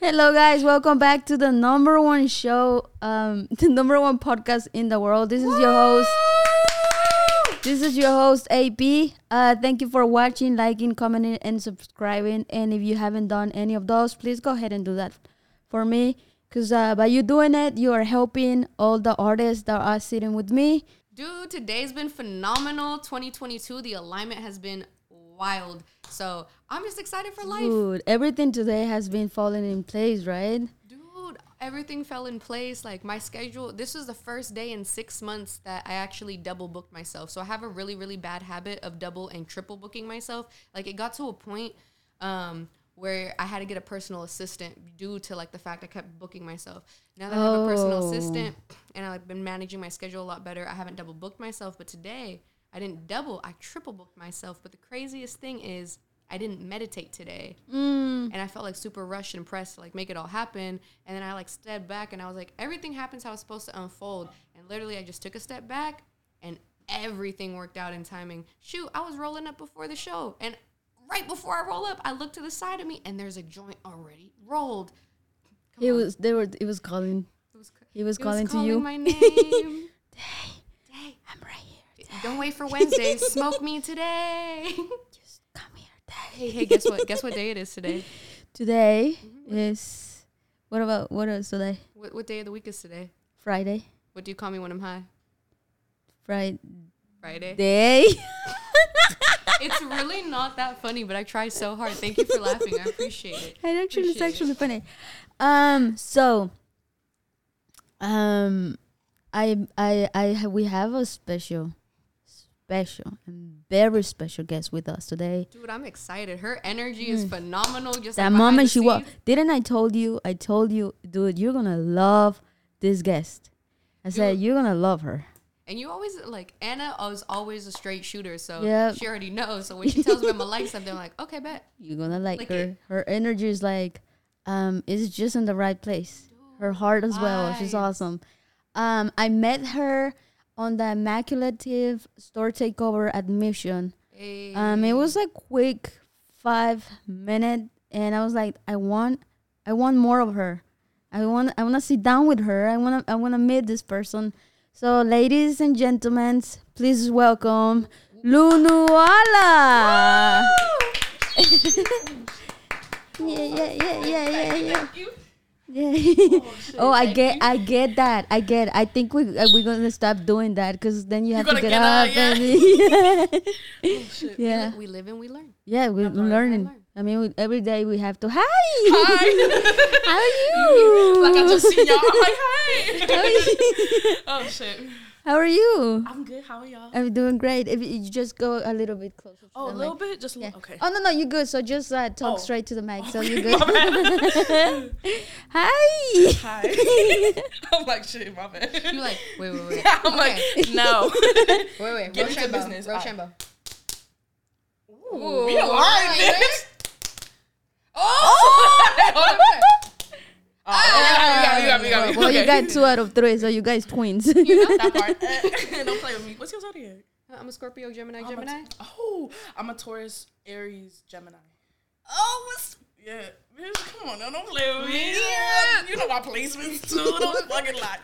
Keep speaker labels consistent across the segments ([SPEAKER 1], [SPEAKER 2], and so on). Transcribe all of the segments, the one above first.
[SPEAKER 1] Hello, guys. Welcome back to the number one show, um, the number one podcast in the world. This is your host. This is your host, AP. Uh, thank you for watching, liking, commenting, and subscribing. And if you haven't done any of those, please go ahead and do that for me. Because uh, by you doing it, you are helping all the artists that are sitting with me.
[SPEAKER 2] Dude, today's been phenomenal. 2022, the alignment has been wild. So I'm just excited for life.
[SPEAKER 1] Dude, everything today has been falling in place, right?
[SPEAKER 2] Dude, everything fell in place. Like my schedule, this was the first day in six months that I actually double booked myself. So I have a really, really bad habit of double and triple booking myself. Like it got to a point um, where I had to get a personal assistant due to like the fact I kept booking myself. Now that I have a personal
[SPEAKER 1] Oh.
[SPEAKER 2] assistant and I've been managing my schedule a lot better, I haven't double booked myself. But today, I didn't double, I triple booked myself. But the craziest thing is, I didn't meditate today
[SPEAKER 1] Mm.
[SPEAKER 2] and I felt like super rushed and pressed to like make it all happen. And then I like stepped back and I was like, everything happens how it's supposed to unfold. And literally, I just took a step back and everything worked out in timing. Shoot, I was rolling up before the show, and right before I roll up, I look to the side of me and there's a joint already rolled. Come
[SPEAKER 1] It
[SPEAKER 2] on.
[SPEAKER 1] was they were it was calling.
[SPEAKER 2] It was,
[SPEAKER 1] He was
[SPEAKER 2] it
[SPEAKER 1] calling
[SPEAKER 2] was
[SPEAKER 1] to you.
[SPEAKER 2] my name. Day,
[SPEAKER 1] I'm right here.
[SPEAKER 2] Don't wait for Wednesday. Smoke me today.
[SPEAKER 1] Just come here, Dad.
[SPEAKER 2] hey, hey, guess what? Guess what day it is today?
[SPEAKER 1] Today
[SPEAKER 2] Mm-hmm.
[SPEAKER 1] is what about what is today?
[SPEAKER 2] What, what day of the week is today?
[SPEAKER 1] Friday.
[SPEAKER 2] What do you call me when I'm high?
[SPEAKER 1] Friday.
[SPEAKER 2] Friday.
[SPEAKER 1] Day.
[SPEAKER 2] It's really not that funny, but I try so hard. Thank you for laughing. I appreciate it.
[SPEAKER 1] it actually it's
[SPEAKER 2] Appreciate it.
[SPEAKER 1] actually funny. Um. So. Um, I I I we have a special, special and very special guest with us today.
[SPEAKER 2] Dude, I'm excited. Her energy is phenomenal. Just
[SPEAKER 1] Mm. That
[SPEAKER 2] like
[SPEAKER 1] moment she walked, didn't I told you? I told you, dude, you're gonna love this guest. I said you're gonna love her.
[SPEAKER 2] And you always like Anna is always a straight shooter, so
[SPEAKER 1] Yep.
[SPEAKER 2] she already knows. So when she tells me I'm gonna like something, I'm like, okay, bet.
[SPEAKER 1] You're gonna like,
[SPEAKER 2] Like
[SPEAKER 1] her.
[SPEAKER 2] it.
[SPEAKER 1] Her energy is like, um, is just in the right place. Her heart as well. She's awesome. Um, I met her on the Immaculative store takeover admission.
[SPEAKER 2] Hey.
[SPEAKER 1] Um, it was a quick five minute, and I was like, I want, I want more of her. I want, I want to sit down with her. I want to, I want to meet this person. So, ladies and gentlemen, please welcome Lanuola. yeah, yeah, yeah, yeah, yeah, yeah. Yeah. oh, I get, I get that. I get. I think we uh, we're gonna stop doing that because then you have to get,
[SPEAKER 3] get
[SPEAKER 1] up.
[SPEAKER 3] up, yeah.
[SPEAKER 1] and-
[SPEAKER 3] Oh, shit.
[SPEAKER 1] yeah.
[SPEAKER 2] we live and we learn.
[SPEAKER 1] Yeah, we're
[SPEAKER 3] learn,
[SPEAKER 1] learning.
[SPEAKER 2] learn.
[SPEAKER 1] I mean, we, every day we have to. Hi.
[SPEAKER 3] Hi.
[SPEAKER 1] How are you?
[SPEAKER 3] like I just seen y'all. I'm like, hey.
[SPEAKER 1] How are you?
[SPEAKER 3] oh shit.
[SPEAKER 1] How are you?
[SPEAKER 3] I'm good. How are y'all?
[SPEAKER 1] I'm doing great. If you just go a little bit closer. To
[SPEAKER 3] Oh, a little
[SPEAKER 1] mic.
[SPEAKER 3] bit, just a
[SPEAKER 1] Yeah.
[SPEAKER 3] Okay.
[SPEAKER 1] Oh no no you're good. So just uh, talk
[SPEAKER 3] Oh.
[SPEAKER 1] straight to the mic. So
[SPEAKER 3] Okay,
[SPEAKER 1] you good.
[SPEAKER 3] my bad.
[SPEAKER 1] Hi.
[SPEAKER 3] Hi. I'm like shit. My bad.
[SPEAKER 2] You're like, wait, wait, wait.
[SPEAKER 3] I'm like no.
[SPEAKER 2] Wait, wait.
[SPEAKER 3] Get into business.
[SPEAKER 2] Rochambeau.
[SPEAKER 3] Ooh, be alright, bitch.
[SPEAKER 2] Oh!
[SPEAKER 3] Oh, Oh, ah, you got me. You got me. You got me.
[SPEAKER 1] Well, you got two out of three, so you guys twins.
[SPEAKER 3] that part. Don't play with me. What's your zodiac?
[SPEAKER 2] Uh, I'm a Scorpio, Gemini,
[SPEAKER 3] I'm a-
[SPEAKER 2] Gemini.
[SPEAKER 3] oh, I'm a Taurus, Aries, Gemini.
[SPEAKER 2] Oh, what's
[SPEAKER 3] Yeah, bitch, come on, now, don't play with me. Yeah, you know my placements too. Don't fucking lie.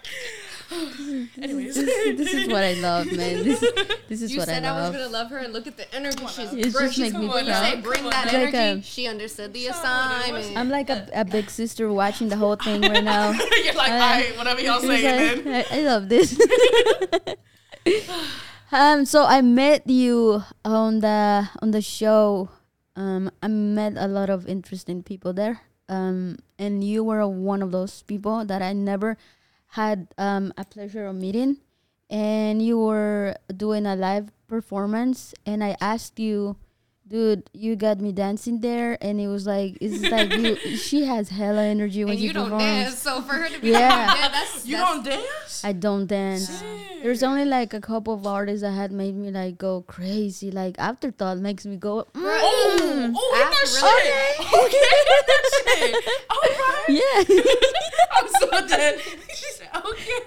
[SPEAKER 3] Anyways,
[SPEAKER 1] this is what I love, man. This, this is
[SPEAKER 2] You
[SPEAKER 1] what I love.
[SPEAKER 2] You said I, was gonna love her, and look at the energy she's
[SPEAKER 1] It just
[SPEAKER 2] bringing.
[SPEAKER 1] make me
[SPEAKER 2] When you
[SPEAKER 3] proud.
[SPEAKER 2] say bring that
[SPEAKER 3] on.
[SPEAKER 1] Like,
[SPEAKER 2] energy,
[SPEAKER 1] um,
[SPEAKER 2] she understood the
[SPEAKER 3] Come on, what's-
[SPEAKER 2] assignment.
[SPEAKER 1] I'm like a, a big sister watching the whole thing right now.
[SPEAKER 3] you're like,
[SPEAKER 1] Uh,
[SPEAKER 3] alright, whatever y'all
[SPEAKER 1] It's
[SPEAKER 3] saying,
[SPEAKER 1] like,
[SPEAKER 3] man.
[SPEAKER 1] I, I love this. um, so I met you on the on the show. Um, I met a lot of interesting people there. Um, and you were one of those people that I never had um a pleasure of meeting. And you were doing a live performance, and I asked you, dude, you got me dancing there, and it was like it's like you. She has hella energy when
[SPEAKER 2] and
[SPEAKER 1] she
[SPEAKER 2] you don't
[SPEAKER 1] performs.
[SPEAKER 2] dance, so for her to be
[SPEAKER 1] Yeah.
[SPEAKER 2] like, yeah, that's
[SPEAKER 3] You
[SPEAKER 2] that's,
[SPEAKER 3] don't dance?
[SPEAKER 1] I don't dance.
[SPEAKER 3] Shit.
[SPEAKER 1] There's only like a couple of artists that had made me like go crazy. Like afterthought makes me go. Mm.
[SPEAKER 3] Oh, oh, hit that
[SPEAKER 2] After-
[SPEAKER 3] shit. Okay, hit that shit. All right.
[SPEAKER 1] Yeah.
[SPEAKER 3] I'm so dead. She said, okay.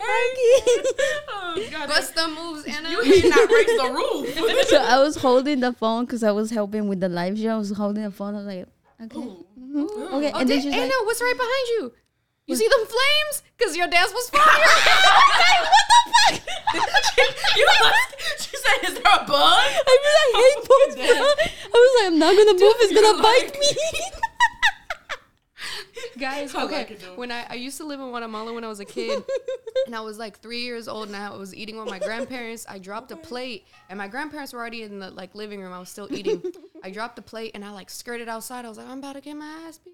[SPEAKER 3] Oh, God.
[SPEAKER 2] bust the moves, Anna.
[SPEAKER 3] You did not raise the roof.
[SPEAKER 1] so I was holding the phone because I was helping with the live show. I was holding the phone. I was like, okay.
[SPEAKER 3] Ooh. Mm-hmm.
[SPEAKER 1] Okay,
[SPEAKER 2] Oh,
[SPEAKER 1] and then
[SPEAKER 2] did,
[SPEAKER 1] she's
[SPEAKER 2] Anna,
[SPEAKER 1] like,
[SPEAKER 2] what's right behind you? You see them flames? Because your dance was fire. Like, what the fuck?
[SPEAKER 3] you asked, she said, "Is there a bug?"
[SPEAKER 1] I mean, I hate bugs. I was like, I'm not gonna move. It's gonna bite me.
[SPEAKER 2] Guys, okay.
[SPEAKER 3] like
[SPEAKER 2] when I, I used to live in Guatemala when I was a kid, and I was like three years old, and I was eating with my grandparents. I dropped a plate, and my grandparents were already in the like living room. I was still eating. I dropped the plate, and I like skirted outside. I was like, I'm about to get my ass beat.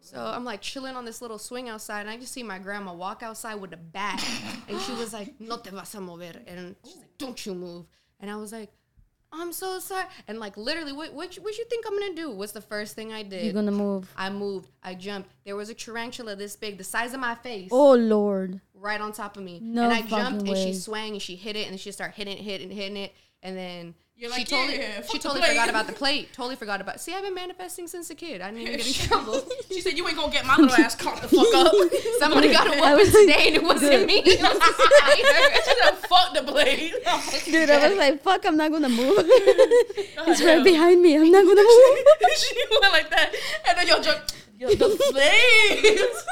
[SPEAKER 2] So I'm like chilling on this little swing outside, and I just see my grandma walk outside with a bat, and she was like, "No te vas a mover," and she's like, "Don't you move." And I was like, "I'm so sorry." And like literally, what what you, what you think I'm gonna do? What's the first thing I did?
[SPEAKER 1] You're gonna move.
[SPEAKER 2] I moved. I jumped. There was a tarantula this big, the size of my face,
[SPEAKER 1] Oh Lord.
[SPEAKER 2] right on top of me.
[SPEAKER 1] No
[SPEAKER 2] and I jumped, and she
[SPEAKER 1] way.
[SPEAKER 2] swang, and she hit it, and she started hitting it, hitting it, hitting it, and then
[SPEAKER 3] You're
[SPEAKER 2] she
[SPEAKER 3] like,
[SPEAKER 2] totally,
[SPEAKER 3] yeah,
[SPEAKER 2] she totally
[SPEAKER 3] plate.
[SPEAKER 2] forgot about the plate. Totally forgot about. See, I've been manifesting since a kid. I didn't even get in trouble.
[SPEAKER 3] She said, "You ain't gonna get my little ass caught the fuck up."
[SPEAKER 2] Somebody got a
[SPEAKER 1] I
[SPEAKER 2] whooping
[SPEAKER 1] was
[SPEAKER 2] today, and it wasn't me.
[SPEAKER 3] she said, "Fuck the blade."
[SPEAKER 1] Oh, Dude, I was like, fuck, I'm not gonna move. it's right oh, behind me. I'm not gonna move.
[SPEAKER 3] she went like that, and then y'all jump. Yo, the flames.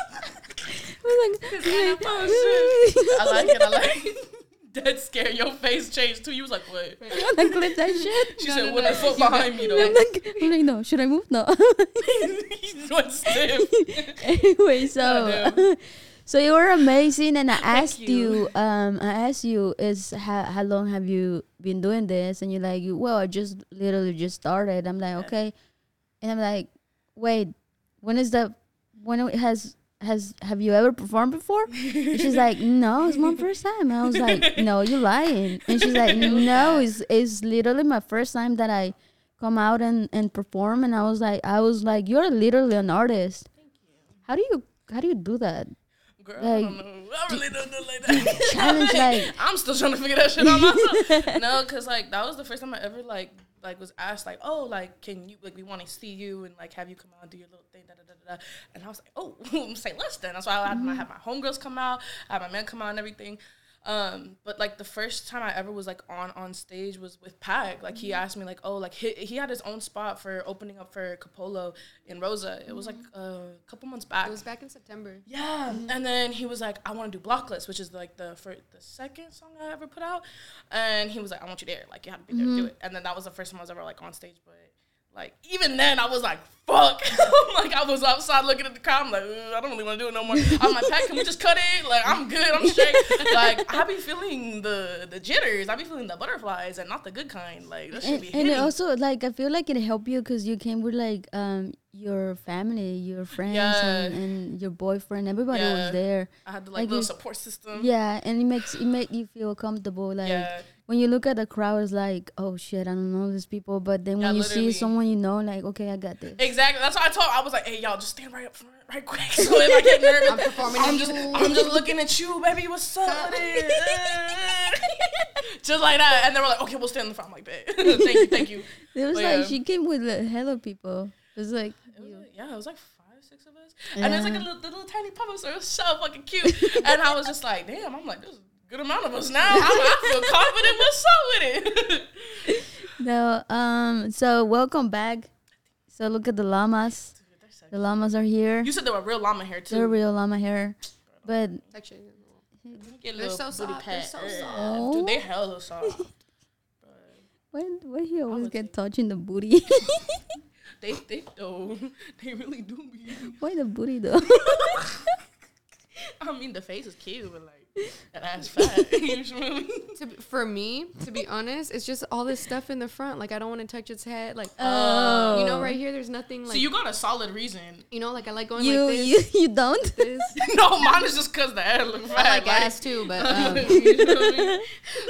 [SPEAKER 1] I was like,
[SPEAKER 3] Oh, shit. I like it. I like it. Dead scare. Your face changed too. You was like, "What?"
[SPEAKER 1] I wanna clip that shit.
[SPEAKER 3] She
[SPEAKER 2] No,
[SPEAKER 3] said,
[SPEAKER 2] no,
[SPEAKER 3] "What
[SPEAKER 2] no.
[SPEAKER 3] the fuck behind me
[SPEAKER 1] I'm
[SPEAKER 3] though?"
[SPEAKER 1] like, I'm like, no, should I move? No.
[SPEAKER 3] He went stiff.
[SPEAKER 1] anyway, so so you were amazing, and I asked
[SPEAKER 3] you.
[SPEAKER 1] you. um, I asked you, is how how long have you been doing this? And you're like, well, I just literally just started. I'm like, okay, and I'm like, wait, when is the when it has has have you ever performed before? And she's like, no, it's my first time. I was like, no, you're lying. And she's like, no, it's it's literally my first time that I come out and and perform. And I was like, I was like, you're literally an artist. How do you how do you do that?
[SPEAKER 3] Girl,
[SPEAKER 1] Like,
[SPEAKER 3] I don't know. I really don't know like that.
[SPEAKER 1] Challenge like
[SPEAKER 3] I'm still trying to figure that shit out myself. no, cause like that was the first time I ever like like was asked like, oh, like can you like we want to see you and like have you come out and do your little thing, da da da da. And I was like, oh, say less then. That's why I had my had my homegirls come out, I had my men come out and everything. Um, but like the first time I ever was like on on stage was with Pac. Like he mm-hmm. asked me like, oh, like he, he had his own spot for opening up for Capolo in Rosa. It was like mm-hmm. a couple months back.
[SPEAKER 2] It was back in September.
[SPEAKER 3] Yeah, mm-hmm. and then he was like, "I want to do Blocklist," which is like the for the second song I ever put out, and he was like, "I want you there, like you have to be there to do it." And then that was the first time I was ever like on stage, but like even then I was like, "Fuck!" like I was outside looking at the car. I'm like, "I don't really want to do it no more." I'm like, "Pat, can we just cut it? Like I'm good, I'm straight." like I be feeling the the jitters, I be feeling the butterflies, and not the good kind. Like that should
[SPEAKER 1] and,
[SPEAKER 3] be
[SPEAKER 1] and
[SPEAKER 3] hitting.
[SPEAKER 1] it also like I feel like it helped you because you came with like um your family, your friends, and, and your boyfriend. Everybody
[SPEAKER 3] Yeah.
[SPEAKER 1] was there.
[SPEAKER 3] I had the
[SPEAKER 1] like
[SPEAKER 3] like, little
[SPEAKER 1] you-
[SPEAKER 3] support system.
[SPEAKER 1] Yeah, and it makes it make you feel comfortable. Like
[SPEAKER 3] Yeah.
[SPEAKER 1] When you look at the crowd, it's like, oh shit, I don't know these people. But then
[SPEAKER 3] Yeah,
[SPEAKER 1] when you
[SPEAKER 3] literally.
[SPEAKER 1] see someone you know, like, okay, I got this.
[SPEAKER 3] Exactly. That's what I told. I was like, "Hey, y'all, just stand right up front, right quick." So if I get nervous,
[SPEAKER 2] I'm performing
[SPEAKER 3] I'm just. I'm just looking at you, baby. What's up with it? just like that, and they were like, "Okay, we'll stand in the front." I'm like, "Bet." thank you, thank you.
[SPEAKER 1] It was
[SPEAKER 3] But
[SPEAKER 1] like
[SPEAKER 3] yeah.
[SPEAKER 1] she came with like, hello people. It was like
[SPEAKER 3] It was like- yeah, it was like five, six of us, and there's like a little, little tiny puppet, so it was so fucking cute. and I was just like, "Damn!" I'm like, "There's a good amount of us now." I, I feel confident. What's up with it?
[SPEAKER 1] No, um. So welcome back. So look at the llamas. The llamas are here.
[SPEAKER 3] you said there were real llama hair too.
[SPEAKER 1] They're real llama hair, but
[SPEAKER 2] Actually,
[SPEAKER 3] Get
[SPEAKER 2] They're so
[SPEAKER 3] booty
[SPEAKER 2] soft. They're so
[SPEAKER 3] Ugh.
[SPEAKER 1] soft.
[SPEAKER 3] Dude, they hella soft.
[SPEAKER 1] why why he always get
[SPEAKER 3] say-
[SPEAKER 1] touching the booty?
[SPEAKER 3] They they do. They really do be.
[SPEAKER 1] why the booty though?
[SPEAKER 3] I mean, the face is cute, but like that ass fat. you
[SPEAKER 2] to, for me, to be honest, it's just all this stuff in the front. Like I don't want to touch its head. Like
[SPEAKER 1] Oh.
[SPEAKER 2] you know, right here, there's nothing. Like
[SPEAKER 3] So you got a solid reason.
[SPEAKER 2] you know, like I like going
[SPEAKER 1] you
[SPEAKER 2] like this.
[SPEAKER 1] you you don't.
[SPEAKER 2] this.
[SPEAKER 3] no, mine is just cause the head look fat.
[SPEAKER 2] I like ass too, but um,
[SPEAKER 3] you feel me?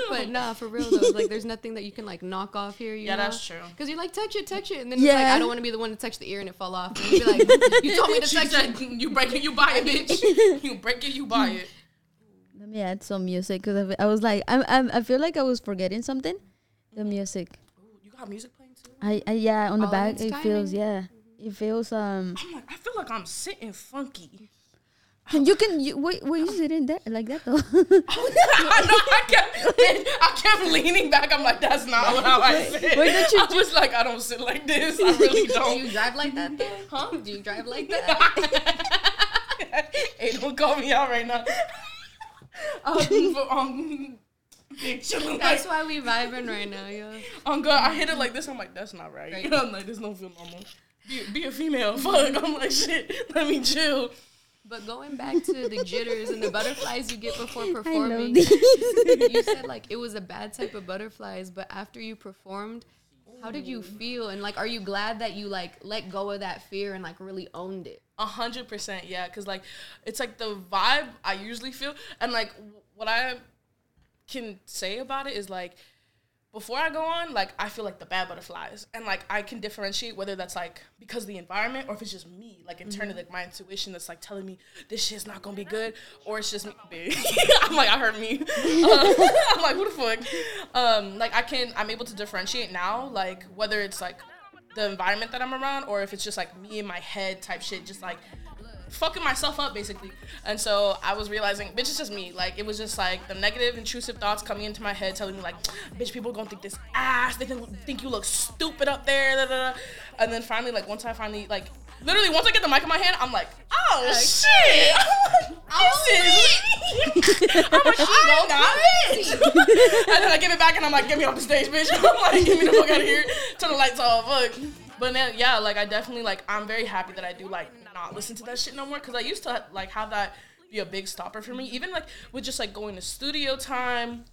[SPEAKER 2] but nah, for real though, like there's nothing that you can like knock off here. You
[SPEAKER 3] Yeah,
[SPEAKER 2] know?
[SPEAKER 3] that's true.
[SPEAKER 2] Cause you like touch it, touch it, and then it's like
[SPEAKER 1] Yeah.
[SPEAKER 2] I don't want to be the one to touch the ear and it fall off. And you be like, you told me to
[SPEAKER 3] She
[SPEAKER 2] touch it.
[SPEAKER 3] "You break it, you buy it, bitch. You break it, you buy it."
[SPEAKER 1] Me add some music because I was like, I'm, I'm I feel like I was forgetting something. The music.
[SPEAKER 3] Ooh, you got music playing too.
[SPEAKER 1] I, I yeah on the
[SPEAKER 2] All
[SPEAKER 1] back it feels
[SPEAKER 2] timing.
[SPEAKER 1] yeah it feels um
[SPEAKER 3] I'm like, I feel like I'm sitting funky.
[SPEAKER 1] And you can you wait wait you sitting in there like that though.
[SPEAKER 3] I know I kept, I kept leaning back. I'm like, that's not how I sit.
[SPEAKER 1] wait, don't you
[SPEAKER 3] I was like, I don't sit like this. I really
[SPEAKER 2] don't.
[SPEAKER 3] don't.
[SPEAKER 2] you drive like that though? Huh? Do you drive like that?
[SPEAKER 3] hey, don't call me out right now. um, um, chilling
[SPEAKER 2] That's
[SPEAKER 3] like,
[SPEAKER 2] why we vibing right now, yo.
[SPEAKER 3] on God, I hit it like this. I'm like, that's not right.
[SPEAKER 2] Right.
[SPEAKER 3] I'm like, this don't feel normal. Be, be a female. Fuck. I'm like, shit. Let me chill.
[SPEAKER 2] But going back to the jitters and the butterflies you get before
[SPEAKER 1] I love
[SPEAKER 2] performing,
[SPEAKER 1] these.
[SPEAKER 2] you said like it was a bad type of butterflies, but after you performed, how did you feel? And like, are you glad that you like let go of that fear and like really owned it?
[SPEAKER 3] A hundred percent, yeah. Cause like it's like the vibe I usually feel, and like w- what I can say about it is like before I go on, like I feel like the bad butterflies, and like I can differentiate whether that's like because of the environment or if it's just me, like internally, like my intuition that's like telling me this shit's not gonna be good, or it's just me. I'm like I heard me. Uh, I'm like who the fuck? Um, like I can, I'm able to differentiate now, like whether it's like the environment that I'm around or if it's just like me in my head type shit, just like fucking myself up basically. And so I was realizing, bitch, it's just me. Like it was just like the negative, intrusive thoughts coming into my head, telling me like, bitch, people gonna think this ass. They can think you look stupid up there. Da, da, da. And then finally, like once I finally like. Literally, once I get the mic in my hand, I'm like, oh shit! this is. I'm like, I'm not it. and then I give it back, and I'm like, get me off the stage, bitch. I'm like, get me the fuck out of here. Turn the lights off. Fuck. But then, yeah, like I definitely like I'm very happy that I do like not listen to that shit no more because I used to like have that be a big stopper for me. Even like with just like going to studio time,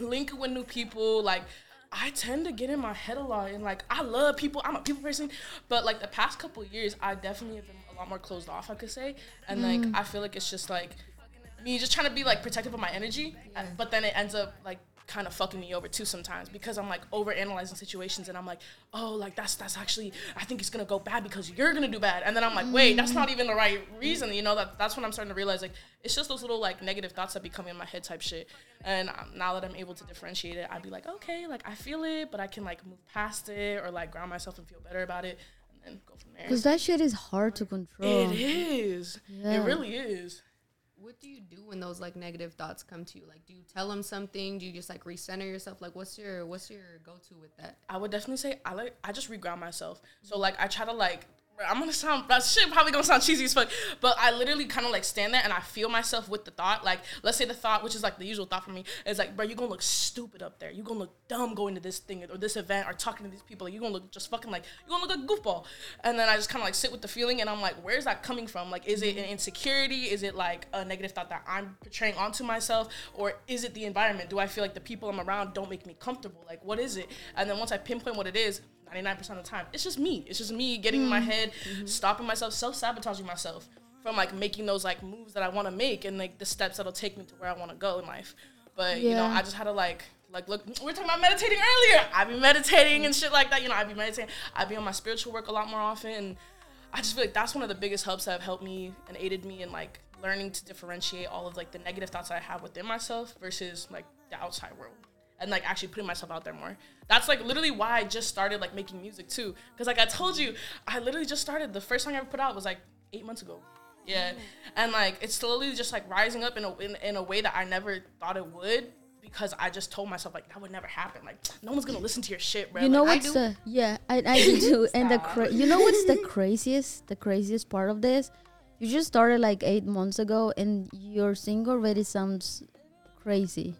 [SPEAKER 3] linking with new people, like I tend to get in my head a lot and like I love people. I'm a people person, but like the past couple years, I definitely have been a lot more closed off. I could say, and like I feel like it's just like me just trying to be like protective of my energy, uh, but then it ends up like kind of fucking me over too sometimes because I'm like over analyzing situations and I'm like, oh, like that's that's actually I think it's gonna go bad because you're gonna do bad, and then I'm like, wait, that's not even the right reason, you know? That that's when I'm starting to realize like it's just those little like negative thoughts that be coming in my head type shit, and um, now that I'm able to differentiate it, I'd be like, okay, like I feel it, but I can like move past it or like ground myself and feel better about it, and then go from there.
[SPEAKER 1] Cause that shit is hard to control.
[SPEAKER 3] It is.
[SPEAKER 1] Yeah.
[SPEAKER 3] It really is.
[SPEAKER 2] What do you do when those like negative thoughts come to you? Like, do you tell them something? Do you just like recenter yourself? Like, what's your what's your go to with that?
[SPEAKER 3] I would definitely say I like I just reground myself. So like I try to like I'm gonna sound that shit probably gonna sound cheesy as fuck, but I literally kind of like stand there and I feel myself with the thought. Like let's say the thought, which is like the usual thought for me, is like, bro, you're gonna look stupid up there. You're gonna look dumb going to this thing or this event or talking to these people. Like, you gonna look just fucking like you're gonna look like a goofball. And then I just kind of like sit with the feeling and I'm like, where's that coming from? Like, is it an insecurity? Is it like a negative thought that I'm portraying onto myself, or is it the environment? Do I feel like the people I'm around don't make me comfortable? Like, what is it? And then once I pinpoint what it is. 99% of the time, it's just me. It's just me getting in my mm-hmm. head, mm-hmm. stopping myself, self sabotaging myself from like making those like moves that I want to make and like the steps that'll take me to where I want to go in life. But you know, I just had to like like look. we are talking about meditating earlier. I be meditating and shit like that. You know, I be meditating. I be on my spiritual work a lot more often. And I just feel like that's one of the biggest helps that have helped me and aided me in like learning to differentiate all of like the negative thoughts I have within myself versus like the outside world and like actually putting myself out there more. That's like literally why I just started like making music too. Cause like I told you, I literally just started. The first song I ever put out was like eight months ago. Yeah, mm. and like it's slowly just like rising up in a in, in a way that I never thought it would. Because I just told myself like that would never happen. Like no one's gonna listen to your shit, bro.
[SPEAKER 1] You know
[SPEAKER 3] Like,
[SPEAKER 1] what's
[SPEAKER 2] do.
[SPEAKER 1] the yeah I, I do too and the cra- you know what's the craziest the craziest part of this you just started like eight months ago and your single already sounds crazy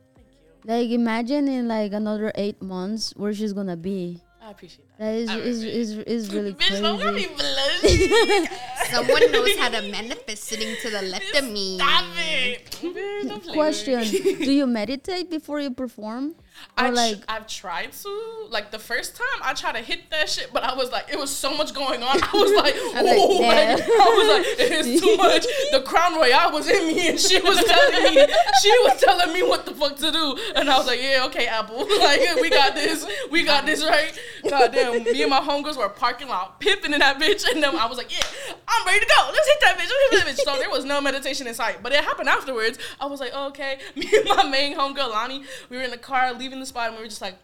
[SPEAKER 1] like imagine in like another eight months where she's gonna be
[SPEAKER 3] I appreciate that.
[SPEAKER 1] that is
[SPEAKER 3] I
[SPEAKER 1] is,
[SPEAKER 3] really-
[SPEAKER 1] is, is really
[SPEAKER 3] Bitch, don't let me
[SPEAKER 1] crazy
[SPEAKER 3] blush.
[SPEAKER 2] Someone knows how to manifest sitting to the left of me.
[SPEAKER 3] Stop it. Bitch, don't play
[SPEAKER 1] question do you meditate before you perform
[SPEAKER 3] I
[SPEAKER 1] or
[SPEAKER 3] tr-
[SPEAKER 1] like
[SPEAKER 3] I've tried to. Like the first time I tried to hit that shit, but I was like, it was so much going on. I was like,
[SPEAKER 1] I'm like,
[SPEAKER 3] oh, like, I was like, it is too much. The Crown Royal was in me, and she was telling me, she was telling me what the fuck to do, and I was like, yeah, okay, Apple, like we got this, we got this right. Goddamn, me and my homegirls were parking lot pimping in that bitch, and then I was like, yeah, I'm ready to go. Let's hit that bitch. Let's hit that bitch. So there was no meditation in sight, but it happened afterwards. I was like, oh, okay. Me and my main homegirl Lonnie, we were in the car leaving the spot, and we were just like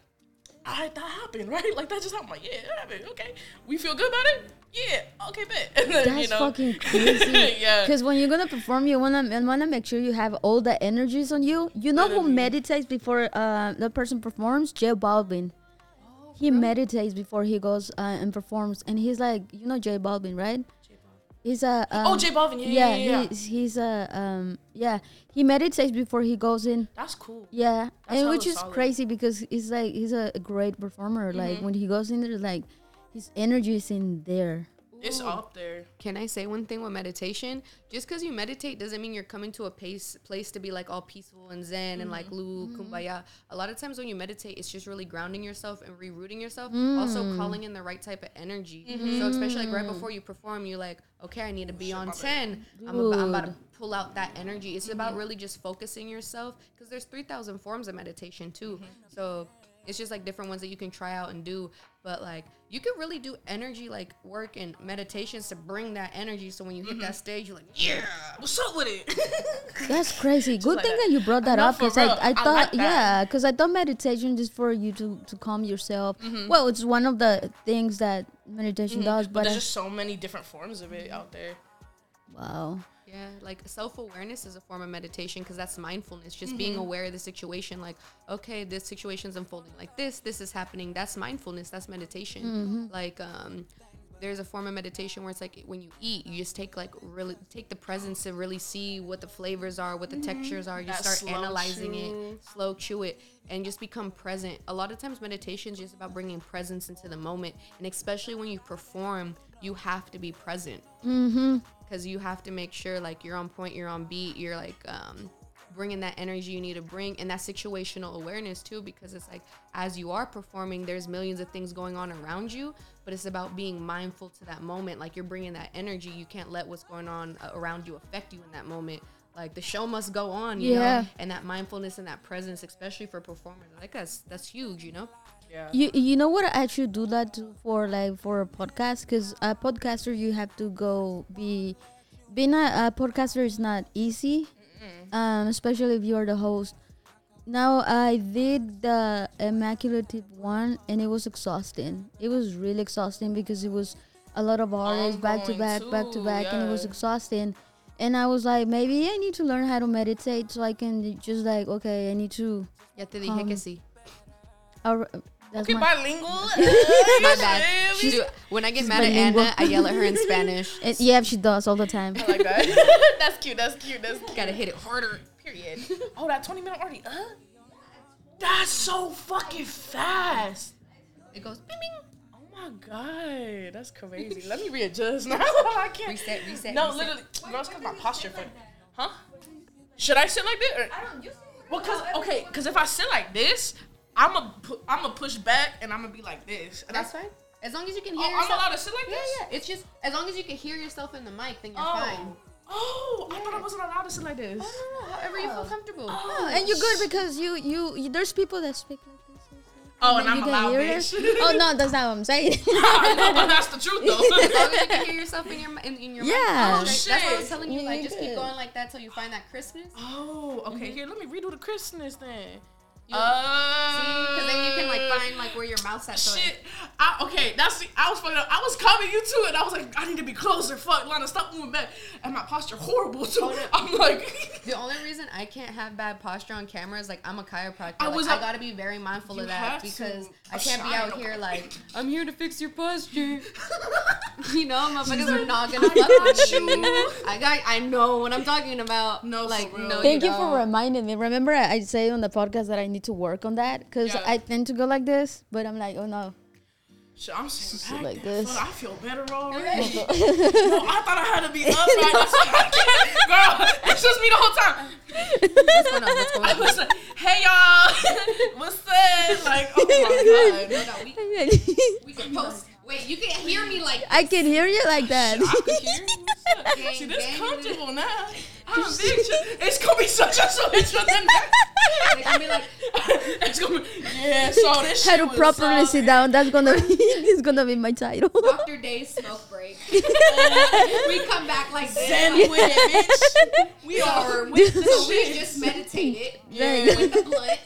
[SPEAKER 3] I that happened, right? Like that just happened. Like, yeah, happened. Okay, we feel good about it. Yeah, okay, bet. And then,
[SPEAKER 1] That's
[SPEAKER 3] you know,
[SPEAKER 1] fucking crazy.
[SPEAKER 3] yeah.
[SPEAKER 1] Because when you're gonna perform, you wanna wanna make sure you have all the energies on you. You know who meditates before uh, the person performs? J Balvin.
[SPEAKER 3] Oh,
[SPEAKER 1] He meditates before he goes uh, and performs, and he's like, you know J Balvin, right? He's a um,
[SPEAKER 3] oh, J Balvin. Yeah, yeah, yeah. yeah.
[SPEAKER 1] he's he's a um yeah he meditates before he goes in.
[SPEAKER 3] That's cool.
[SPEAKER 1] Yeah,
[SPEAKER 3] That's
[SPEAKER 1] and which is
[SPEAKER 3] solid.
[SPEAKER 1] crazy because he's like he's a great performer. Like
[SPEAKER 3] Mm-hmm.
[SPEAKER 1] when he goes in there, like his energy is in there.
[SPEAKER 3] It's
[SPEAKER 2] Ooh.
[SPEAKER 3] up there.
[SPEAKER 2] Can I say one thing with meditation? Just because you meditate doesn't mean you're coming to a pace, place to be like all peaceful and zen and like mm-hmm. lu mm-hmm. kumbaya. A lot of times when you meditate, it's just really grounding yourself and rerouting yourself. Also mm. calling in the right type of energy. So especially like right mm-hmm. before you perform, you're like, okay, I need to be on ten. I'm about, I'm about to pull out that energy. It's about really just focusing yourself because there's three thousand forms of meditation too. So it's just like different ones that you can try out and do but like you could really do energy like work and meditations to bring that energy so when you hit that stage you're like yeah
[SPEAKER 3] What's up with it?
[SPEAKER 1] That's crazy. Good
[SPEAKER 3] like
[SPEAKER 1] thing
[SPEAKER 3] that.
[SPEAKER 1] that you brought that
[SPEAKER 3] No,
[SPEAKER 1] up
[SPEAKER 3] for
[SPEAKER 1] because I,
[SPEAKER 3] real.
[SPEAKER 1] I
[SPEAKER 3] I
[SPEAKER 1] thought
[SPEAKER 3] like
[SPEAKER 1] yeah because I thought meditation is for you to to calm yourself.
[SPEAKER 3] Mm-hmm.
[SPEAKER 1] Well, it's one of the things that meditation does,
[SPEAKER 3] But
[SPEAKER 1] but
[SPEAKER 3] there's
[SPEAKER 1] I-
[SPEAKER 3] just so many different forms of it out there.
[SPEAKER 1] wow.
[SPEAKER 2] Yeah like self-awareness is a form of meditation because that's mindfulness just being mm-hmm. aware of the situation like okay this situation's unfolding like this this is happening that's mindfulness that's meditation. Mm-hmm. Like um there's a form of meditation where it's like when you eat you just take like really take the presence to really see what the flavors are what the mm-hmm. textures are you
[SPEAKER 3] That
[SPEAKER 2] start
[SPEAKER 3] slow
[SPEAKER 2] analyzing it
[SPEAKER 3] chew.
[SPEAKER 2] slow chew it and just become present. A lot of times meditation is just about bringing presence into the moment and especially when you perform you have to be present. Because you have to make sure like you're on point you're on beat you're like um bringing that energy you need to bring and that situational awareness too because it's like as you are performing there's millions of things going on around you but it's about being mindful to that moment like you're bringing that energy you can't let what's going on uh, around you affect you in that moment. Like the show must go on you
[SPEAKER 1] Yeah.
[SPEAKER 2] know and that mindfulness and that presence especially for performers like that's that's huge you know
[SPEAKER 3] Yeah.
[SPEAKER 1] You you know what? I actually do that for like for a podcast because a podcaster you have to go be being a, a podcaster is not easy, um, especially if you're the host. Now I did the immaculate one and it was exhausting. It was really exhausting because it was a lot of hours back to back, back to back, and it was exhausting. And I was like, maybe I need to learn how to meditate so I can just like, okay, I need to.
[SPEAKER 2] ya te dije que sí
[SPEAKER 1] that's
[SPEAKER 3] Okay,
[SPEAKER 1] my,
[SPEAKER 3] bilingual.
[SPEAKER 2] my bad Dude, when i get
[SPEAKER 1] She's
[SPEAKER 2] mad at anna i yell at her in spanish
[SPEAKER 1] And yeah, she does all the time.
[SPEAKER 3] I like that. that's cute. That's cute. That's cute.
[SPEAKER 2] gotta hit it harder
[SPEAKER 3] Period. Oh, that 20 minute already. Uh? That's so fucking fast.
[SPEAKER 2] it goes bing, bing.
[SPEAKER 3] Oh my god, that's crazy. Let me readjust now. I can't.
[SPEAKER 2] Reset, reset,
[SPEAKER 3] No,
[SPEAKER 2] reset.
[SPEAKER 3] literally, no, it's because my posture. For, huh? Should I sit like this? Or, I don't. You well, cause okay, cause if I sit like this, I'm a pu- I'm a push back and I'm gonna be like this. And
[SPEAKER 2] That's
[SPEAKER 3] I,
[SPEAKER 2] fine. As long as you can hear.
[SPEAKER 3] Oh,
[SPEAKER 2] hear
[SPEAKER 3] I'm allowed to sit like
[SPEAKER 2] yeah,
[SPEAKER 3] this.
[SPEAKER 2] yeah. yeah. It's just as long as you can hear yourself in the mic, then you're
[SPEAKER 3] Oh.
[SPEAKER 2] fine.
[SPEAKER 3] Oh, I thought I wasn't allowed to sit like this.
[SPEAKER 2] No, no, no. However you feel oh. comfortable.
[SPEAKER 1] Oh, and you're good because you, you you there's people that speak like this. also.
[SPEAKER 3] Oh, and
[SPEAKER 1] then
[SPEAKER 3] I'm
[SPEAKER 1] you
[SPEAKER 3] a loud
[SPEAKER 1] hear
[SPEAKER 3] bitch.
[SPEAKER 1] it. Oh no, that's not what I'm saying.
[SPEAKER 3] I know, but that's the truth though.
[SPEAKER 2] As long as you can hear yourself in your in, in your
[SPEAKER 1] Yeah.
[SPEAKER 2] mic.
[SPEAKER 1] Oh,
[SPEAKER 2] That's what I was telling you.
[SPEAKER 1] Yeah,
[SPEAKER 2] Like,
[SPEAKER 1] you're
[SPEAKER 2] just keep going like that till you find that crispness.
[SPEAKER 3] oh, okay. Mm-hmm. Here, let me redo the Christmas then.
[SPEAKER 2] You-
[SPEAKER 3] Uh,
[SPEAKER 2] Because then you can like find like where your mouth's at. So
[SPEAKER 3] Shit. I, okay, that's I was fucking up. I was coming you to it. I was like, I need to be closer. Fuck, Lana, stop moving back. And my posture horrible too.
[SPEAKER 2] Oh, no.
[SPEAKER 3] I'm like,
[SPEAKER 2] The only reason I can't have bad posture on camera is like I'm a chiropractor.
[SPEAKER 3] I
[SPEAKER 2] Like,
[SPEAKER 3] was
[SPEAKER 2] I
[SPEAKER 3] up-
[SPEAKER 2] gotta be very mindful of that because I can't be out here
[SPEAKER 3] problem.
[SPEAKER 2] like I'm here to fix your posture. you know, my motherfuckers are not gonna
[SPEAKER 3] "I
[SPEAKER 2] fuck
[SPEAKER 3] got
[SPEAKER 2] with
[SPEAKER 3] you."
[SPEAKER 2] you. I got, I know what I'm talking about.
[SPEAKER 3] No,
[SPEAKER 2] like no,
[SPEAKER 1] Thank you
[SPEAKER 2] don't.
[SPEAKER 1] for reminding me. Remember, I I say on the podcast that I need to work on that because
[SPEAKER 3] Yeah.
[SPEAKER 1] I tend to go like this, but I'm like, oh no.
[SPEAKER 3] shit, I'm sitting
[SPEAKER 1] Sit
[SPEAKER 3] back
[SPEAKER 1] like this.
[SPEAKER 3] Fuck, I feel better already. no, I thought I had to be upright. That's I can't. Girl, it's just me the whole time.
[SPEAKER 2] What's going on? What's going
[SPEAKER 3] I
[SPEAKER 2] on?
[SPEAKER 3] was like, hey y'all, what's up? Like, oh my god.
[SPEAKER 2] No, no, we, we can post. Wait, you can hear me like
[SPEAKER 1] I can hear you like that.
[SPEAKER 3] I can hear you. What's up?
[SPEAKER 2] Gang,
[SPEAKER 3] See, this
[SPEAKER 2] gang,
[SPEAKER 3] comfortable now. I'm a big It's gonna be such a switch from the next.
[SPEAKER 2] They're gonna be like,
[SPEAKER 3] it's gonna be, yeah, so this
[SPEAKER 1] How to properly
[SPEAKER 3] so-
[SPEAKER 1] sit down. That's gonna be it's gonna be my title.
[SPEAKER 2] Dr. Day's smoke break. we come back like
[SPEAKER 3] Zen with it, bitch. We are with the
[SPEAKER 2] So we just meditated
[SPEAKER 3] Yeah.
[SPEAKER 2] with the blunt.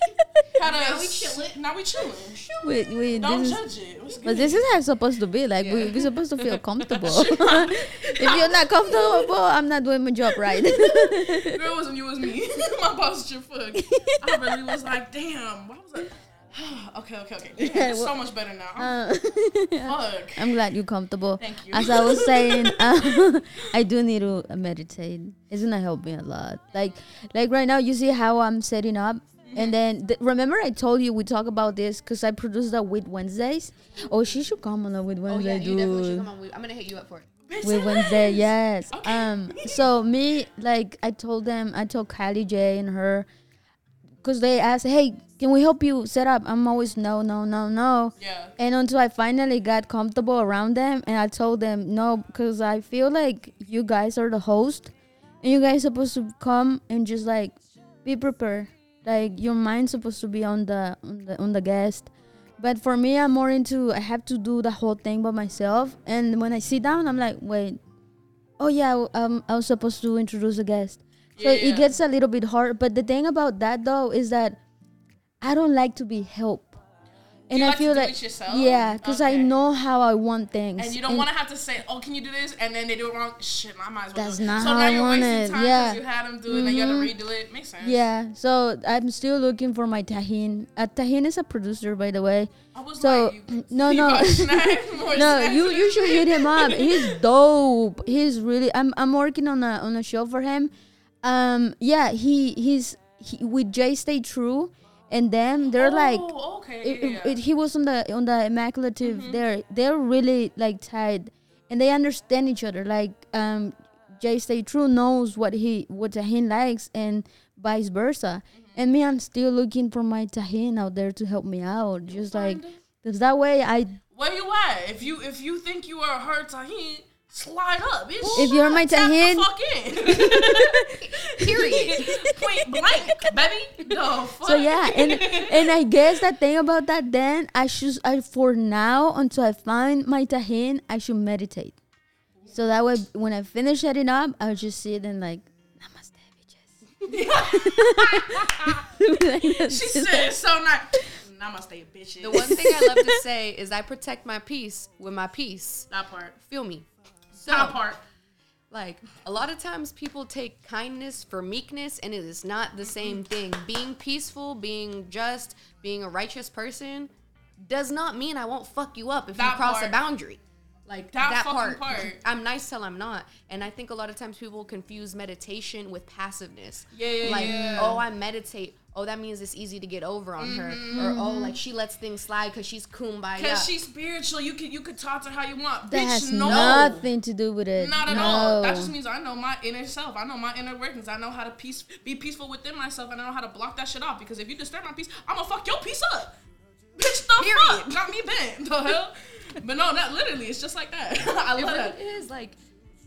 [SPEAKER 3] Had
[SPEAKER 2] Now
[SPEAKER 3] us-
[SPEAKER 2] we chillin'.
[SPEAKER 3] Now we chilling.
[SPEAKER 1] Wait, wait,
[SPEAKER 3] Don't
[SPEAKER 1] this is,
[SPEAKER 3] judge it. What's
[SPEAKER 1] but
[SPEAKER 3] good?
[SPEAKER 1] this is how it's supposed to be. Like we, we're supposed to feel comfortable. if you're not comfortable, I'm not doing my job right.
[SPEAKER 3] Girl, it wasn't you, it was me. My boss posture fuck. I really was like, damn. Why was I? okay, okay, okay. Yeah,
[SPEAKER 1] Yeah,
[SPEAKER 3] it's
[SPEAKER 1] well-
[SPEAKER 3] so much better now.
[SPEAKER 1] Uh,
[SPEAKER 3] fuck.
[SPEAKER 1] I'm glad you're comfortable.
[SPEAKER 3] Thank you.
[SPEAKER 1] As I was saying, uh, I do need to meditate. It's gonna help me a lot. Like, like right now, you see how I'm setting up, and then th- remember I told you we talk about this because I produced that with Wednesdays. Oh, she should come on a with
[SPEAKER 2] Oh
[SPEAKER 1] Wednesday,
[SPEAKER 2] yeah, you definitely should come on. I'm gonna hit you up for it.
[SPEAKER 3] Bitch, say
[SPEAKER 1] Wednesday,
[SPEAKER 3] less.
[SPEAKER 1] yes.
[SPEAKER 3] Okay.
[SPEAKER 1] Um. So me, like, I told them, I told Kylie J and her, because they asked, "Hey, can we help you set up?" I'm always no, no, no, no.
[SPEAKER 3] Yeah.
[SPEAKER 1] And until I finally got comfortable around them, and I told them no, because I feel like you guys are the host, and you guys supposed to come and just like be prepared. Like your mind's supposed to be on the on the on the guest. But for me, I'm more into I have to do the whole thing by myself. And when I sit down, I'm like, wait, oh yeah, um, I was supposed to introduce a guest. So
[SPEAKER 3] Yeah.
[SPEAKER 1] it gets a little bit hard. But the thing about that though is that I don't like to be helped. And
[SPEAKER 3] you
[SPEAKER 1] I
[SPEAKER 3] like to
[SPEAKER 1] feel
[SPEAKER 3] do
[SPEAKER 1] like
[SPEAKER 3] it yourself?
[SPEAKER 1] yeah, because I know how I want things.
[SPEAKER 3] And you don't want to have to say, "Oh, can you do this?" And then they do it wrong. Shit, I might as well.
[SPEAKER 1] That's not
[SPEAKER 3] so
[SPEAKER 1] how
[SPEAKER 3] now
[SPEAKER 1] I
[SPEAKER 3] you're
[SPEAKER 1] want
[SPEAKER 3] wasting
[SPEAKER 1] it.
[SPEAKER 3] time
[SPEAKER 1] Yeah.
[SPEAKER 3] you had them do it, and you have to redo it. Makes sense.
[SPEAKER 1] Yeah, so I'm still looking for my Tahin. Uh, Tahin is a producer, by the way.
[SPEAKER 3] I was
[SPEAKER 1] So,
[SPEAKER 3] like,
[SPEAKER 1] no, no.
[SPEAKER 3] got snack, more
[SPEAKER 1] No, you you should hit him up. He's dope. He's really. I'm I'm working on a on a show for him. Um, yeah, he he's he, with Jay Stay True, and them they're like
[SPEAKER 3] Oh, okay.
[SPEAKER 1] it,
[SPEAKER 3] yeah,
[SPEAKER 1] it-
[SPEAKER 3] yeah.
[SPEAKER 1] it- he was on the on the immaculative there they're really like tied and they understand each other like um jay stay true knows what he what tahin likes and vice versa and me i'm still looking for my tahin out there to help me out just like
[SPEAKER 3] find him.
[SPEAKER 1] because that way i
[SPEAKER 3] Where you at? If you if you think you are her tahin, slide up, bitch.
[SPEAKER 1] If you're my
[SPEAKER 3] Tap
[SPEAKER 1] tahin-
[SPEAKER 3] the fuck in.
[SPEAKER 2] Period.
[SPEAKER 3] Point blank, baby. No fuck.
[SPEAKER 1] so yeah and and i guess the thing about that then i should i for now until i find my tahin i should meditate so that way when i finish setting up i'll just sit and like namaste bitches
[SPEAKER 3] she said so nice. Namaste, bitches.
[SPEAKER 2] The one thing I love to say is I protect my peace with my peace.
[SPEAKER 3] that part.
[SPEAKER 2] Feel me? So,
[SPEAKER 3] That part.
[SPEAKER 2] like a lot of times people take kindness for meekness and it is not the same mm-hmm. thing being peaceful being just being a righteous person does not mean i won't fuck you up if you cross
[SPEAKER 3] part.
[SPEAKER 2] a boundary like
[SPEAKER 3] That
[SPEAKER 2] that, part,
[SPEAKER 3] part.
[SPEAKER 2] i'm nice till i'm not and i think a lot of times people confuse meditation with passiveness
[SPEAKER 3] Yeah, yeah,
[SPEAKER 2] like
[SPEAKER 3] yeah.
[SPEAKER 2] oh i meditate oh that means it's easy to get over on her or oh like she lets things slide because she's kumbaya
[SPEAKER 3] Cause she's spiritual, you can you can talk to her how you want.
[SPEAKER 1] that
[SPEAKER 3] Bitch,
[SPEAKER 1] has
[SPEAKER 3] no.
[SPEAKER 1] nothing to do with it
[SPEAKER 3] Not at
[SPEAKER 1] no.
[SPEAKER 3] all. That just means I know my inner self. I know my inner workings. I know how to peace, be peaceful within myself, and I know how to block that shit off. Because if you disturb my peace, I'ma fuck your peace up. Bitch, the
[SPEAKER 2] Period.
[SPEAKER 3] fuck? Got me bent. The hell? But no, not literally. It's just like that. I
[SPEAKER 2] it
[SPEAKER 3] love
[SPEAKER 2] really
[SPEAKER 3] it
[SPEAKER 2] is like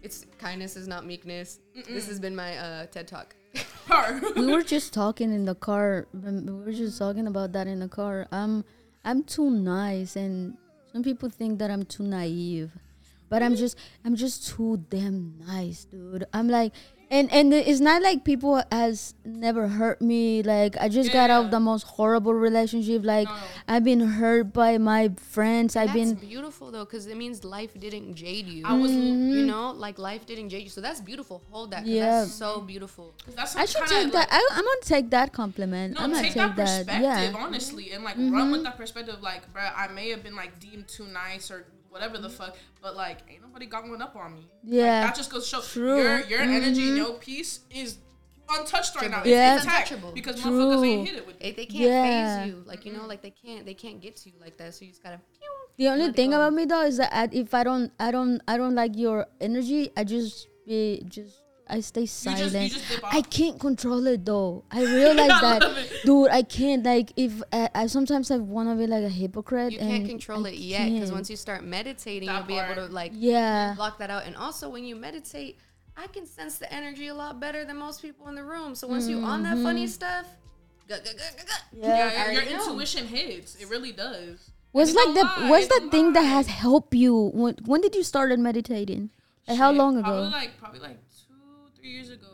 [SPEAKER 2] it's kindness is not meekness this has been my uh ted talk
[SPEAKER 3] Her.
[SPEAKER 1] we were just talking in the car. We were just talking about that in the car. I'm i'm too nice and some people think that i'm too naive. But i'm just i'm just too damn nice dude. I'm like and and it's not like people has never hurt me. Like i just got out of the most horrible relationship. Like
[SPEAKER 3] No.
[SPEAKER 1] i've been hurt by my friends. I've
[SPEAKER 2] that's
[SPEAKER 1] been
[SPEAKER 2] beautiful though because it means life didn't jade you.
[SPEAKER 3] I was.
[SPEAKER 2] you know like life didn't jade you. So that's beautiful. Hold that
[SPEAKER 1] Yeah.
[SPEAKER 2] that's so beautiful.
[SPEAKER 3] That's
[SPEAKER 1] i should
[SPEAKER 3] kinda
[SPEAKER 1] take that. I, i'm gonna take that compliment.
[SPEAKER 3] No,
[SPEAKER 1] i'm gonna
[SPEAKER 3] take,
[SPEAKER 1] take,
[SPEAKER 3] that
[SPEAKER 1] that,
[SPEAKER 3] perspective,
[SPEAKER 1] yeah. Mm-hmm.
[SPEAKER 3] honestly, and like run with that perspective. Like, bruh, I may have been like deemed too nice or whatever the fuck, but like, ain't nobody got one up on me. Like,
[SPEAKER 1] Yeah.
[SPEAKER 3] that just goes to show
[SPEAKER 1] True.
[SPEAKER 3] your your energy and
[SPEAKER 1] Mhm.
[SPEAKER 3] your peace is untouched right now.
[SPEAKER 1] Yeah.
[SPEAKER 3] It's intact
[SPEAKER 2] Untouchable.
[SPEAKER 3] because
[SPEAKER 1] True.
[SPEAKER 3] motherfuckers ain't hit it with.
[SPEAKER 2] they, they can't
[SPEAKER 1] Yeah.
[SPEAKER 2] phase you like you know like they can't they can't get to you like that so you just gotta pew.
[SPEAKER 1] The only thing about me though is that I, if I don't, I don't, I don't like your energy, I just be just. I stay
[SPEAKER 3] You
[SPEAKER 1] silent.
[SPEAKER 3] just, you just.
[SPEAKER 1] I can't control it though. I realize
[SPEAKER 3] I
[SPEAKER 1] that,
[SPEAKER 3] love
[SPEAKER 1] dude. I can't like if I, I sometimes I want to be like a hypocrite.
[SPEAKER 2] you
[SPEAKER 1] and
[SPEAKER 2] can't control
[SPEAKER 1] I
[SPEAKER 2] it yet because once you start meditating
[SPEAKER 3] That
[SPEAKER 2] you'll be able to like
[SPEAKER 1] yeah,
[SPEAKER 2] block that out. And also, when you meditate, I can sense the energy a lot better than most people in the room. So once you on that funny
[SPEAKER 1] Mm-hmm.
[SPEAKER 2] stuff, gu- gu.
[SPEAKER 1] Yeah.
[SPEAKER 3] Yeah, your, your intuition hits. It really does.
[SPEAKER 1] What's like the
[SPEAKER 3] lie,
[SPEAKER 1] what's the
[SPEAKER 3] don't
[SPEAKER 1] thing that has helped you? When when did you start meditating? Like how long ago?
[SPEAKER 3] Probably like probably like two, three years ago.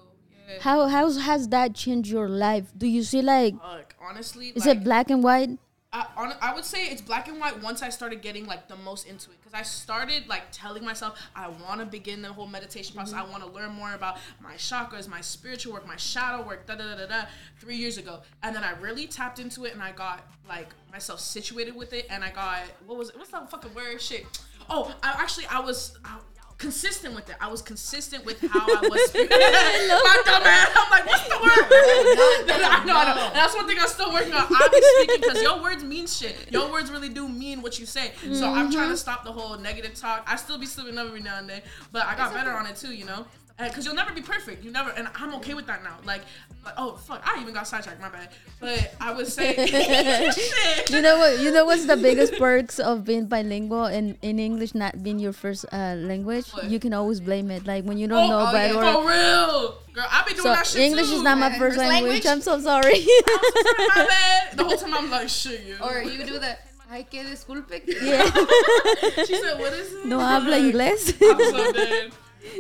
[SPEAKER 3] Yeah.
[SPEAKER 1] How how has that changed your life? Do you see like
[SPEAKER 3] Like honestly,
[SPEAKER 1] is
[SPEAKER 3] like,
[SPEAKER 1] it black and white?
[SPEAKER 3] I, on, I would say it's black and white once I started getting like the most into it because I started like telling myself I want to begin the whole meditation process. Mm-hmm. I want to learn more about my chakras, my spiritual work, my shadow work. Da da da da. Three years ago, and then I really tapped into it and I got like myself situated with it and I got what was it? What's that fucking word? Shit. Oh, I actually I was. I, Consistent with it, I was consistent with how I was. My dumb ass. I'm like, what's the word? I know, I know. And that's one thing I'm still working on. I be speaking because your words mean shit. Your words really do mean what you say. So I'm trying to mm-hmm. stop the whole negative talk. I still be slipping up every now and then, but I got better on it too. You know. Because you'll never be perfect, you never, and I'm okay with that now. Like, like, oh fuck, I even got sidetracked. My bad. But I would say,
[SPEAKER 1] You know what? You know what's the biggest perks of being bilingual and in English not being your first uh, language?
[SPEAKER 3] What?
[SPEAKER 1] You can always blame it. Like when you don't know
[SPEAKER 2] oh,
[SPEAKER 1] bad
[SPEAKER 2] yeah.
[SPEAKER 3] for real, girl. I be doing
[SPEAKER 1] so
[SPEAKER 3] that shit
[SPEAKER 1] English
[SPEAKER 3] too.
[SPEAKER 1] is not my first
[SPEAKER 2] First
[SPEAKER 1] language.
[SPEAKER 2] language?
[SPEAKER 1] I'm so sorry.
[SPEAKER 3] my bad. The whole time I'm like, shit, you.
[SPEAKER 2] Or you do the ay que disculpe.
[SPEAKER 1] yeah.
[SPEAKER 3] She said, what is it?
[SPEAKER 1] No habla inglés.
[SPEAKER 3] I'm so dead.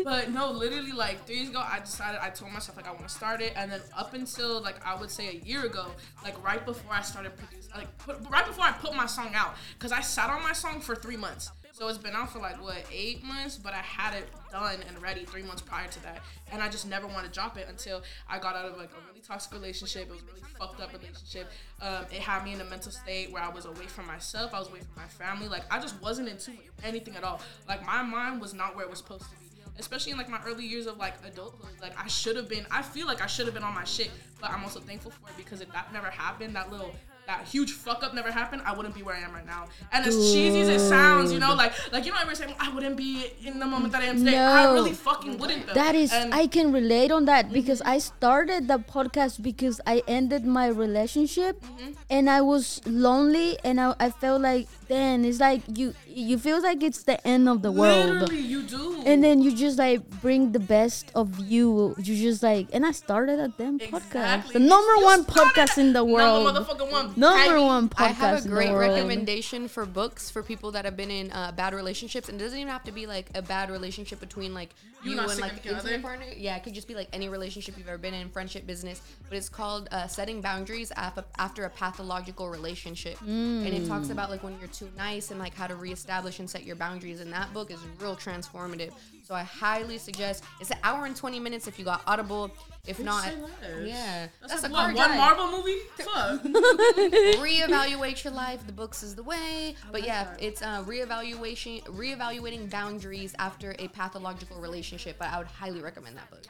[SPEAKER 3] But no, literally like three years ago, I decided I told myself like I want to start it, and then up until like I would say a year ago, like right before I started producing, like put, right before I put my song out, because I sat on my song for three months. So it's been out for like what eight months, but I had it done and ready three months prior to that, and I just never wanted to drop it until I got out of like a really toxic relationship. It was a really fucked up relationship. Um, it had me in a mental state where I was away from myself. I was away from my family. Like I just wasn't into anything at all. Like my mind was not where it was supposed to be especially in like my early years of like adulthood. Like I should have been. I feel like I should have been on my shit, but I'm also thankful for it because if that never happened, that little that huge fuck up never happened, I wouldn't be where I am right now. And as cheesy as it sounds, you know, like like you know, everybody saying I wouldn't be in the moment that I am today. I really fucking wouldn't. Though.
[SPEAKER 1] That is,
[SPEAKER 3] And-
[SPEAKER 1] I can relate on that because I started the podcast because I ended my relationship
[SPEAKER 3] Mm-hmm.
[SPEAKER 1] and I was lonely and I, I felt like, then it's like you, you feel like it's the end of the world.
[SPEAKER 3] literally you do.
[SPEAKER 1] And then you just like bring the best of you. You just like, and I started a damn podcast, the number
[SPEAKER 3] you
[SPEAKER 1] one podcast in the
[SPEAKER 3] Number
[SPEAKER 1] world,
[SPEAKER 3] motherfucking one.
[SPEAKER 1] number
[SPEAKER 3] Tag me.
[SPEAKER 1] one podcast
[SPEAKER 2] I have a great recommendation for books for people that have been in uh, bad relationships, and it doesn't even have to be like a bad relationship between like
[SPEAKER 3] You
[SPEAKER 2] you,
[SPEAKER 3] and
[SPEAKER 2] like
[SPEAKER 3] significant
[SPEAKER 2] intimate partner. Yeah, it could just be like any relationship you've ever been in, friendship, business. But it's called uh, "Setting Boundaries Af- After a Pathological Relationship," and it talks about like when you're too nice and like how to reestablish and set your boundaries. And that book is real transformative. So I highly suggest. It's an hour and twenty minutes if you got Audible. If not,
[SPEAKER 3] Say
[SPEAKER 2] yeah,
[SPEAKER 3] That's,
[SPEAKER 2] that's,
[SPEAKER 3] like
[SPEAKER 2] a
[SPEAKER 3] what,
[SPEAKER 2] car
[SPEAKER 3] one
[SPEAKER 2] drive
[SPEAKER 3] Marvel movie. Fuck.
[SPEAKER 2] reevaluate your life. The books is the way. But yeah, it's uh, reevaluation, reevaluating boundaries after a pathological relationship. But I would highly recommend that book.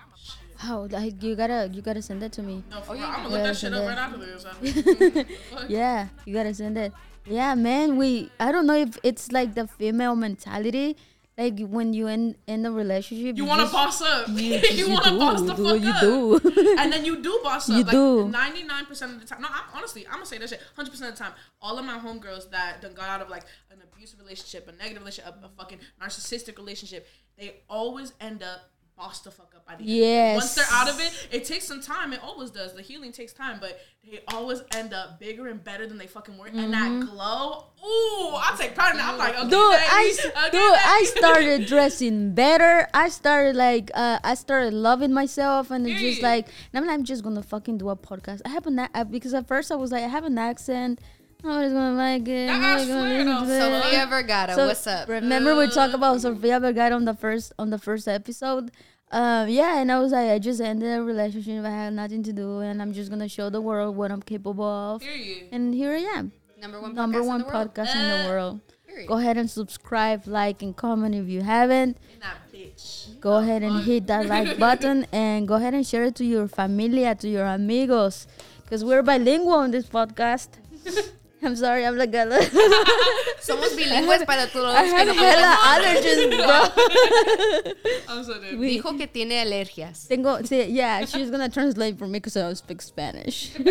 [SPEAKER 1] Oh, like, you gotta, you gotta send that to me.
[SPEAKER 3] No, for
[SPEAKER 2] yeah.
[SPEAKER 3] I'm gonna look that shit
[SPEAKER 1] yeah.
[SPEAKER 3] up right after this. Fuck.
[SPEAKER 1] Yeah, you gotta send it. Yeah, man. We I don't know if it's like the female mentality, like when you end in a relationship,
[SPEAKER 3] You want to boss up.
[SPEAKER 1] You,
[SPEAKER 3] You,
[SPEAKER 1] you
[SPEAKER 3] want to boss the
[SPEAKER 1] do,
[SPEAKER 3] fuck
[SPEAKER 1] you
[SPEAKER 3] up.
[SPEAKER 1] do.
[SPEAKER 3] and then you do boss up.
[SPEAKER 1] You
[SPEAKER 3] like
[SPEAKER 1] do.
[SPEAKER 3] Ninety nine percent of the time. No, I'm, honestly, I'm gonna say this shit. Hundred percent of the time, all of my homegirls that done got out of like an abusive relationship, a negative relationship, a, a fucking narcissistic relationship, they always end up boss the fuck up by the end.
[SPEAKER 1] Yes.
[SPEAKER 3] Once they're out of it, it takes some time. It always does. The healing takes time, but they always end up bigger and better than they fucking were. And that glow, ooh, I take pride in that. I'm like, okay,
[SPEAKER 1] Mm-hmm. Dude, I,
[SPEAKER 3] okay,
[SPEAKER 1] dude, I started dressing better. I started like, uh, I started loving myself, and it's just like, and I'm like, I'm just gonna fucking do a podcast. I have an because at first I was like, I have an accent. Nobody's gonna like it.
[SPEAKER 3] That
[SPEAKER 1] nobody's
[SPEAKER 3] ass
[SPEAKER 1] gonna
[SPEAKER 3] flare,
[SPEAKER 1] listen
[SPEAKER 3] though.
[SPEAKER 1] to it.
[SPEAKER 2] Sofia Vergara,
[SPEAKER 1] So,
[SPEAKER 2] what's up?
[SPEAKER 1] Remember we talked about Sofia Vergara on the first on the first episode. Um, yeah, and I was like, I just ended a relationship. I had nothing to do, and I'm just gonna show the world what I'm capable of.
[SPEAKER 3] Period.
[SPEAKER 1] And here I am,
[SPEAKER 2] Number one,
[SPEAKER 1] number
[SPEAKER 2] podcast
[SPEAKER 1] one
[SPEAKER 2] in the world.
[SPEAKER 1] podcast in the world.
[SPEAKER 2] Period.
[SPEAKER 1] Go ahead and subscribe, like, and comment if you haven't.
[SPEAKER 3] In that bitch.
[SPEAKER 1] Go ahead and hit that like button, and go ahead and share it to your familia, to your amigos, because we're bilingual on this podcast. I'm sorry, I'm like a
[SPEAKER 2] Somos bilingües para todos
[SPEAKER 1] I
[SPEAKER 2] los que
[SPEAKER 1] have
[SPEAKER 2] no
[SPEAKER 1] allergies, bro.
[SPEAKER 2] Dijo que tiene alergias.
[SPEAKER 1] Tengo, sí, yeah, she's gonna translate for me because I don't speak Spanish.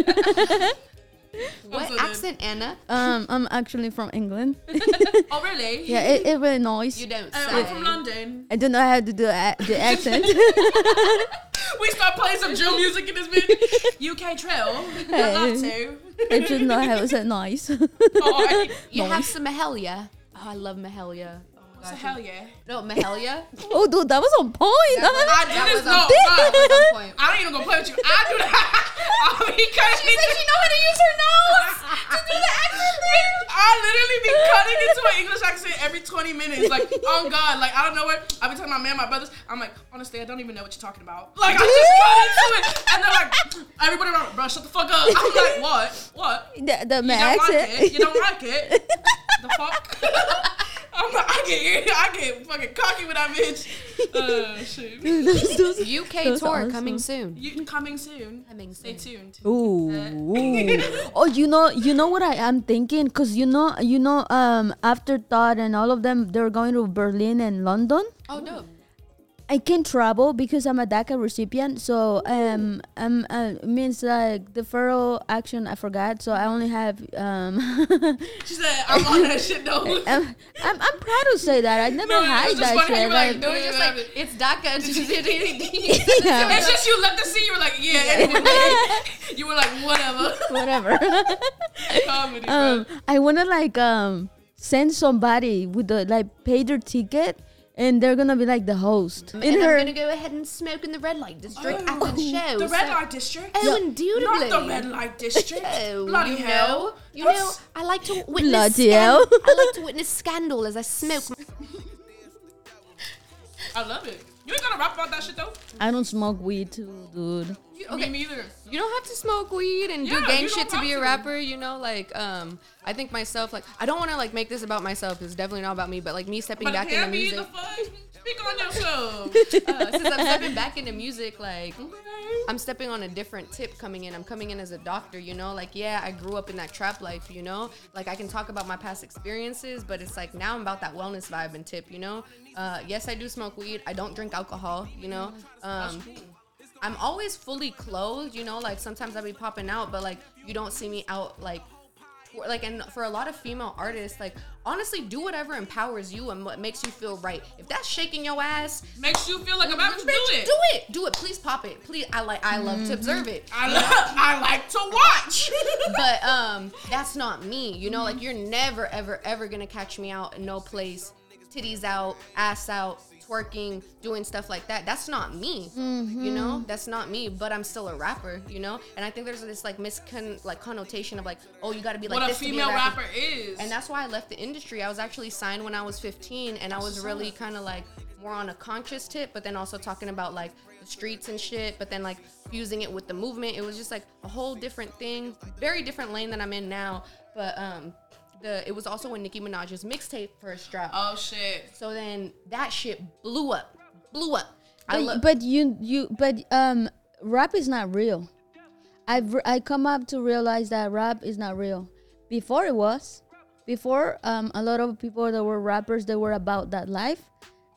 [SPEAKER 2] What
[SPEAKER 3] Also
[SPEAKER 2] accent, Anna?
[SPEAKER 1] um, I'm actually from England.
[SPEAKER 3] Oh really?
[SPEAKER 1] Yeah, it, it really annoys.
[SPEAKER 2] You don't
[SPEAKER 3] Uh,
[SPEAKER 2] say.
[SPEAKER 3] I'm from London.
[SPEAKER 1] I don't know how to do a- the accent.
[SPEAKER 3] we start playing some drill music in this bitch. UK drill. I love to.
[SPEAKER 1] It should not have said nice.
[SPEAKER 3] Oh,
[SPEAKER 2] You have some Mahalia. Oh, I love Mahalia. Oh my
[SPEAKER 3] so hell yeah.
[SPEAKER 2] No, Mahalia.
[SPEAKER 1] oh, dude, that was on point.
[SPEAKER 3] I do
[SPEAKER 2] That
[SPEAKER 3] this
[SPEAKER 2] was
[SPEAKER 3] no.
[SPEAKER 2] on- was on point.
[SPEAKER 3] I ain't even gonna play with you. I do that. I be cutting
[SPEAKER 2] She said she know how to use her nose to do the accent thing.
[SPEAKER 3] I literally be cutting into an English accent every 20 minutes. Like, oh God, like, I don't know what. I be telling my man, my brothers, I'm like, honestly, I don't even know what you're talking about. Like, I just cut into it. And they're like, everybody around, bro, shut the fuck up. I'm like, what? What?
[SPEAKER 1] the, the
[SPEAKER 3] You don't like
[SPEAKER 1] accent.
[SPEAKER 3] it? You don't like it? the fuck? I'm like, I get, I get fucking cocky with that bitch. Uh, shit.
[SPEAKER 1] Those- those-
[SPEAKER 2] UK
[SPEAKER 1] Those
[SPEAKER 2] tour
[SPEAKER 1] awesome.
[SPEAKER 2] coming soon.
[SPEAKER 3] You coming soon.
[SPEAKER 2] Coming
[SPEAKER 3] Stay tuned.
[SPEAKER 1] Ooh, ooh. oh, you know, you know what I am thinking, cause you know, you know, um, Afterthought and all of them, they're going to Berlin and London.
[SPEAKER 2] Oh no.
[SPEAKER 1] I can travel because I'm a DACA recipient, so um, um, uh, means like deferral action. I forgot, so I only have um.
[SPEAKER 3] She said, I'm on that shit though.
[SPEAKER 1] I'm, I'm I'm proud to say that I never
[SPEAKER 3] No, it
[SPEAKER 1] had
[SPEAKER 3] was just
[SPEAKER 1] that
[SPEAKER 3] funny
[SPEAKER 1] shit.
[SPEAKER 3] you were like,
[SPEAKER 1] like-
[SPEAKER 2] It was just like it's DACA.
[SPEAKER 1] Yeah.
[SPEAKER 3] It's just you looked to see, you were like, yeah. anyway. you were like, whatever.
[SPEAKER 1] whatever.
[SPEAKER 3] Comedy,
[SPEAKER 1] um,
[SPEAKER 3] bro.
[SPEAKER 1] I wanna like um send somebody with the like pay their ticket, and they're gonna be like the host.
[SPEAKER 2] and
[SPEAKER 1] In
[SPEAKER 2] I'm
[SPEAKER 1] her,
[SPEAKER 2] gonna go ahead and smoke in the red light district
[SPEAKER 3] Oh,
[SPEAKER 2] after the show.
[SPEAKER 3] The red
[SPEAKER 2] So-
[SPEAKER 3] light district.
[SPEAKER 2] Oh, indubitably.
[SPEAKER 3] Not the red light district.
[SPEAKER 2] Oh,
[SPEAKER 3] Bloody
[SPEAKER 2] you
[SPEAKER 3] hell.
[SPEAKER 2] know, you know, I like to witness.
[SPEAKER 1] Bloody
[SPEAKER 2] scan-
[SPEAKER 1] hell.
[SPEAKER 2] I like to witness scandal as I smoke.
[SPEAKER 3] I love it. You ain't gonna rap about that shit though.
[SPEAKER 1] I don't smoke weed too, dude.
[SPEAKER 2] You-
[SPEAKER 3] Me neither.
[SPEAKER 2] You don't have to smoke weed and
[SPEAKER 3] Yeah,
[SPEAKER 2] do gang shit to be
[SPEAKER 3] have
[SPEAKER 2] a
[SPEAKER 3] to.
[SPEAKER 2] rapper, you know. Like, um, I think myself, like, I don't want to like make this about myself. It's definitely not about me, but like me stepping
[SPEAKER 3] But
[SPEAKER 2] back
[SPEAKER 3] it
[SPEAKER 2] into
[SPEAKER 3] can't
[SPEAKER 2] music.
[SPEAKER 3] the fuck. Speak on yourself.
[SPEAKER 2] uh, since I'm stepping back into music, like, I'm stepping on a different tip coming in. I'm coming in as a doctor, you know? Like, yeah, I grew up in that trap life, you know? Like, I can talk about my past experiences, but it's like now I'm about that wellness vibe and tip, you know? Uh, yes, I do smoke weed. I don't drink alcohol, you know? Um, I'm always fully clothed, you know? Like, sometimes I be popping out, but like, you don't see me out, like, like and for a lot of female artists like honestly do whatever empowers you and what makes you feel right if that's shaking your ass
[SPEAKER 3] Makes you feel like a bitch. Do it.
[SPEAKER 2] do it. Do it. Please pop it. Please. I like. I love to observe it.
[SPEAKER 3] I, lo- I like to watch.
[SPEAKER 2] But um, that's not me. You know, like you're never, ever, ever gonna catch me out in no place, titties out, ass out, twerking, doing stuff like that. That's not me. You know, that's not me. But I'm still a rapper. You know, and I think there's this like miscon like connotation of like, oh, you got to be like
[SPEAKER 3] what a
[SPEAKER 2] this to be
[SPEAKER 3] female rapper is.
[SPEAKER 2] and that's why I left the industry. I was actually signed when I was 15, and I was really kind of like more on a conscious tip, but then also talking about like the streets and shit, but then like fusing it with the movement. It was just like a whole different thing, very different lane than I'm in now. But um, the it was also when Nicki Minaj's mixtape first dropped.
[SPEAKER 3] oh shit.
[SPEAKER 2] so then that shit blew up, blew up. I
[SPEAKER 1] But,
[SPEAKER 2] love.
[SPEAKER 1] but you you but um rap is not real. I've I come up to realize that rap is not real. Before it was, before um a lot of people that were rappers they were about that life,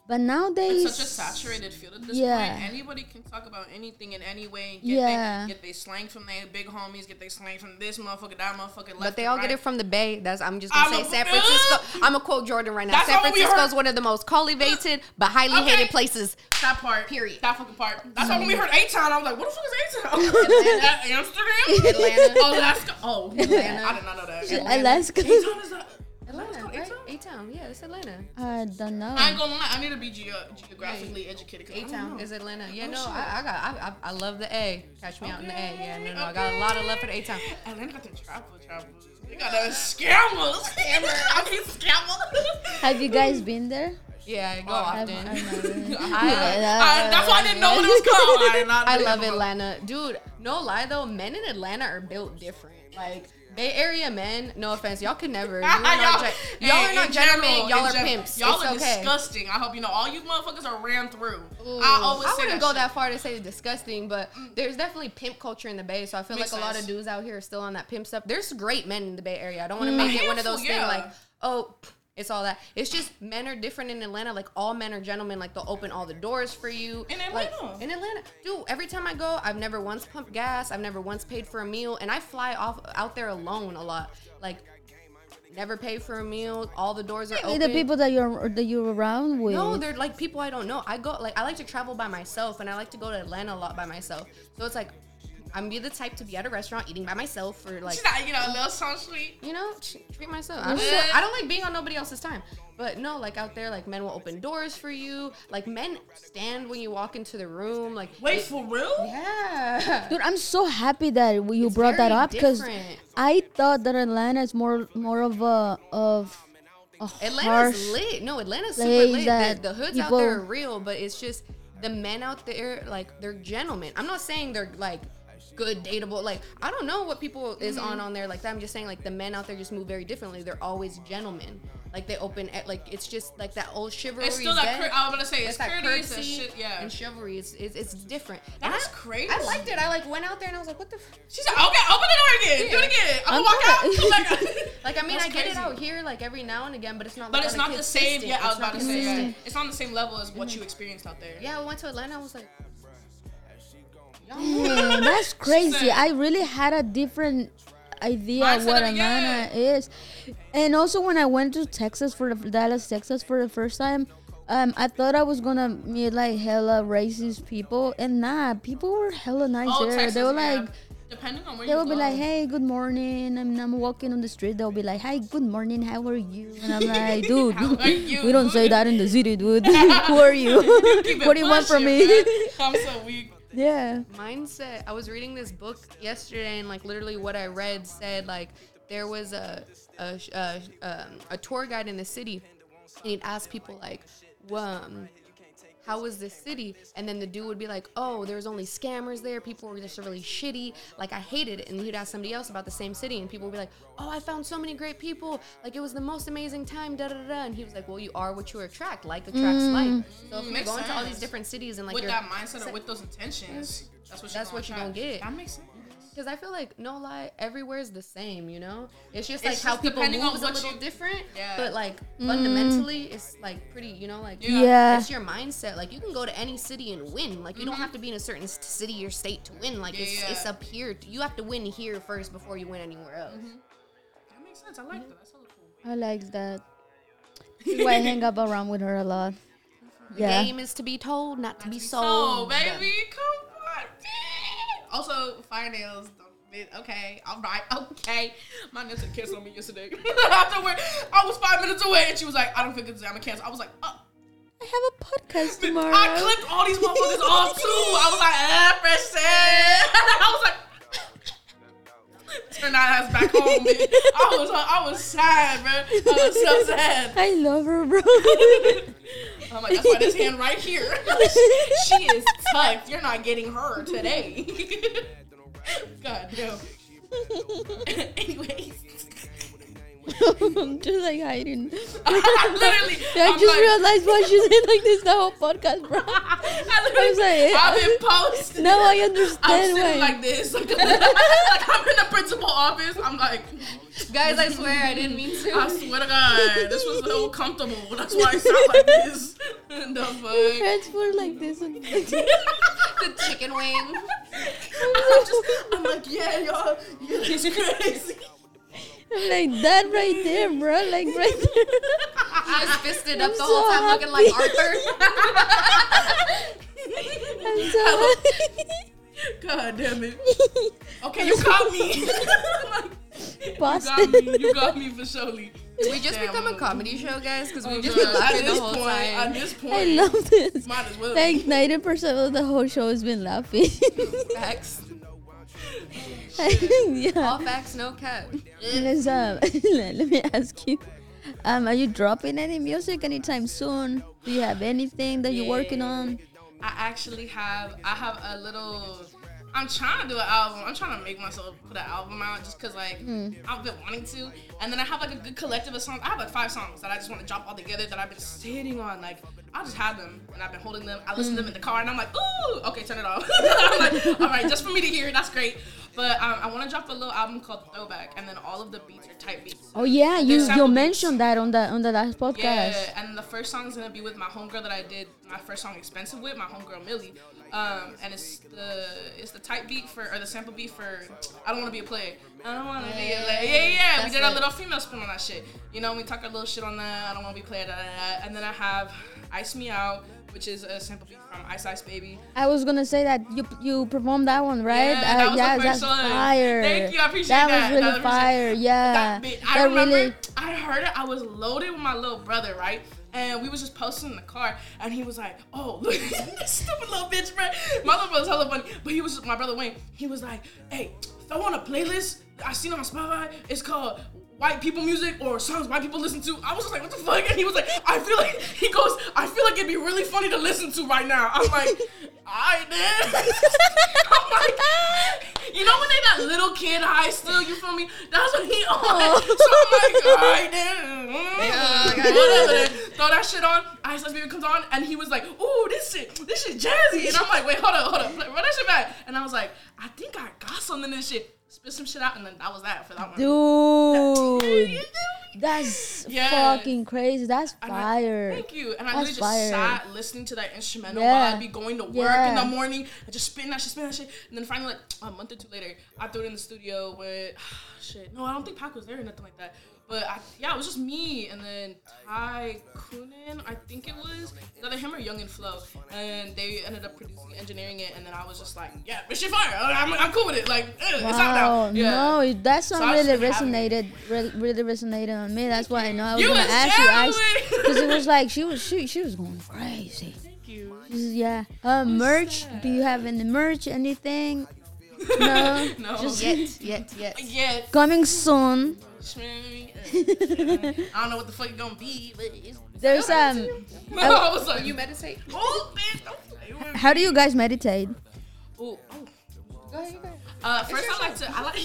[SPEAKER 1] but nowadays
[SPEAKER 3] It's such a saturated field at this
[SPEAKER 1] Yeah.
[SPEAKER 3] point. Anybody can talk about anything in any way. Get
[SPEAKER 1] Yeah.
[SPEAKER 3] They, get they slang from their big homies. Get they slang from this motherfucker, that motherfucker. Left
[SPEAKER 2] but they
[SPEAKER 3] and
[SPEAKER 2] all
[SPEAKER 3] right.
[SPEAKER 2] get it from the Bay. That's I'm just gonna
[SPEAKER 3] I'm
[SPEAKER 2] say
[SPEAKER 3] a-
[SPEAKER 2] San Francisco. I'm gonna quote Jordan right now.
[SPEAKER 3] That's
[SPEAKER 2] San Francisco is one of the most cultivated but highly
[SPEAKER 3] Okay.
[SPEAKER 2] hated places.
[SPEAKER 3] That part.
[SPEAKER 2] Period.
[SPEAKER 3] That fucking part. That's why when we mm-hmm. heard A Town, I was like, what the fuck is A Town? Amsterdam?
[SPEAKER 2] Atlanta.
[SPEAKER 3] Oh, Alaska. Oh,
[SPEAKER 2] Atlanta.
[SPEAKER 3] I did not know that.
[SPEAKER 1] Alaska.
[SPEAKER 3] A Town is that.
[SPEAKER 2] Atlanta,
[SPEAKER 3] called
[SPEAKER 2] right?
[SPEAKER 3] A-Town?
[SPEAKER 2] A-Town, yeah, it's Atlanta.
[SPEAKER 1] I don't know.
[SPEAKER 3] I ain't gonna lie. I need to be geo- geographically educated. 'cause I don't
[SPEAKER 2] A-Town is Atlanta. Yeah,
[SPEAKER 3] Oh,
[SPEAKER 2] no,
[SPEAKER 3] shit.
[SPEAKER 2] I, I got, I, I, I love the A. Catch me out in the A. Yeah, no, no, I got a lot of love for the A-Town.
[SPEAKER 3] Atlanta got them travel travelers. They got them scammers. I mean scammers.
[SPEAKER 1] Have you guys been there?
[SPEAKER 2] Yeah, I go
[SPEAKER 1] I've,
[SPEAKER 2] often.
[SPEAKER 1] I've.
[SPEAKER 2] I,
[SPEAKER 3] I, that's why I didn't know what it was called. I,
[SPEAKER 2] I love. Atlanta, dude. No lie though, men in Atlanta are built different. Like Bay Area men, no offense, y'all could never. Y'all are not, gen- y'all
[SPEAKER 3] hey,
[SPEAKER 2] are not
[SPEAKER 3] in
[SPEAKER 2] gentlemen. Y'all are
[SPEAKER 3] gen-
[SPEAKER 2] pimps.
[SPEAKER 3] Y'all
[SPEAKER 2] it's
[SPEAKER 3] are
[SPEAKER 2] okay.
[SPEAKER 3] disgusting. I hope you know all you motherfuckers are ran through.
[SPEAKER 2] Ooh,
[SPEAKER 3] I always
[SPEAKER 2] I wouldn't
[SPEAKER 3] that
[SPEAKER 2] go
[SPEAKER 3] shit.
[SPEAKER 2] that far to say disgusting, but there's definitely pimp culture in the Bay. So I feel
[SPEAKER 3] Makes
[SPEAKER 2] like a lot of dudes out here are still on that pimp stuff. There's great men in the Bay Area. I don't want to
[SPEAKER 3] Mm.
[SPEAKER 2] make it one of those
[SPEAKER 3] yeah.
[SPEAKER 2] things like, oh, it's all that. It's just men are different in Atlanta. Like all men are gentlemen. Like they'll open all the doors for you.
[SPEAKER 3] In
[SPEAKER 2] Like,
[SPEAKER 3] Atlanta?
[SPEAKER 2] in Atlanta, dude. Every time I go, I've never once pumped gas. I've never once paid for a meal, and I fly off out there alone a lot. Like never pay for a meal. All the doors are
[SPEAKER 1] Like
[SPEAKER 2] open.
[SPEAKER 1] the people that you're that you're around with.
[SPEAKER 2] No, they're like people I don't know. I go like I like to travel by myself, and I like to go to Atlanta a lot by myself. So it's like I'm be the type to be at a restaurant eating by myself for like
[SPEAKER 3] She's not, you know, a little song sweet.
[SPEAKER 2] you know treat myself. I don't, I don't like being on nobody else's time. But no, like out there, like men will open doors for you. Like men stand when you walk into the room. Like
[SPEAKER 3] Wait,
[SPEAKER 2] it-
[SPEAKER 3] for real?
[SPEAKER 2] yeah.
[SPEAKER 1] Dude, I'm so happy that you
[SPEAKER 2] It's
[SPEAKER 1] brought that up because. I thought that Atlanta is more more of a of a
[SPEAKER 2] Atlanta's
[SPEAKER 1] harsh.
[SPEAKER 2] lit. No, Atlanta's super
[SPEAKER 1] place
[SPEAKER 2] lit.
[SPEAKER 1] that
[SPEAKER 2] The, the hoods
[SPEAKER 1] people-
[SPEAKER 2] out there are real, but it's just the men out there, like they're gentlemen. I'm not saying they're like good dateable. Like I don't know what people is
[SPEAKER 1] Mm-hmm.
[SPEAKER 2] on on there like that. I'm just saying like the men out there just move very differently. They're always gentlemen. Like they open at like it's just like that old chivalry.
[SPEAKER 3] It's still that. Cur- I'm gonna say it's,
[SPEAKER 2] It's that courtesy
[SPEAKER 3] shit. Yeah.
[SPEAKER 2] and chivalry. It's, it's, it's different.
[SPEAKER 3] That's crazy.
[SPEAKER 2] I liked it. I like went out there and I was like, what the. F-?
[SPEAKER 3] She's like, okay, open the door again. Do it again. I'm,
[SPEAKER 1] I'm
[SPEAKER 3] gonna walk out.
[SPEAKER 2] Like I mean,
[SPEAKER 3] That's
[SPEAKER 2] I get it out here like every now and again, but it's not.
[SPEAKER 3] But
[SPEAKER 2] like
[SPEAKER 3] it's not the same. Yeah, I was about to say. Yeah. It's on the same level as what you experienced out there.
[SPEAKER 2] Yeah, I went to Atlanta. I was like,
[SPEAKER 1] Man, that's crazy. I really had a different idea of
[SPEAKER 3] Mindset
[SPEAKER 1] what
[SPEAKER 3] it.
[SPEAKER 1] Atlanta is. And also when I went to Texas for the Dallas, Texas for the first time, um, I thought I was gonna meet like hella racist people, and nah, people were hella nice
[SPEAKER 3] Oh,
[SPEAKER 1] there.
[SPEAKER 3] Texas,
[SPEAKER 1] they were
[SPEAKER 3] yeah.
[SPEAKER 1] like,
[SPEAKER 3] depending on where
[SPEAKER 1] they will be like, "Hey, good morning." And I'm walking on the street. They'll be like, "Hi, good morning. How are you?" And I'm like, "Dude,
[SPEAKER 3] How are you?
[SPEAKER 1] we don't say that in the city, dude. Who are you? What do you want from me?"
[SPEAKER 3] I'm so weak.
[SPEAKER 1] Yeah.
[SPEAKER 2] mindset. I was reading this book yesterday, and like literally what I read said like there was a a a, um, a tour guide in the city, and he'd ask people like, um, how was this city? And then the dude would be like, oh, there was only scammers there. People were just really shitty. Like I hated it. And he'd ask somebody else about the same city, and people would be like, oh, I found so many great people. Like it was the most amazing time. Da da da. da. And he was like, well, you are what you attract. Like attracts mm. like. So if you go into all these different cities and like
[SPEAKER 3] with
[SPEAKER 2] you're
[SPEAKER 3] that mindset or with those intentions, that's what
[SPEAKER 2] That's
[SPEAKER 3] you're
[SPEAKER 2] what you're gonna get.
[SPEAKER 3] That makes sense.
[SPEAKER 2] Because I feel like no lie, everywhere is the same. You know, it's just
[SPEAKER 3] It's
[SPEAKER 2] like how
[SPEAKER 3] just
[SPEAKER 2] people
[SPEAKER 3] depending on
[SPEAKER 2] move is a little
[SPEAKER 3] you-
[SPEAKER 2] different.
[SPEAKER 3] Yeah.
[SPEAKER 2] But like mm. fundamentally, it's like pretty. You know, like
[SPEAKER 3] Yeah.
[SPEAKER 1] Yeah.
[SPEAKER 2] it's your mindset. Like you can go to any city and win. Like you don't mm-hmm. have to be in a certain city or state to win. Like
[SPEAKER 3] Mm-hmm. Yeah,
[SPEAKER 2] it's
[SPEAKER 3] yeah.
[SPEAKER 2] it's up here. You have to win here first before you win anywhere else. Mm-hmm.
[SPEAKER 3] That makes sense. I like mm-hmm. that. That's hella cool.
[SPEAKER 1] I like that. Why I hang up around with her a lot.
[SPEAKER 2] The
[SPEAKER 1] Yeah.
[SPEAKER 2] game is to be told, not to be
[SPEAKER 3] So,
[SPEAKER 2] sold.
[SPEAKER 3] baby, come on. Also, fire nails. don't. Okay, all right, okay. My niece had canceled on me yesterday. Afterward, I was five minutes away, and she was like, "I don't feel good today. I'm gonna cancel." I was like, "Oh."
[SPEAKER 1] I have a podcast tomorrow.
[SPEAKER 3] I clicked all these motherfuckers off too. I was like, "Ah, fresh set." I was like. Turn that ass back home, man. I was, I was sad, man. I was so sad.
[SPEAKER 1] I love her, bro.
[SPEAKER 3] I'm like, that's why this hand right here. she is tucked. You're not getting her today. God damn. Anyways,
[SPEAKER 1] I'm just like hiding.
[SPEAKER 3] literally,
[SPEAKER 1] I
[SPEAKER 3] I'm
[SPEAKER 1] just
[SPEAKER 3] like,
[SPEAKER 1] realized why she's said like this the whole podcast, bro.
[SPEAKER 3] I literally,
[SPEAKER 1] was like- eh?
[SPEAKER 3] I'm in post.
[SPEAKER 1] Now I
[SPEAKER 3] I'm
[SPEAKER 1] understand
[SPEAKER 3] sitting
[SPEAKER 1] why.
[SPEAKER 3] like this, like, I'm in the principal office. I'm like,
[SPEAKER 2] Guys, I swear I didn't mean to.
[SPEAKER 3] I swear to God, this was so comfortable. That's why I sound like this. the fuck.
[SPEAKER 1] Heads were like this. and-
[SPEAKER 2] the chicken wing.
[SPEAKER 3] I'm, just, I'm like, yeah, y'all, yeah, it's crazy.
[SPEAKER 1] I'm like that right there, bro. Like right there.
[SPEAKER 2] I just fisted
[SPEAKER 1] I'm
[SPEAKER 2] up the
[SPEAKER 1] so
[SPEAKER 2] whole time looking like. Arthur.
[SPEAKER 1] I'm so
[SPEAKER 3] God damn it. Okay, you got me. you got
[SPEAKER 1] Busted.
[SPEAKER 3] me. You got me for surely.
[SPEAKER 2] Did we just
[SPEAKER 3] Damn.
[SPEAKER 2] become a comedy show, guys? Because we've
[SPEAKER 3] Oh,
[SPEAKER 2] just
[SPEAKER 3] God.
[SPEAKER 2] been
[SPEAKER 3] at
[SPEAKER 2] laughing the
[SPEAKER 3] this
[SPEAKER 2] whole
[SPEAKER 3] point, at this point,
[SPEAKER 1] I love this.
[SPEAKER 3] might as well.
[SPEAKER 1] Like ninety percent of the whole show has been laughing.
[SPEAKER 2] Facts.
[SPEAKER 1] yeah.
[SPEAKER 2] All facts, no cap.
[SPEAKER 1] Um, let, me ask you. Um, are you dropping any music anytime soon? Do you have anything that you're working on?
[SPEAKER 3] I actually have I have a little I'm trying to do an album. I'm trying to make myself put an album out just cause like I've been wanting to. And then I have like a good collective of songs. I have like five songs that I just want to drop all together that I've been sitting on. Like I just have them and I've been holding them. I listen to them in the car and I'm like, ooh, okay, turn it off. I'm like, all right, just for me to hear, that's great. But um, I want to drop a little album called Throwback, and then all of the beats are type beats.
[SPEAKER 1] Oh yeah, you you mentioned that on the on the last podcast.
[SPEAKER 3] Yeah, and the first song is gonna be with my homegirl that I did my first song expensive with, my homegirl Millie. Um, and it's the it's the type beat for or the sample beat for I don't wanna be a player. I don't wanna be a player. Yeah, yeah, yeah. We did our
[SPEAKER 2] lit.
[SPEAKER 3] little female spin on that shit. You know, we talk our little shit on that. I don't wanna be a player. Da, da, da. And then I have Ice Me Out, which is a sample beat from Ice Ice Baby.
[SPEAKER 1] I was gonna say that you you performed that one, right?
[SPEAKER 3] Yeah, that was the first
[SPEAKER 1] that's
[SPEAKER 3] one.
[SPEAKER 1] fire.
[SPEAKER 3] Thank you, I appreciate
[SPEAKER 1] that.
[SPEAKER 3] that.
[SPEAKER 1] was really
[SPEAKER 3] That was
[SPEAKER 1] fire. Yeah,
[SPEAKER 3] That bit, I
[SPEAKER 1] that
[SPEAKER 3] remember
[SPEAKER 1] really.
[SPEAKER 3] I heard it. I was loaded with my little brother, right? And we was just posting in the car, and he was like, "Oh, look, stupid little bitch, bro." My little brother's hella funny, but he was my brother Wayne. He was like, "Hey, throw on a playlist I seen on Spotify. It's called." White people music or songs white people listen to. I was just like, what the fuck? And he was like, I feel like he goes, I feel like it'd be really funny to listen to right now. I'm like, I did. I'm like, you know when they got little kid high still, you feel me? That's what he on. Oh. So I'm like, I did. Whatever. then. Throw that shit on. Ice Ice Baby comes on, and he was like, ooh, this shit, this shit jazzy. And I'm like, wait, hold up, hold up, run that shit back. And I was like, I think I got something in this shit. Spit some shit out, and then that was that for that one.
[SPEAKER 1] Dude, that's
[SPEAKER 3] Yeah.
[SPEAKER 1] fucking crazy. That's
[SPEAKER 3] And I-
[SPEAKER 1] fire.
[SPEAKER 3] thank you. And I
[SPEAKER 1] That's
[SPEAKER 3] literally just
[SPEAKER 1] fire.
[SPEAKER 3] sat listening to that instrumental
[SPEAKER 1] Yeah.
[SPEAKER 3] while I'd be going to work in the morning and just spitting that shit, spitting that shit. And then finally, like a month or two later, I threw it in the studio with shit. No, I don't think Pac was there or nothing like that. But I, yeah, it was just me and then Ty Kunin, I think it was. Either him or Young and Flow. And they ended up producing, engineering it. And then I was just like, yeah, this shit fire. I'm, I'm cool with it. Like, eh, it's out
[SPEAKER 1] Wow,
[SPEAKER 3] now. Yeah.
[SPEAKER 1] no, that song
[SPEAKER 3] just
[SPEAKER 1] really resonated, really, really resonated on me. That's why I know I was gonna ask you because it was like she was she she was going crazy.
[SPEAKER 3] Thank you.
[SPEAKER 1] Yeah. Um, merch. Do you have any merch? Anything? No.
[SPEAKER 3] No.
[SPEAKER 1] Just
[SPEAKER 2] Yet, yet, yet.
[SPEAKER 3] Yeah.
[SPEAKER 1] coming soon.
[SPEAKER 3] I don't know what the fuck it gonna be, but it's.
[SPEAKER 1] There's um.
[SPEAKER 3] I was like,
[SPEAKER 2] You meditate?
[SPEAKER 3] oh, bitch, don't play with me.
[SPEAKER 1] How do you guys meditate?
[SPEAKER 3] Ooh, oh.
[SPEAKER 2] Go ahead, you go.
[SPEAKER 3] Uh, first I like to I like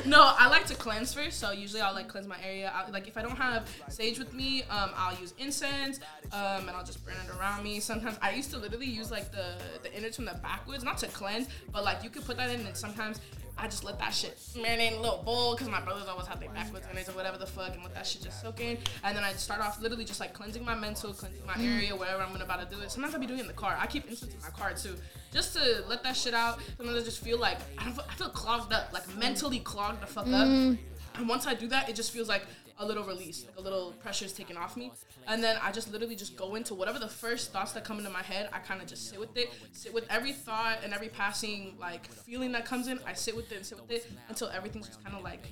[SPEAKER 3] no I like to cleanse first so usually I'll like cleanse my area I, like if I don't have sage with me um, I'll use incense um, and I'll just burn it around me sometimes I used to literally use like the the innards from the backwoods not to cleanse but like you could put that in and sometimes I just let that shit marinate in a little bowl because my brothers always have their backwoods innards or whatever the fuck and let that shit just soak in and then I start off literally just like cleansing my mental cleansing my area wherever I'm gonna about to do it sometimes I'll be doing it in the car I keep incense in my car too just to let that shit out. Sometimes I just feel like I, don't, feel- I feel clogged up, like mentally clogged the fuck up. Mm. And once I do that, it just feels like a little release, like a little pressure is taken off me. And then I just literally just go into whatever the first thoughts that come into my head. I kind of just sit with it, sit with every thought and every passing like feeling that comes in. I sit with it and sit with it until everything's just kind of like,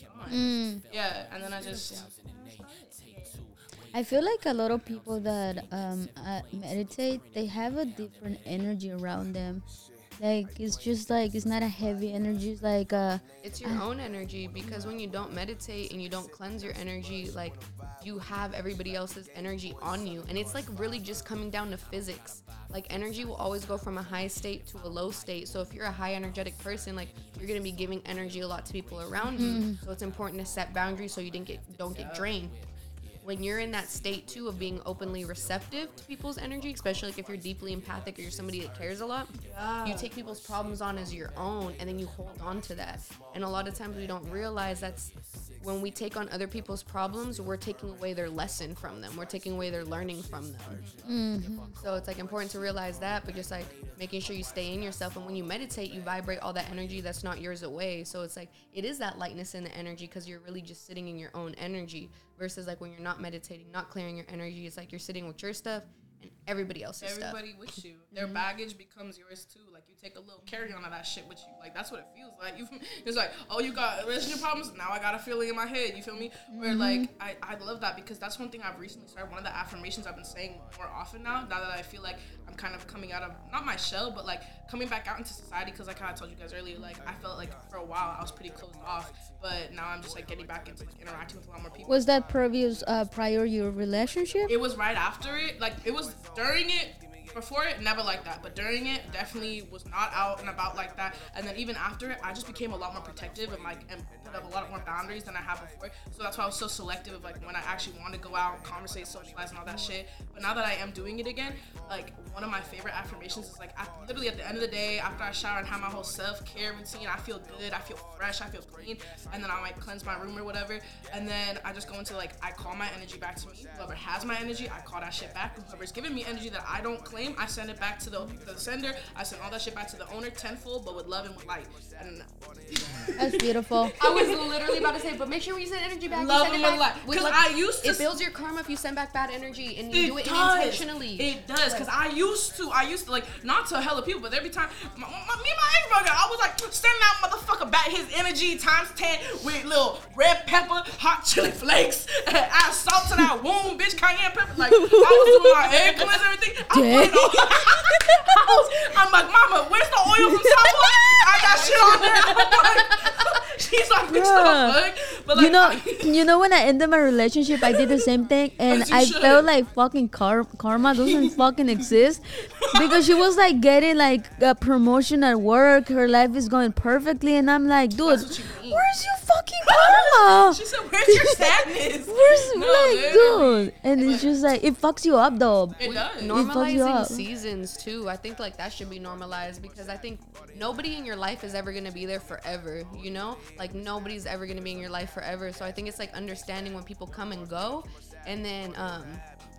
[SPEAKER 3] gone. yeah. And then I just
[SPEAKER 1] I feel like a lot of people that um uh, meditate, they have a different energy around them. Like it's just like it's not a heavy energy. It's like uh
[SPEAKER 2] It's your own energy because when you don't meditate and you don't cleanse your energy, like you have everybody else's energy on you. And it's like really just coming down to physics. Like energy will always go from a high state to a low state. So if you're a high energetic person, like you're gonna be giving energy a lot to people around you. So it's important to set boundaries so you didn't get don't get drained when you're in that state too of being openly receptive to people's energy, especially like if you're deeply empathic or you're somebody that cares a lot, you take people's problems on as your own and then you hold on to that. And a lot of times we don't realize that's when we take on other people's problems, we're taking away their lesson from them. We're taking away their learning from them. Mm-hmm. So it's like important to realize that, but just like making sure you stay in yourself. And when you meditate, you vibrate all that energy that's not yours away. So it's like it is that lightness in the energy because you're really just sitting in your own energy versus like when you're not meditating, not clearing your energy. It's like you're sitting with your stuff and everybody else's stuff.
[SPEAKER 3] everybody with you. Their baggage becomes yours too. Like you take a little carry on of that shit with you. Like that's what it feels like. You, it's like, oh, you got relationship problems. Now I got a feeling in my head. You feel me? Where like I, I love that because that's one thing I've recently started. One of the affirmations I've been saying more often now. Now that I feel like I'm kind of coming out of not my shell, but like coming back out into society. Because like how I told you guys earlier, like I felt like for a while I was pretty closed off, but now I'm just like getting back into like interacting with a lot more people.
[SPEAKER 1] was that previous uh prior your relationship?
[SPEAKER 3] It was right after it. Like it was during it. Before it, never like that, but during it, definitely was not out and about like that. And then even after it, I just became a lot more protective and like and put up a lot more boundaries than I have before. So that's why I was so selective of like when I actually want to go out, conversate, socialize, and all that shit. But now that I am doing it again, like one of my favorite affirmations is like literally at the end of the day, after I shower and have my whole self care routine, I feel good, I feel fresh, I feel clean, and then I might cleanse my room or whatever, and then I just go into like I call my energy back to me. Whoever has my energy, I call that shit back. Whoever's giving me energy that I don't claim, I send it back to the, the sender. I send all that shit back to the owner tenfold, but with love and with light. And
[SPEAKER 1] That's beautiful.
[SPEAKER 2] I was literally about to say, but make sure when you send energy back,
[SPEAKER 3] Love and with light.
[SPEAKER 2] with
[SPEAKER 3] 'Cause
[SPEAKER 2] love.
[SPEAKER 3] I used to
[SPEAKER 2] It builds your karma if you send back bad energy and you do it
[SPEAKER 3] does.
[SPEAKER 2] intentionally.
[SPEAKER 3] It does, cause I used to, I used to like not to hell hella people, but every time my, my, me and my ex brother, I was like sending that motherfucker back his energy times ten with little red pepper, hot chili flakes, and add salt to that wound, bitch, cayenne pepper. Like I was doing my egg cleanse and everything. I I'm like, Mama, where's the oil from Southwood? I got shit on there. I'm like, She's like, bitch,
[SPEAKER 1] Bruh.
[SPEAKER 3] the fuck? But like,
[SPEAKER 1] you know,
[SPEAKER 3] I-
[SPEAKER 1] you know when I ended my relationship, I did the same thing, and I
[SPEAKER 3] should.
[SPEAKER 1] felt like fucking car- karma doesn't fucking exist because she was like getting like a promotion at work. Her life is going perfectly, and I'm like, dude,
[SPEAKER 3] you
[SPEAKER 1] where's your fucking karma?
[SPEAKER 3] She said, "Where's your sadness?"
[SPEAKER 1] Where's
[SPEAKER 3] No,
[SPEAKER 1] like,
[SPEAKER 3] literally.
[SPEAKER 1] dude? And it's just like it fucks you up, though.
[SPEAKER 3] It does.
[SPEAKER 1] fucks you
[SPEAKER 2] normalizing
[SPEAKER 1] up.
[SPEAKER 2] seasons too i think like that should be normalized because i think nobody in your life is ever going to be there forever you know like nobody's ever going to be in your life forever so i think it's like understanding when people come and go and then um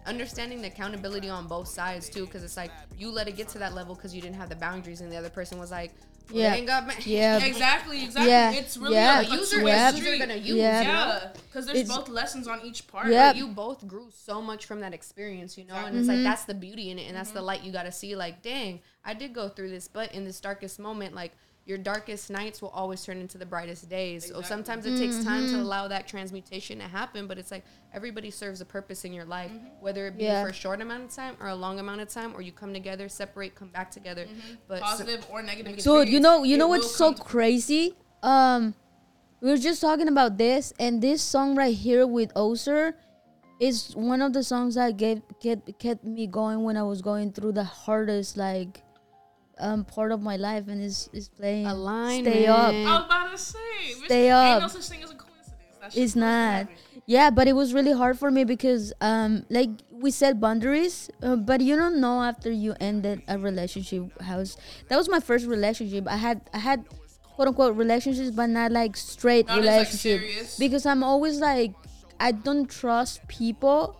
[SPEAKER 2] understanding the accountability on both sides too because it's like you let it get to that level because you didn't have the boundaries and the other person was like
[SPEAKER 1] Yeah.
[SPEAKER 2] ain't got ma-
[SPEAKER 1] Yeah.
[SPEAKER 3] Exactly, exactly.
[SPEAKER 1] Yeah,
[SPEAKER 3] It's really
[SPEAKER 1] yeah.
[SPEAKER 3] a, a
[SPEAKER 2] user
[SPEAKER 3] two-way
[SPEAKER 1] Yeah.
[SPEAKER 2] is user gonna use
[SPEAKER 1] Yeah.
[SPEAKER 2] you?
[SPEAKER 3] Yeah, because there's
[SPEAKER 1] It's-
[SPEAKER 3] both lessons on each part.
[SPEAKER 1] Yeah.
[SPEAKER 2] but you both grew so much from that experience, you know, and it's
[SPEAKER 1] Mm-hmm.
[SPEAKER 2] like that's the beauty in it, and that's the light you got to see. Like, dang, I did go through this, but in this darkest moment, like your darkest nights will always turn into the brightest days. So sometimes it takes time
[SPEAKER 1] Mm-hmm.
[SPEAKER 2] to allow that transmutation to happen, but it's like everybody serves a purpose in your life, whether it be
[SPEAKER 1] Yeah.
[SPEAKER 2] for a short amount of time or a long amount of time, or you come together, separate, come back together. But so-
[SPEAKER 3] Positive or negative.
[SPEAKER 1] Dude, you know, you know what's so crazy? Um, we were just talking about this, and this song right here with Oser is one of the songs that get get kept me going when I was going through the hardest like um part of my life, and is is playing align Stay up.
[SPEAKER 3] I was about to say. bitch,
[SPEAKER 1] Stay
[SPEAKER 3] Ain't
[SPEAKER 1] up.
[SPEAKER 3] no such thing as a coincidence. That shit's
[SPEAKER 1] It's not.
[SPEAKER 3] happen.
[SPEAKER 1] Yeah, but it was really hard for me because um like we set boundaries, uh, but you don't know after you ended a relationship how's that was my first relationship. I had I had quote unquote relationships, but not like straight
[SPEAKER 3] Not as, like,
[SPEAKER 1] relationship
[SPEAKER 3] serious.
[SPEAKER 1] because I'm always like I don't trust people.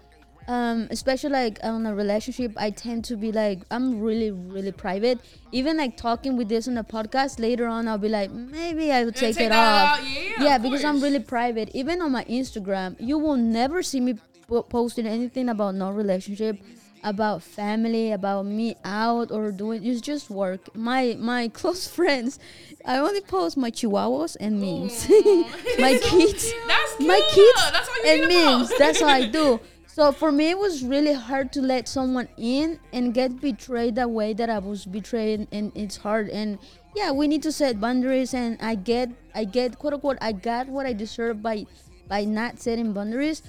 [SPEAKER 1] Um, especially like on a relationship, I tend to be like I'm really really private. Even like talking with this on the podcast later on, I'll be like maybe I will take,
[SPEAKER 3] take
[SPEAKER 1] it off.
[SPEAKER 3] out. Yeah, yeah, of
[SPEAKER 1] because I'm really private. Even on my Instagram, you will never see me po- posting anything about no relationship, about family, about me out or doing. It's just work. My my close friends, I only post my chihuahuas and memes. my kids,
[SPEAKER 3] That's
[SPEAKER 1] my kids
[SPEAKER 3] That's all you
[SPEAKER 1] and
[SPEAKER 3] need to know.
[SPEAKER 1] memes. That's what I do. So for me, it was really hard to let someone in and get betrayed the way that I was betrayed, and it's hard. And yeah, we need to set boundaries. And I get, I get, quote unquote, I got what I deserve by, by not setting boundaries.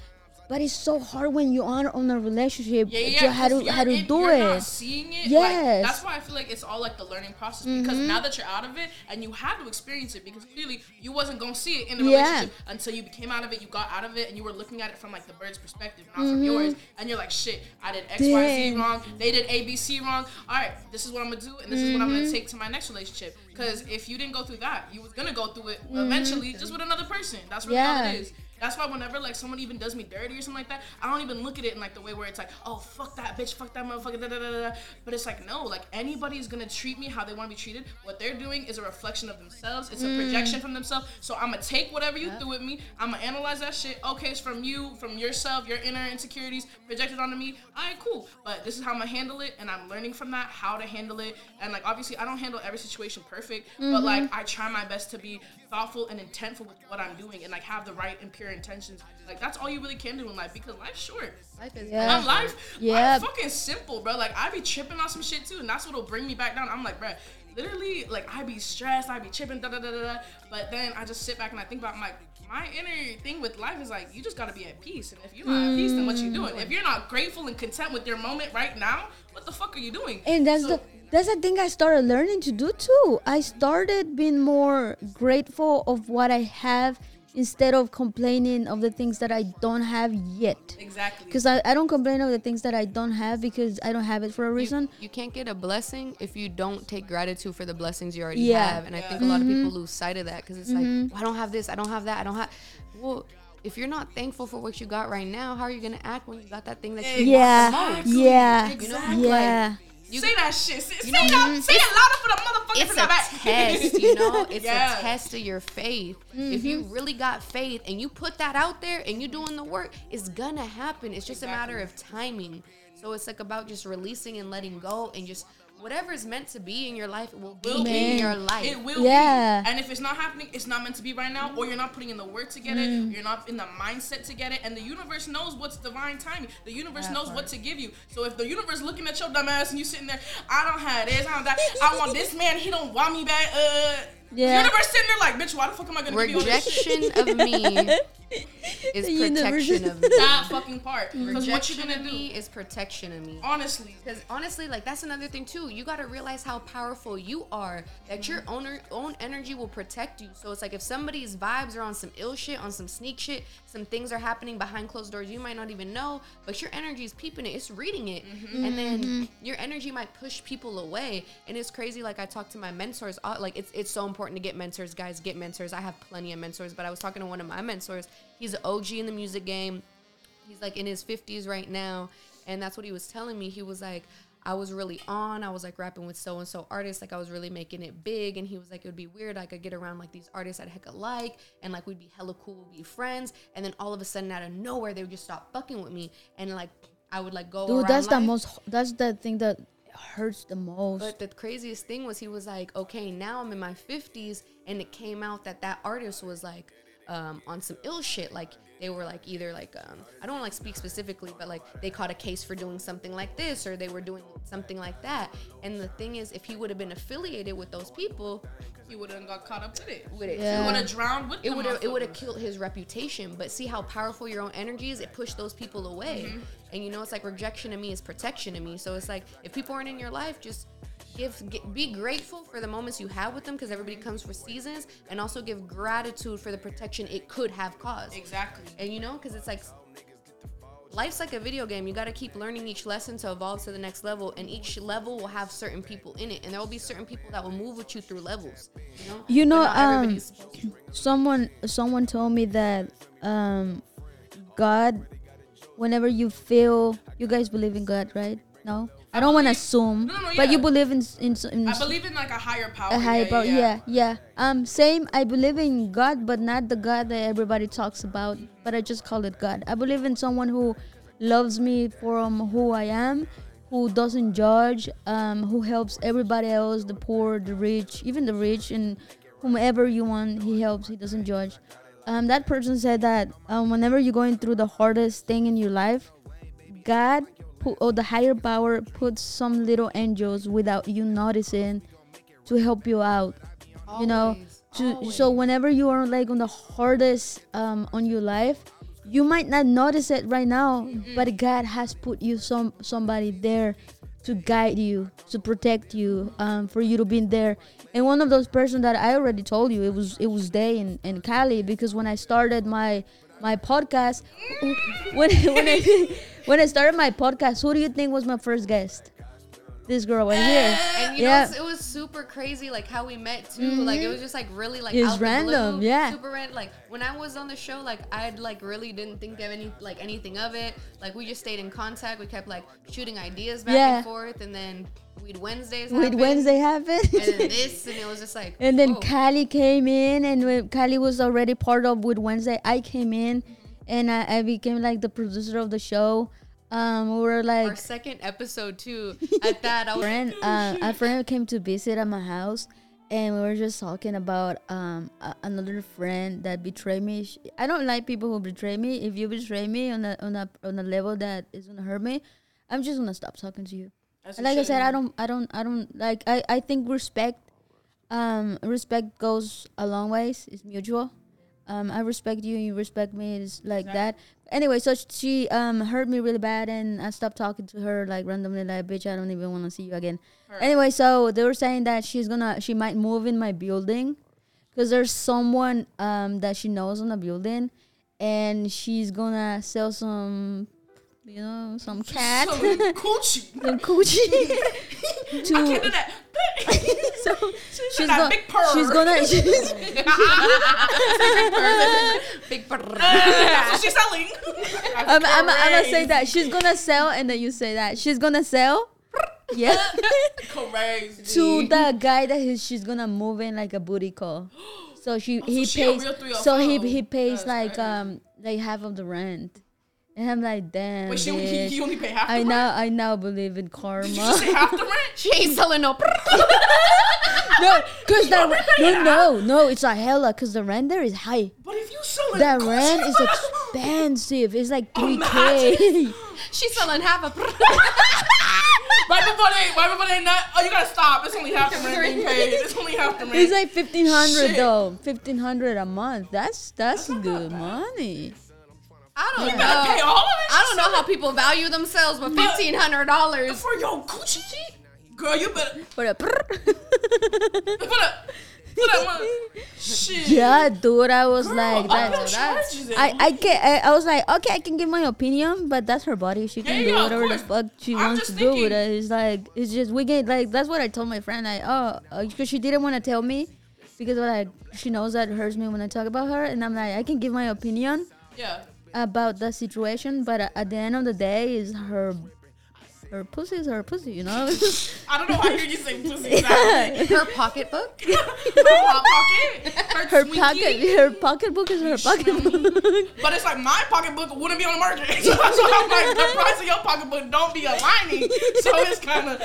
[SPEAKER 1] But it's so hard when you are on a relationship
[SPEAKER 3] Yeah, yeah,
[SPEAKER 1] to how to how to do
[SPEAKER 3] you're
[SPEAKER 1] it.
[SPEAKER 3] Not seeing it.
[SPEAKER 1] Yes.
[SPEAKER 3] Like, that's why I feel like it's all like the learning process because now that you're out of it and you had to experience it because clearly you wasn't gonna see it in the
[SPEAKER 1] Yeah.
[SPEAKER 3] relationship until you became out of it. You got out of it and you were looking at it from like the bird's perspective, not from yours. And you're like, shit, I did X, Y, Z
[SPEAKER 1] Mm-hmm. Dang.
[SPEAKER 3] wrong. They did A, B, C wrong. All right, this is what I'm gonna do and this is what I'm
[SPEAKER 1] Mm-hmm.
[SPEAKER 3] gonna take to my next relationship. Because if you didn't go through that, you was gonna go through it
[SPEAKER 1] Mm-hmm.
[SPEAKER 3] eventually, just with another person. That's really
[SPEAKER 1] Yeah.
[SPEAKER 3] all it is. That's why whenever like someone even does me dirty or something like that, I don't even look at it in like the way where it's like, oh fuck that bitch, fuck that motherfucker, da da da da. But it's like no, like anybody's gonna treat me how they want to be treated. What they're doing is a reflection of themselves. It's a
[SPEAKER 1] Mm.
[SPEAKER 3] projection from themselves. So I'm gonna take whatever you threw at me. I'm gonna analyze that shit. Okay, it's from you, from yourself, your inner insecurities projected onto me. All right, cool. But this is how I'm gonna handle it, and I'm learning from that how to handle it. And like obviously, I don't handle every situation perfect, but like I try my best to be thoughtful and intentful with what I'm doing, and like have the right and pure intentions. Like that's all you really can do in life because life's short.
[SPEAKER 2] life is
[SPEAKER 1] Yeah.
[SPEAKER 3] My life,
[SPEAKER 1] Yeah.
[SPEAKER 3] yeah, fucking simple, bro. Like I be tripping on some shit too, and that's what'll bring me back down. I'm like, bro, literally, like I be stressed, I be tripping, da da da da da. But then I just sit back and I think about, I'm like, my inner thing with life is like you just gotta be at peace. And if you're not at peace, then what you mm. doing? If you're not grateful and content with your moment right now, what the fuck are you doing?
[SPEAKER 1] And that's
[SPEAKER 3] So-
[SPEAKER 1] the that's the thing I started learning to do too. I started being more grateful of what I have instead of complaining of the things that I don't have yet.
[SPEAKER 3] exactly.
[SPEAKER 1] Because I, I don't complain of the things that I don't have because I don't have it for a reason.
[SPEAKER 2] You can't get a blessing if you don't take gratitude for the blessings you already
[SPEAKER 1] Yeah.
[SPEAKER 2] have. And I think a lot of people mm-hmm. lose sight of that because it's like, mm-hmm. well, I don't have this, I don't have that, I don't have. Well, if you're not thankful for what you got right now, how are you gonna act when you got that thing that you
[SPEAKER 1] Yeah,
[SPEAKER 2] want the most?
[SPEAKER 1] yeah,
[SPEAKER 2] You know,
[SPEAKER 1] yeah.
[SPEAKER 2] You-
[SPEAKER 3] say that shit. Say, say,
[SPEAKER 2] know,
[SPEAKER 3] that, say it louder for the motherfuckers
[SPEAKER 2] it's a
[SPEAKER 3] back.
[SPEAKER 2] test, you know. It's a test of your faith. If you mm-hmm. really got faith and you put that out there and you're doing the work, it's gonna happen. It's just a matter of timing. So it's like about just releasing and letting go and just whatever is meant to be in your life it will be
[SPEAKER 3] Will
[SPEAKER 2] in your life.
[SPEAKER 3] It will
[SPEAKER 1] Yeah.
[SPEAKER 3] be. And if it's not happening, it's not meant to be right now, or you're not putting in the work to get
[SPEAKER 1] Mm.
[SPEAKER 3] it, you're not in the mindset to get it, and the universe knows what's divine timing. The universe knows what to give you. So if the universe is looking at your dumb ass and you sitting there, I don't have this, I don't that, I want this man, he don't want me back, uh
[SPEAKER 1] Yeah.
[SPEAKER 3] universe sitting there like, bitch, why the fuck am I gonna give you all this shit?
[SPEAKER 2] Rejection of me is
[SPEAKER 1] The universe-
[SPEAKER 2] protection of me.
[SPEAKER 3] That fucking part. Because what you
[SPEAKER 2] Rejection
[SPEAKER 3] gonna
[SPEAKER 2] of
[SPEAKER 3] do?
[SPEAKER 2] me is protection of me.
[SPEAKER 3] Honestly.
[SPEAKER 2] Because honestly, like that's another thing too. You gotta realize how powerful you are. That your mm-hmm. owner own energy will protect you. So it's like if somebody's vibes are on some ill shit, on some sneak shit, some things are happening behind closed doors you might not even know, but your energy is peeping it. It's reading it, mm-hmm. and then mm-hmm. your energy might push people away. And it's crazy. Like I talk to my mentors. uh, Like it's it's so important to get mentors, guys. Get mentors. I have plenty of mentors, but I was talking to one of my mentors. He's an OG in the music game he's like in his 50s right now and that's what he was telling me he was like i was really on i was like rapping with so and so artists like i was really making it big and he was like it would be weird like i get around like these artists that heck alike and like we'd be hella cool we'd be friends and then all of a sudden out of nowhere they would just stop fucking with me and like i would like go
[SPEAKER 1] Dude,
[SPEAKER 2] around
[SPEAKER 1] that's the most. That's the thing that hurts the most.
[SPEAKER 2] But the craziest thing was he was like, okay, now I'm in my 50s, and it came out that that artist was like um, on some ill shit. Like they were like either like um, I don't like speak specifically, but like they caught a case for doing something like this, or they were doing something like that. And the thing is, if he would have been affiliated with those people,
[SPEAKER 3] He would have got caught up with it.
[SPEAKER 2] would it?
[SPEAKER 1] Yeah.
[SPEAKER 3] He would have drowned with
[SPEAKER 2] It would it would have killed his reputation. But see how powerful your own energy is. It pushed those people away.
[SPEAKER 3] Mm-hmm.
[SPEAKER 2] And you know, it's like rejection to me is protection to me. So it's like if people aren't in your life, just give get, be grateful for the moments you have with them because everybody comes for seasons, and also give gratitude for the protection it could have caused.
[SPEAKER 3] Exactly.
[SPEAKER 2] And you know, because it's like life's like a video game. You got to keep learning each lesson to evolve to the next level, and each level will have certain people in it, and there will be certain people that will move with you through levels. You know,
[SPEAKER 1] You know, um,
[SPEAKER 2] everybody's supposed to.
[SPEAKER 1] someone someone told me that um god whenever you feel you guys believe in god right no i don't want to assume
[SPEAKER 3] No, no,
[SPEAKER 1] but you believe in in, in
[SPEAKER 3] I believe in like a higher power.
[SPEAKER 1] a higher
[SPEAKER 3] yeah,
[SPEAKER 1] power yeah, yeah. Um same i believe in god but not the god that everybody talks about but i just call it god. I believe in someone who loves me from who i am who doesn't judge um who helps everybody else the poor the rich even the rich and whomever you want he helps he doesn't judge. Um that person said that um whenever you're going through the hardest thing in your life god or the higher power puts some little angels without you noticing to help you out you know?
[SPEAKER 2] Always,
[SPEAKER 1] to so whenever you are like on the hardest um on your life you might not notice it right now but god has put you some somebody there to guide you to protect you um for you to be there. And one of those person that i already told you it was it was day in, in cali because when i started my my podcast when when I, when I started my podcast who do you think was my first guest this girl right here
[SPEAKER 2] And you
[SPEAKER 1] yeah
[SPEAKER 2] know, it was super crazy, like how we met too. Like it mm-hmm. was just like really like
[SPEAKER 1] It's random,
[SPEAKER 2] blue,
[SPEAKER 1] yeah.
[SPEAKER 2] super random. Like when I was on the show, like I like really didn't think of any like anything of it. Like we just stayed in contact. We kept like shooting ideas back
[SPEAKER 1] Yeah.
[SPEAKER 2] and forth, and then we'd Wednesdays.
[SPEAKER 1] with
[SPEAKER 2] happen,
[SPEAKER 1] wednesday happened
[SPEAKER 2] and then this, and it was just like.
[SPEAKER 1] And then
[SPEAKER 2] whoa.
[SPEAKER 1] Kali came in, and when Kali was already part of with Wednesday. I came in, and I, I became like the producer of the show. Um, we were
[SPEAKER 2] our
[SPEAKER 1] like
[SPEAKER 2] second episode too. At that, I was
[SPEAKER 1] friend. Uh, a friend came to visit at my house, and we were just talking about um a, another friend that betrayed me. Sh- I don't like people who betray me. If you betray me on a on a on a level that is gonna hurt me, I'm just gonna stop talking to you.
[SPEAKER 3] As
[SPEAKER 1] like I said, I don't, I don't, I don't like. I, I think respect, um, respect goes a long ways. It's mutual. Um, I respect you, you respect me. It's like that. Anyway, so she um hurt me really bad, and I stopped talking to her like randomly, like bitch, I don't even want to see you again. Anyway, so they were saying that she's gonna, she might move in my building, because there's someone um that she knows in the building, and she's gonna sell some, you know, some cat,
[SPEAKER 3] So coochie.
[SPEAKER 1] some coochie.
[SPEAKER 3] I can't do
[SPEAKER 1] to
[SPEAKER 3] that.
[SPEAKER 1] So
[SPEAKER 3] She's
[SPEAKER 1] she's
[SPEAKER 3] that
[SPEAKER 1] gonna
[SPEAKER 3] big purr.
[SPEAKER 1] she's gonna she's,
[SPEAKER 2] Big brr.
[SPEAKER 3] That's what she's selling.
[SPEAKER 1] I'm, I'm, I'm gonna say that she's gonna sell, and then you say that she's gonna sell. Yeah,
[SPEAKER 3] Crazy.
[SPEAKER 1] to the guy that he, she's gonna move in like a booty call. So she he
[SPEAKER 3] Oh, she a
[SPEAKER 1] pays.
[SPEAKER 3] real 305.
[SPEAKER 1] So he he pays
[SPEAKER 3] That's
[SPEAKER 1] like
[SPEAKER 3] crazy.
[SPEAKER 1] um like half of the rent, and I'm like damn.
[SPEAKER 3] Wait, she only, he, he only pay half the
[SPEAKER 1] I
[SPEAKER 3] rent?
[SPEAKER 1] now I now believe in karma.
[SPEAKER 3] Did you say half the rent?
[SPEAKER 2] She ain't selling no. brr.
[SPEAKER 1] no, cause the
[SPEAKER 3] only
[SPEAKER 1] no no no it's a hella cause the rent there is high.
[SPEAKER 3] But if you selling
[SPEAKER 1] The
[SPEAKER 3] coochie,
[SPEAKER 1] rent is expensive. It's like oh, three
[SPEAKER 3] Imagine.
[SPEAKER 1] k.
[SPEAKER 2] She's selling half a. brr.
[SPEAKER 3] Right before they, right before they nut. Oh, you gotta stop. It's only half the rent being paid. It's only half the rent.
[SPEAKER 1] It's like fifteen hundred though. Fifteen hundred a month. That's that's
[SPEAKER 3] not
[SPEAKER 1] good
[SPEAKER 3] that bad.
[SPEAKER 1] money.
[SPEAKER 2] I don't
[SPEAKER 3] you gotta pay
[SPEAKER 2] know.
[SPEAKER 3] all of it.
[SPEAKER 2] I don't know how people value themselves, but fifteen hundred dollars.
[SPEAKER 3] for your coochie. Girl, you better
[SPEAKER 1] put a
[SPEAKER 3] put up, put that money. Shit.
[SPEAKER 1] yeah, dude, I was
[SPEAKER 3] Girl,
[SPEAKER 1] like that.
[SPEAKER 2] that's-
[SPEAKER 3] eh?
[SPEAKER 1] I I can I, I was like okay, I can give my opinion, but that's her body. She can
[SPEAKER 3] Yeah,
[SPEAKER 1] do
[SPEAKER 3] yeah,
[SPEAKER 1] whatever the fuck she
[SPEAKER 3] I'm
[SPEAKER 1] wants to do with it. It's like it's just we get like that's what I told my friend. Like oh, uh, because she didn't want to tell me because like she knows that hurts me when I talk about her, and I'm like I can give my opinion
[SPEAKER 3] Yeah.
[SPEAKER 1] About the situation, but at the end of the day, is her her pussy is her pussy, you know.
[SPEAKER 3] I don't know why I hear you say pussy exactly.
[SPEAKER 2] Her pocketbook.
[SPEAKER 3] her pocket. Her,
[SPEAKER 1] her
[SPEAKER 3] Twinkie.
[SPEAKER 1] pocket, her pocketbook is her pocketbook.
[SPEAKER 3] But it's like my pocketbook wouldn't be on the market. So that's why I'm like, the price of your pocketbook don't be aligning. So it's kind of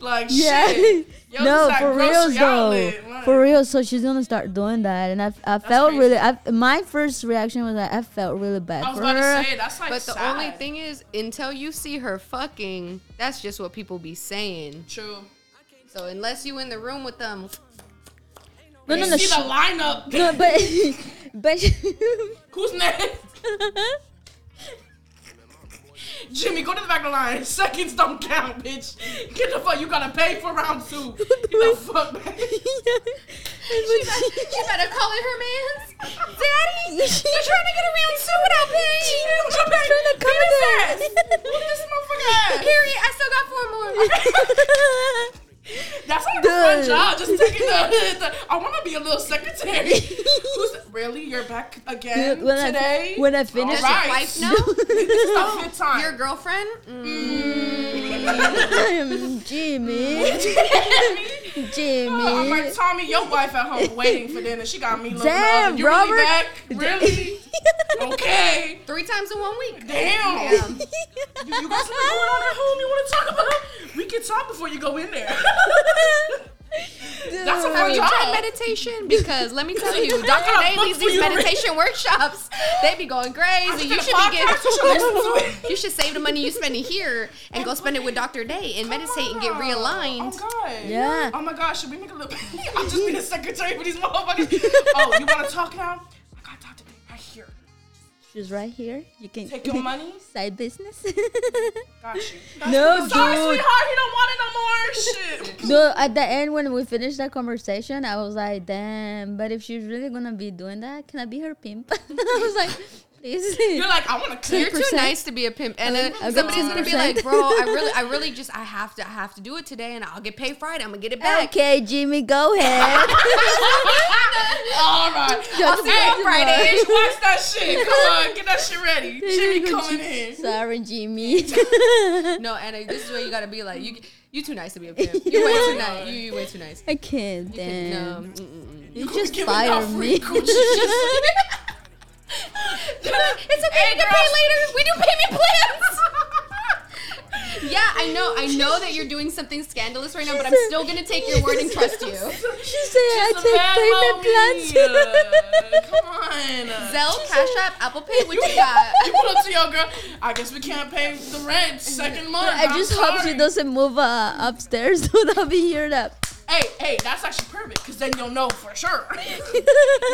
[SPEAKER 3] like,
[SPEAKER 1] yeah.
[SPEAKER 3] shit. Yo,
[SPEAKER 1] no,
[SPEAKER 3] this
[SPEAKER 1] for real though.
[SPEAKER 3] like-
[SPEAKER 1] For real, so she's gonna start doing that, and I, I felt
[SPEAKER 3] crazy.
[SPEAKER 1] really. I, my first reaction was that I felt really bad
[SPEAKER 3] I was
[SPEAKER 1] for
[SPEAKER 3] about
[SPEAKER 1] her.
[SPEAKER 3] to say, that's like
[SPEAKER 2] But the only thing is, until you see her fucking, that's just what people be saying.
[SPEAKER 3] True.
[SPEAKER 2] So unless you in the room with them,
[SPEAKER 1] no, no, no,
[SPEAKER 3] see
[SPEAKER 1] sh-
[SPEAKER 3] the lineup.
[SPEAKER 1] no, but but
[SPEAKER 3] Who's next? Jimmy, go to the back of the line. Seconds don't count, bitch. Get the fuck. You gotta pay for round two. Get the fuck back.
[SPEAKER 2] she better call it her man's. Daddy, you're trying to get around two without paying.
[SPEAKER 3] I'm trying to
[SPEAKER 1] come
[SPEAKER 3] fast.
[SPEAKER 1] there.
[SPEAKER 3] Look at this motherfucker ass.
[SPEAKER 2] Period. I still got four more.
[SPEAKER 3] That's like a fun job. Just taking the, the I want to be a little secretary. Who's really? You're back again
[SPEAKER 1] when
[SPEAKER 3] today?
[SPEAKER 1] I when I finished,
[SPEAKER 2] Does
[SPEAKER 3] Alright.
[SPEAKER 2] your wife know?
[SPEAKER 3] this is the time.
[SPEAKER 2] Your girlfriend? Mm.
[SPEAKER 1] I'm Jimmy,
[SPEAKER 3] Oh, I'm like
[SPEAKER 1] Jimmy.
[SPEAKER 3] Tommy, your wife at home waiting for dinner. She got me looking
[SPEAKER 1] Damn,
[SPEAKER 3] up. You
[SPEAKER 1] Robert.
[SPEAKER 3] really back? Really? okay.
[SPEAKER 2] Three times in one week.
[SPEAKER 3] Damn.
[SPEAKER 2] Damn.
[SPEAKER 3] You, you got something going on at home you want to talk about? We can talk before you go in there. That's a
[SPEAKER 2] Have you
[SPEAKER 3] job.
[SPEAKER 2] tried meditation? Because let me tell you, Dr. Day leads these
[SPEAKER 3] you to read.
[SPEAKER 2] meditation workshops. They be going crazy. You should be
[SPEAKER 3] podcast, you should listen to
[SPEAKER 2] getting. You should save the money you spending here and go spend it with Dr. Day and meditate and get realigned.
[SPEAKER 3] Oh God.
[SPEAKER 1] Yeah.
[SPEAKER 3] Oh my God. Should we make a little? I'll just be the secretary for these motherfuckers. Oh, you want to talk now?
[SPEAKER 1] She's right here. You can
[SPEAKER 3] Take your money.
[SPEAKER 1] Side business.
[SPEAKER 3] Got you.
[SPEAKER 1] No,
[SPEAKER 3] Sorry,
[SPEAKER 1] dude.
[SPEAKER 3] sweetheart. He don't want it no more. Shit.
[SPEAKER 1] No, at the end when we finished that conversation, I was like, "Damn!" But if she's really gonna be doing that, can I be her pimp? I was like, "Please."
[SPEAKER 3] You're like, I want to
[SPEAKER 2] You're too nice to be a pimp, and then
[SPEAKER 1] I'll get
[SPEAKER 2] somebody's gonna be like, "Bro, I really, I really just, I have to, I have to do it today, and I'll get paid Friday. I'm gonna get it back."
[SPEAKER 1] okay, Jimmy, go ahead.
[SPEAKER 3] All right.
[SPEAKER 1] I'll see you tomorrow.
[SPEAKER 3] Friday. Watch that shit. Come on, get that shit ready. Jimmy coming in.
[SPEAKER 1] Sorry, Jimmy.
[SPEAKER 2] No, Anna, this is where you gotta be like, you, you too nice to be a pimp. You're way too nice. You, you way too nice.
[SPEAKER 1] I can't.
[SPEAKER 2] You can, no,
[SPEAKER 1] Damn.
[SPEAKER 2] mm, mm.
[SPEAKER 1] You just fire me.
[SPEAKER 2] it's okay.
[SPEAKER 3] Hey,
[SPEAKER 2] you can pay later. We do payment plans. Yeah, I know. I know that you're doing something scandalous right now, but I'm still gonna take your word and trust you.
[SPEAKER 1] She said I
[SPEAKER 3] Just a bad
[SPEAKER 1] take payment plans.
[SPEAKER 3] mommy. Come on.
[SPEAKER 2] Zelle, Cash App, Apple Pay. What you got?
[SPEAKER 3] You put up to your girl. I guess we can't pay the rent second month.
[SPEAKER 1] I
[SPEAKER 3] I'm
[SPEAKER 1] just hope she doesn't move uh, upstairs without me hear that.
[SPEAKER 3] Hey, hey, that's actually perfect because then you'll know for sure.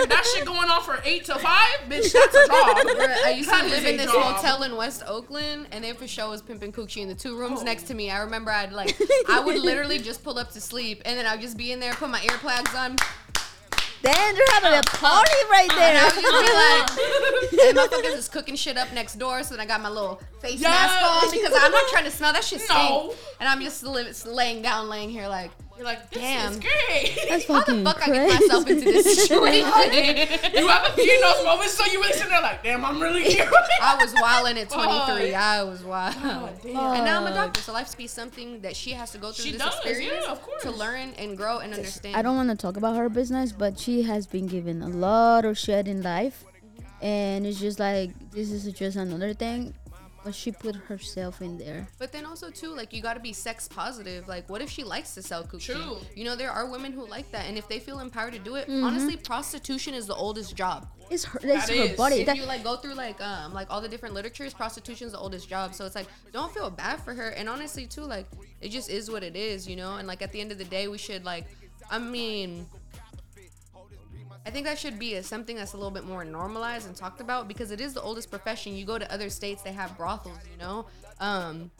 [SPEAKER 3] that shit going on for eight to five, bitch, that's a job.
[SPEAKER 2] Bruh, I used to
[SPEAKER 3] That is
[SPEAKER 2] live
[SPEAKER 3] a
[SPEAKER 2] in this
[SPEAKER 3] job.
[SPEAKER 2] hotel in West Oakland, and if a show was pimping coochie in the two rooms oh. next to me, I remember I'd like, I would literally just pull up to sleep, and then I'd just be in there, put my earplugs on,
[SPEAKER 1] Then they're having a party right
[SPEAKER 2] and
[SPEAKER 1] there.
[SPEAKER 2] I would just be like, and motherfuckers is cooking shit up next door, so then I got my little face mask on because I'm not trying to smell that shit stink,
[SPEAKER 3] No.
[SPEAKER 2] and I'm just li- laying down, laying here like,
[SPEAKER 3] You're like, this
[SPEAKER 2] Damn.
[SPEAKER 3] is great.
[SPEAKER 1] That's
[SPEAKER 2] how the
[SPEAKER 1] fucking
[SPEAKER 2] fuck I
[SPEAKER 1] crazy.
[SPEAKER 2] get myself into this situation?
[SPEAKER 3] you have you know those moments, so you really sitting there like, damn, I'm really here.
[SPEAKER 2] I was wilding at 23.
[SPEAKER 3] Fuck.
[SPEAKER 2] I was wild.
[SPEAKER 3] Oh, damn.
[SPEAKER 2] And now I'm a doctor, so life be something that she has to go through
[SPEAKER 3] She
[SPEAKER 2] this
[SPEAKER 3] does,
[SPEAKER 2] experience
[SPEAKER 3] yeah, of course.
[SPEAKER 2] to learn and grow and understand.
[SPEAKER 1] I don't want to talk about her business, but she has been given a lot of shit in life, and it's just like this is just another thing, but she put herself in there.
[SPEAKER 2] But then also too, like you got to be sex positive. Like, what if she likes to sell coochie?
[SPEAKER 3] True.
[SPEAKER 2] You know, there are women who like that, and if they feel empowered to do it,
[SPEAKER 1] Mm-hmm.
[SPEAKER 2] honestly, prostitution is the oldest job.
[SPEAKER 1] It's her. It's
[SPEAKER 3] That
[SPEAKER 1] her
[SPEAKER 3] is.
[SPEAKER 1] body.
[SPEAKER 2] If
[SPEAKER 1] That,
[SPEAKER 2] you like go through like um like all the different literatures, prostitution is the oldest job. So it's like don't feel bad for her. And honestly too, like it just is what it is, you know. And like at the end of the day, we should like, I mean. I think that should be a, something that's a little bit more normalized and talked about because it is the oldest profession. You go to other states, they have brothels, you know. Um,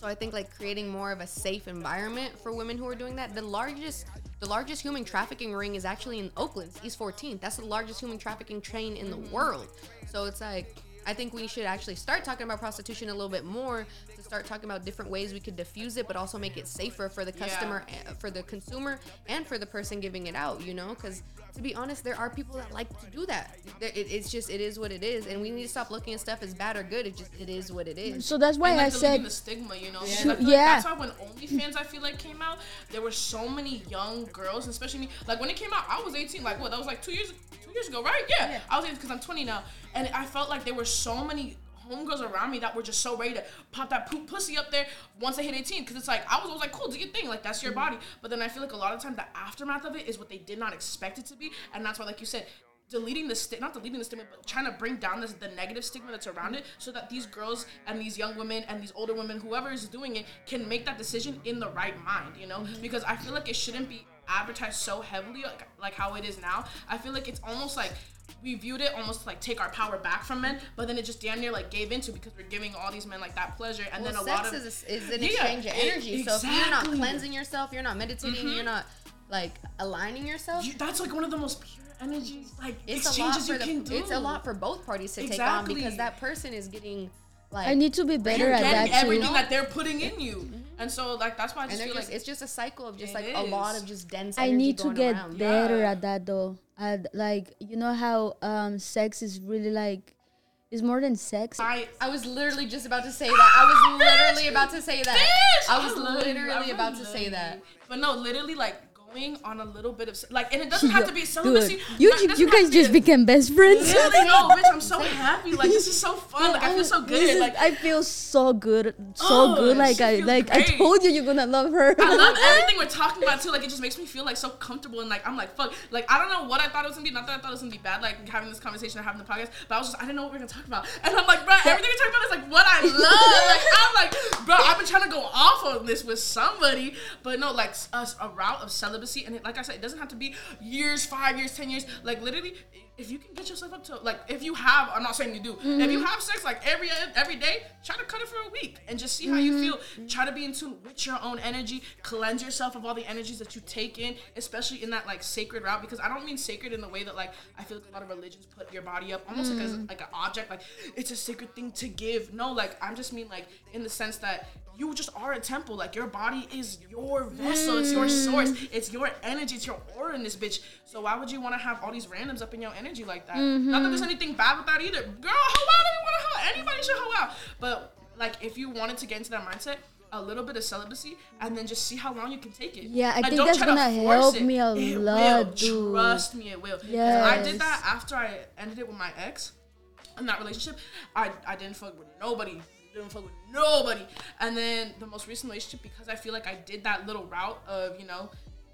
[SPEAKER 2] so I think like creating more of a safe environment for women who are doing that. The largest, the largest human trafficking ring is actually in Oakland, East 14th. That's the largest human trafficking chain in the world. So it's like. I think we should actually start talking about prostitution a little bit more start talking about different ways we could diffuse it, but also make it safer for the customer, uh, for the consumer, and for the person giving it out. You know, because to be honest, there are people that like to do that. It, it- it's just it is what it is, and we need to stop looking at stuff as bad or good. It just it is what it is.
[SPEAKER 1] so that's why
[SPEAKER 3] And,
[SPEAKER 1] I
[SPEAKER 3] like, deleting
[SPEAKER 1] said
[SPEAKER 3] the stigma, you know.
[SPEAKER 1] Yeah.
[SPEAKER 3] Yeah. I
[SPEAKER 1] Yeah.
[SPEAKER 3] That's why when OnlyFans I feel like came out, there were so many young girls, especially me. Like when it came out, I was 18. Like what? That was like two years, two years ago, right? Yeah. I was 18 because I'm 20 now, and I felt like there were so many homegirls around me that were just so ready to pop that poop pussy up there once they hit 18 because it's like I was always like cool do your thing. Like that's your body. But then I feel like a lot of times the aftermath of it is what they did not expect it to be. And that's why like you said deleting the sti- not deleting the stigma but trying to bring down this the negative stigma that's around it so that these girls and these young women and these older women whoever is doing it can make that decision in the right mind you know? Mm-hmm. Because I feel like it shouldn't be advertised so heavily like, like how it is now. I feel like it's almost like we viewed it almost to, like take our power back from men, but then it just damn near like gave into because we're giving all these men like that pleasure, and
[SPEAKER 2] Well,
[SPEAKER 3] then a
[SPEAKER 2] sex
[SPEAKER 3] lot of
[SPEAKER 2] is, a, is an
[SPEAKER 3] Yeah,
[SPEAKER 2] exchange of energy. So if you're not cleansing yourself, you're not meditating, mm-hmm. you're not like aligning yourself.
[SPEAKER 3] you, that's like one of the most pure energies like
[SPEAKER 2] it's a lot
[SPEAKER 3] exchanges
[SPEAKER 2] for
[SPEAKER 3] you
[SPEAKER 2] the,
[SPEAKER 3] can do.
[SPEAKER 2] it's a lot for both parties to take on because that person is getting like
[SPEAKER 1] I need to be better
[SPEAKER 3] You're
[SPEAKER 1] at
[SPEAKER 3] getting
[SPEAKER 1] that too.
[SPEAKER 3] everything that they're putting in you, and so like that's why I just
[SPEAKER 2] they're
[SPEAKER 3] feel
[SPEAKER 2] just
[SPEAKER 3] like
[SPEAKER 2] it's just a cycle of just
[SPEAKER 3] It
[SPEAKER 2] like a lot of just dense
[SPEAKER 1] I need to
[SPEAKER 2] going
[SPEAKER 1] get
[SPEAKER 2] around.
[SPEAKER 1] better
[SPEAKER 3] Yeah.
[SPEAKER 1] at that though. At like you know how um sex is really like is more than sex.
[SPEAKER 3] I
[SPEAKER 2] I was literally just about to say that. I was literally about to say that. I was
[SPEAKER 3] love you. I
[SPEAKER 2] literally about to say that.
[SPEAKER 3] But no, literally like going on a little bit of like, and it doesn't have to be celibacy.
[SPEAKER 1] Dude, you
[SPEAKER 3] Not-
[SPEAKER 1] you,
[SPEAKER 3] doesn't
[SPEAKER 1] you
[SPEAKER 3] have
[SPEAKER 1] guys just became best friends.
[SPEAKER 3] Really, no, bitch, I'm so happy. Like this is so fun. Like I feel so good.
[SPEAKER 1] is-
[SPEAKER 3] Like
[SPEAKER 1] I feel so good, so
[SPEAKER 3] Oh,
[SPEAKER 1] good. Like I like I told you, you're gonna love her.
[SPEAKER 3] I love everything we're talking about too. Like it just makes me feel like so comfortable and like I'm like fuck. Like I don't know what I thought it was gonna be. Not that I thought it was gonna be bad. Like having this conversation or having the podcast, but I was just I didn't know what we are gonna talk about. And I'm like, bro, everything we're talking about is like what I love. like I'm like, bro, I've been trying to go off on this with somebody, but no, like a, a route of celibacy. And it, like I said, it doesn't have to be years, five years, ten years. Like literally. If you can get yourself up to like, if you have, I'm not saying you do. If you mm-hmm. have sex like every every day, try to cut it for a week and just see how you mm-hmm. feel. Try to be in tune with your own energy. Cleanse yourself of all the energies that you take in, especially in that like sacred route. Because I don't mean sacred in the way that like I feel like a lot of religions put your body up almost like as mm. like an object, like it's a sacred thing to give. No, like I'm just mean like in the sense that you just are a temple. Like your body is your vessel. It's your mm. source. It's your energy. It's your aura in this bitch. So why would you want to have all these randoms up in your energy like that? Not that there's mm-hmm. anything bad with that either. Girl, how out if you want to hoe? Anybody should hoe out. But like if you wanted to get into that mindset, a little bit of celibacy, and then just see how long you can take it.
[SPEAKER 1] Yeah, I
[SPEAKER 3] Like,
[SPEAKER 1] think that's gonna help
[SPEAKER 3] it.
[SPEAKER 1] me a
[SPEAKER 3] It
[SPEAKER 1] lot,
[SPEAKER 3] will.
[SPEAKER 1] dude.
[SPEAKER 3] Trust me, it will. 'Cause I did that after I ended it with my ex in that relationship, I, I didn't fuck with nobody. Didn't fuck with nobody. And then the most recent relationship, because I feel like I did that little route of, you know,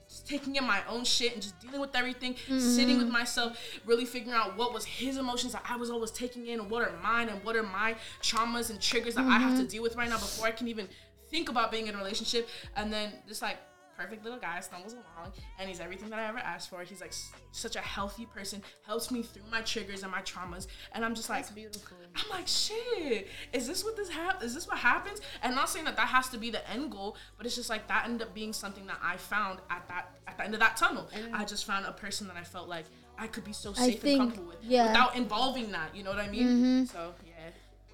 [SPEAKER 3] just taking in my own shit and just dealing with everything, sitting with mm-hmm. myself, really figuring out what was his emotions that I was always taking in and what are mine and what are my traumas and triggers that I have to mm-hmm. deal with right now before I can even think about being in a relationship. And then just like perfect little guy, stumbles along, and he's everything that I ever asked for. He's like such a healthy person, helps me through my triggers and my traumas, and I'm just like,
[SPEAKER 2] beautiful.
[SPEAKER 3] I'm like, shit, is this what this hap- Is this what happens? And I'm not saying that that has to be the end goal, but it's just like that ended up being something that I found at that at the end of that tunnel. I just found a person that I felt like I could be so safe
[SPEAKER 1] think-
[SPEAKER 3] and comfortable with
[SPEAKER 1] yeah. Mm-hmm.
[SPEAKER 3] without involving that. You know what I mean? So yeah,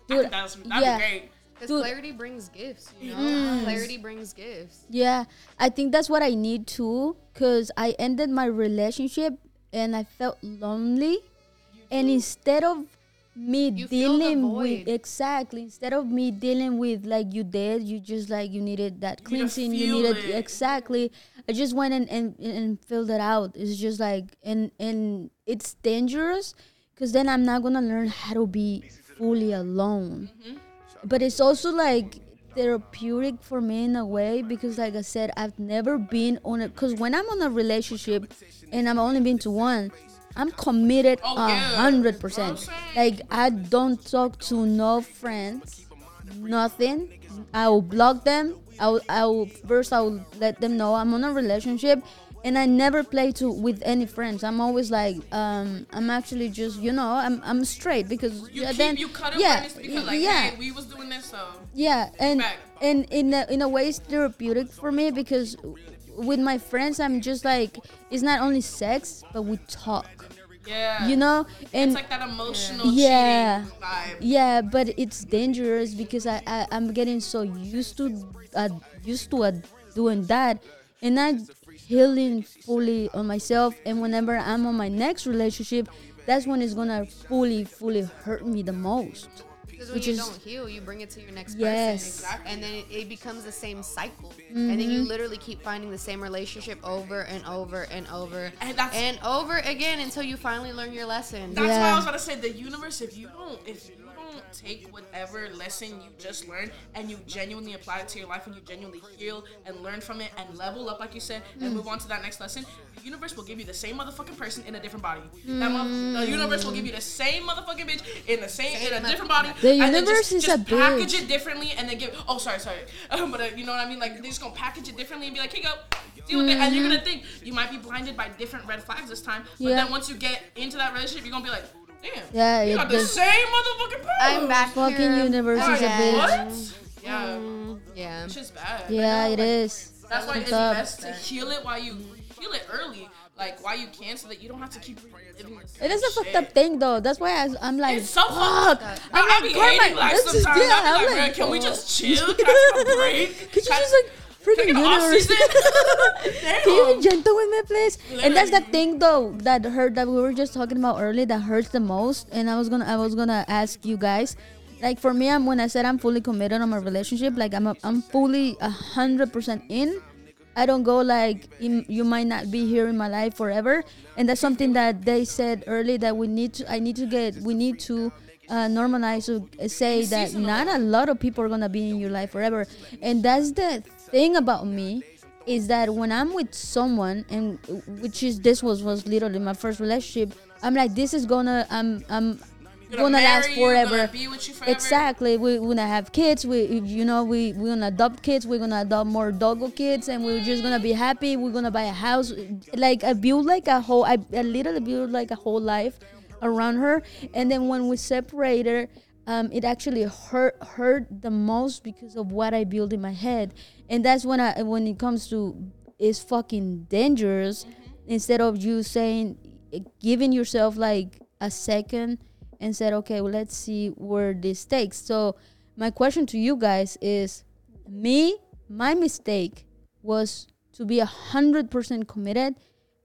[SPEAKER 1] Dude,
[SPEAKER 3] think that's that'd
[SPEAKER 1] yeah.
[SPEAKER 3] be great.
[SPEAKER 2] Because clarity brings gifts, you know? Clarity brings gifts.
[SPEAKER 1] Yeah, I think that's what I need too. Cause I ended my relationship and I felt lonely, and instead of me
[SPEAKER 2] You
[SPEAKER 1] dealing with exactly, instead of me dealing with like you did, you just like you needed that
[SPEAKER 3] You
[SPEAKER 1] cleansing. You needed
[SPEAKER 3] it.
[SPEAKER 1] exactly. I just went and, and and filled it out. It's just like and and it's dangerous, cause then I'm not gonna learn how to be fully alone
[SPEAKER 3] Mm-hmm.
[SPEAKER 1] But it's also like therapeutic for me in a way because like i said i've never been on it because when i'm on a relationship and i've only been to one i'm committed a
[SPEAKER 3] Oh, yeah.
[SPEAKER 1] hundred
[SPEAKER 3] That's what I'm
[SPEAKER 1] percent like i don't talk to no friends nothing. I will block them. I will, I will first i will let them know i'm on a relationship and i never play to with any friends i'm always like um i'm actually just you know i'm i'm straight because
[SPEAKER 3] You keep
[SPEAKER 1] then
[SPEAKER 3] you cut
[SPEAKER 1] yeah
[SPEAKER 3] because like
[SPEAKER 1] yeah
[SPEAKER 3] hey, we was doing this so
[SPEAKER 1] yeah, and
[SPEAKER 3] Back.
[SPEAKER 1] and in a, in a way, it's therapeutic for me because with my friends, I'm just like it's not only sex, but we talk.
[SPEAKER 3] yeah.
[SPEAKER 1] You know, and
[SPEAKER 3] it's like that emotional
[SPEAKER 1] Yeah.
[SPEAKER 3] cheating vibe.
[SPEAKER 1] yeah, but it's dangerous because I, I I'm getting so used to uh, used to uh, doing that, and I'm healing fully on myself. And whenever I'm on my next relationship, that's when it's gonna fully fully hurt me the most.
[SPEAKER 2] Because when
[SPEAKER 1] Which
[SPEAKER 2] you
[SPEAKER 1] is-
[SPEAKER 2] don't heal, you bring it to your next
[SPEAKER 1] Yes.
[SPEAKER 2] person. And then it, it becomes the same cycle. And then
[SPEAKER 1] Mm-hmm.
[SPEAKER 2] you literally keep finding the same relationship over and over and over
[SPEAKER 3] And that's-
[SPEAKER 2] and over again until you finally learn your lesson.
[SPEAKER 3] That's why I was about to say the universe. If you don't, if you don't take whatever lesson you just learned and you genuinely apply it to your life and you genuinely heal and learn from it and level up, like you said,
[SPEAKER 1] Mm.
[SPEAKER 3] and move on to that next lesson, the universe will give you the same motherfucking person in a different body. That mo- the universe will give you the same motherfucking bitch in the same, in a different body.
[SPEAKER 1] The
[SPEAKER 3] and then
[SPEAKER 1] universe
[SPEAKER 3] just,
[SPEAKER 1] is
[SPEAKER 3] just
[SPEAKER 1] a
[SPEAKER 3] package
[SPEAKER 1] bitch.
[SPEAKER 3] it differently and then give. Oh, sorry, sorry. Um, but uh, you know what I mean? Like they're just gonna package it differently and be like, here you go. Deal with it. And you're gonna think you might be blinded by different red flags this time, but
[SPEAKER 1] Yeah.
[SPEAKER 3] then once you get into that relationship, you're gonna be like, damn,
[SPEAKER 1] Yeah,
[SPEAKER 3] you got the same motherfucking problem.
[SPEAKER 2] I'm back
[SPEAKER 1] Fucking
[SPEAKER 2] here.
[SPEAKER 1] universe is a bitch.
[SPEAKER 3] what? Yeah,
[SPEAKER 2] Mm, yeah.
[SPEAKER 3] it's just bad.
[SPEAKER 1] Yeah, it is.
[SPEAKER 3] That's why it's
[SPEAKER 1] It's up.
[SPEAKER 3] best to heal it while you heal it early, like while you can, so that you don't have to keep living. the
[SPEAKER 1] It
[SPEAKER 3] same
[SPEAKER 1] is a fucked up thing though. That's why I, I'm like,
[SPEAKER 3] It's so
[SPEAKER 1] fuck.
[SPEAKER 3] fucked up.
[SPEAKER 1] I'm
[SPEAKER 3] I, I
[SPEAKER 1] like,
[SPEAKER 3] be
[SPEAKER 1] Carmen,
[SPEAKER 3] hating life
[SPEAKER 1] let's just-
[SPEAKER 3] sometimes.
[SPEAKER 1] yeah,
[SPEAKER 3] I be
[SPEAKER 1] I'm
[SPEAKER 3] like,
[SPEAKER 1] like,
[SPEAKER 3] can we
[SPEAKER 1] oh."
[SPEAKER 3] just chill? Can I take a break?
[SPEAKER 1] Could you just like freaking
[SPEAKER 3] take an off
[SPEAKER 1] universe? Can you be gentle with me, please? And that's the thing, though, that hurt that we were just talking about earlier. That hurts the most. And I was gonna, I was gonna ask you guys, like for me, I'm when I said I'm fully committed on my relationship, like I'm, a, I'm fully a hundred percent in. I don't go like in, you might not be here in my life forever, and that's something that they said earlier that we need to. I need to get. We need to uh, normalize to say that not a lot of people are gonna be in your life forever, and that's the thing about me is that when I'm with someone and which is this was was literally my first relationship, I'm like this is gonna I'm I'm
[SPEAKER 3] Gonna
[SPEAKER 1] gonna, last
[SPEAKER 3] marry you,
[SPEAKER 1] forever.
[SPEAKER 3] gonna be with you forever.
[SPEAKER 1] Exactly. We, we're gonna have kids. We you know we we're gonna adopt kids. We're gonna adopt more doggo kids, and we're just gonna be happy. We're gonna buy a house. Like I build like a whole. I, I literally build like a whole life around her. And then when we separated, um, it actually hurt hurt the most because of what I built in my head. And that's when I when it comes to it's fucking dangerous. Instead of you saying giving yourself like a second and said, okay, well, let's see where this takes. So, my question to you guys is me, my mistake was to be a hundred percent committed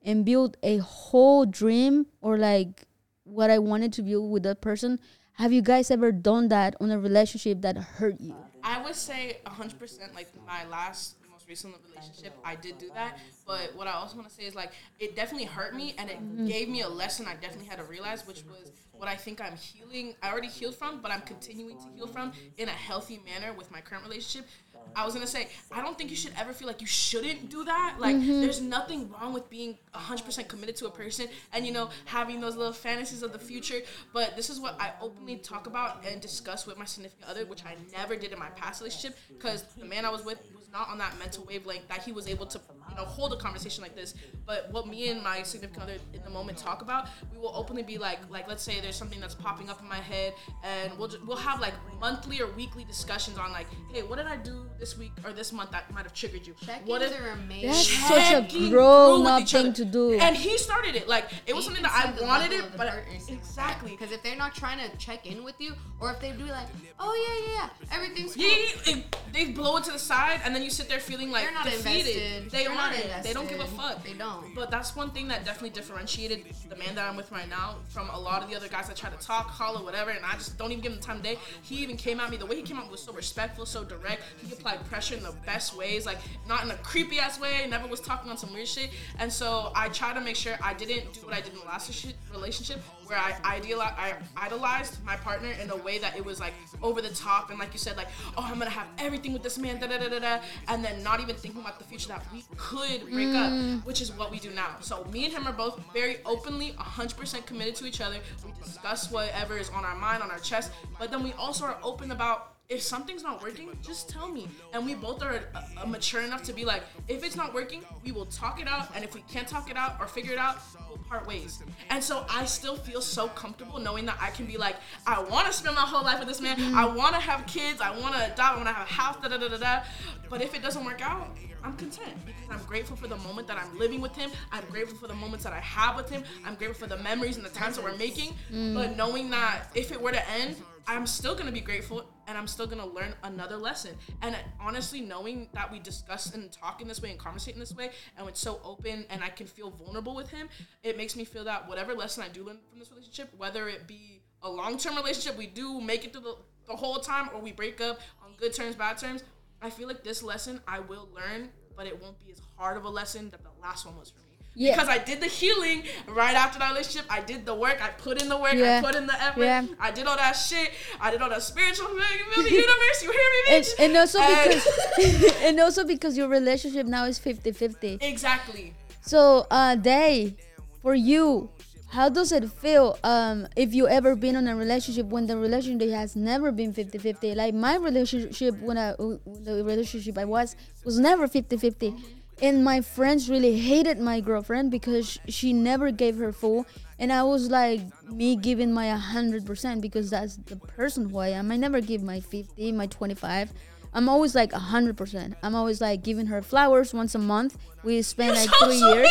[SPEAKER 1] and build a whole dream or like what I wanted to build with that person. Have you guys ever done that on a relationship that hurt you?
[SPEAKER 3] I would say 100% like my last most recent relationship I did do that. But what I also want to say is like it definitely hurt me and it mm-hmm. gave me a lesson I definitely had to realize which was what I think I'm healing I already healed from but I'm continuing to heal from in a healthy manner with my current relationship I was gonna say I don't think you should ever feel like you shouldn't do that. Like mm-hmm. there's nothing wrong with being 100% committed to a person and you know having those little fantasies of the future. But this is what I openly talk about and discuss with my significant other which I never did in my past relationship because the man I was with was was not on that mental wavelength that he was able to you know hold a conversation like this. But what me and my significant other in the moment talk about, we will openly be like like let's say there's something that's popping up in my head, and we'll just, we'll have like monthly or weekly discussions on like, hey, what did I do this week or this month that might have triggered you?
[SPEAKER 2] Check-ins
[SPEAKER 3] what if,
[SPEAKER 2] are amazing.
[SPEAKER 1] That's such a grown
[SPEAKER 3] through
[SPEAKER 1] up
[SPEAKER 3] with each other.
[SPEAKER 1] thing to do.
[SPEAKER 3] And he started it. Like it was something that I wanted it, but exactly.
[SPEAKER 2] Because if they're not trying to check in with you, or if they do like, oh yeah, yeah, yeah, everything's cool.
[SPEAKER 3] Yeah, yeah, yeah. they blow it to the side, and then you sit there feeling like
[SPEAKER 2] not
[SPEAKER 3] defeated. They
[SPEAKER 2] They're not
[SPEAKER 3] aren't. They don't give a fuck.
[SPEAKER 2] They don't.
[SPEAKER 3] But that's one thing that definitely differentiated the man that I'm with right now from a lot of the other guys that try to talk, holler, whatever, and I just don't even give him the time of day. He even came at me. The way he came at me was so respectful, so direct. He applied pressure in the best ways, like not in a creepy ass way. Never was talking on some weird shit. And so I try to make sure I didn't do what I did in the last relationship, where I ideali- I idolized my partner in a way that it was like over the top and like you said, like oh I'm gonna have everything with this man, da da da da da, and then not even thinking about the future that we could break up, mm. which is what we do now. So me and him are both very openly, 100% committed to each other. We discuss whatever is on our mind, on our chest, but then we also are open about if something's not working, just tell me. And we both are uh, mature enough to be like, if it's not working, we will talk it out. And if we can't talk it out or figure it out, we'll part ways. And so I still feel so comfortable knowing that I can be like, I want to spend my whole life with this man. I want to have kids. I want to adopt. I want to have a house. Da da da da da. But if it doesn't work out, I'm content because I'm grateful for the moment that I'm living with him. I'm grateful for the moments that I have with him. I'm grateful for the memories and the times that we're making. But knowing that if it were to end, I'm still gonna be grateful and I'm still gonna learn another lesson. And honestly, knowing that we discuss and talk in this way and conversate in this way, and it's so open and I can feel vulnerable with him, it makes me feel that whatever lesson I do learn from this relationship, whether it be a long term relationship, we do make it through the, the whole time, or we break up on good terms, bad terms, I feel like this lesson I will learn, but it won't be as hard of a lesson that the last one was for me.
[SPEAKER 1] Yeah.
[SPEAKER 3] Because I did the healing right after that relationship. I did the work. I put in the work.
[SPEAKER 1] Yeah.
[SPEAKER 3] I put in the effort.
[SPEAKER 1] Yeah.
[SPEAKER 3] I did all that shit. I did all that spiritual you feel me? universe. You hear me,
[SPEAKER 1] and,
[SPEAKER 3] bitch?
[SPEAKER 1] and also
[SPEAKER 3] And-
[SPEAKER 1] because and also because your relationship now is 50-50
[SPEAKER 3] exactly.
[SPEAKER 1] so uh day for you how does it feel um if you ever been in a relationship when the relationship has never been 50-50 like my relationship when i when the relationship i was was never 50-50 and my friends really hated my girlfriend because she never gave her full. And i was like me giving my 100% because that's the person who i am. I never give my 50 my 25 i'm always like 100% i'm always like giving her flowers once a month we spend like
[SPEAKER 3] So
[SPEAKER 1] three years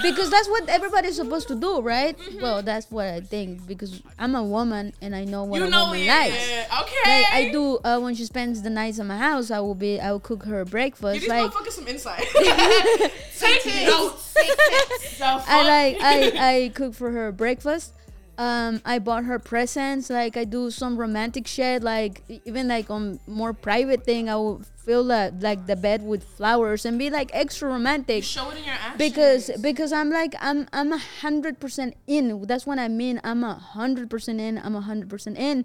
[SPEAKER 1] because that's what everybody's supposed to do, right?
[SPEAKER 3] Mm-hmm.
[SPEAKER 1] Well, that's what I think because I'm a woman and I know what
[SPEAKER 3] you
[SPEAKER 1] a
[SPEAKER 3] know
[SPEAKER 1] woman
[SPEAKER 3] it.
[SPEAKER 1] likes.
[SPEAKER 3] Okay.
[SPEAKER 1] Like I do uh, when she spends the nights at my house, I will be I will cook her
[SPEAKER 3] Give
[SPEAKER 1] breakfast.
[SPEAKER 3] these
[SPEAKER 1] Like
[SPEAKER 3] motherfuckers some insight. Take notes. The
[SPEAKER 1] I like I I cook for her breakfast. Um, I bought her presents. Like I do some romantic shit. Like even like on more private thing, I will fill that like the bed with flowers and be like extra romantic.
[SPEAKER 3] Show it in your actions.
[SPEAKER 1] because because I'm like I'm I'm a hundred percent in. That's what I mean. I'm a hundred percent in. I'm a hundred percent in.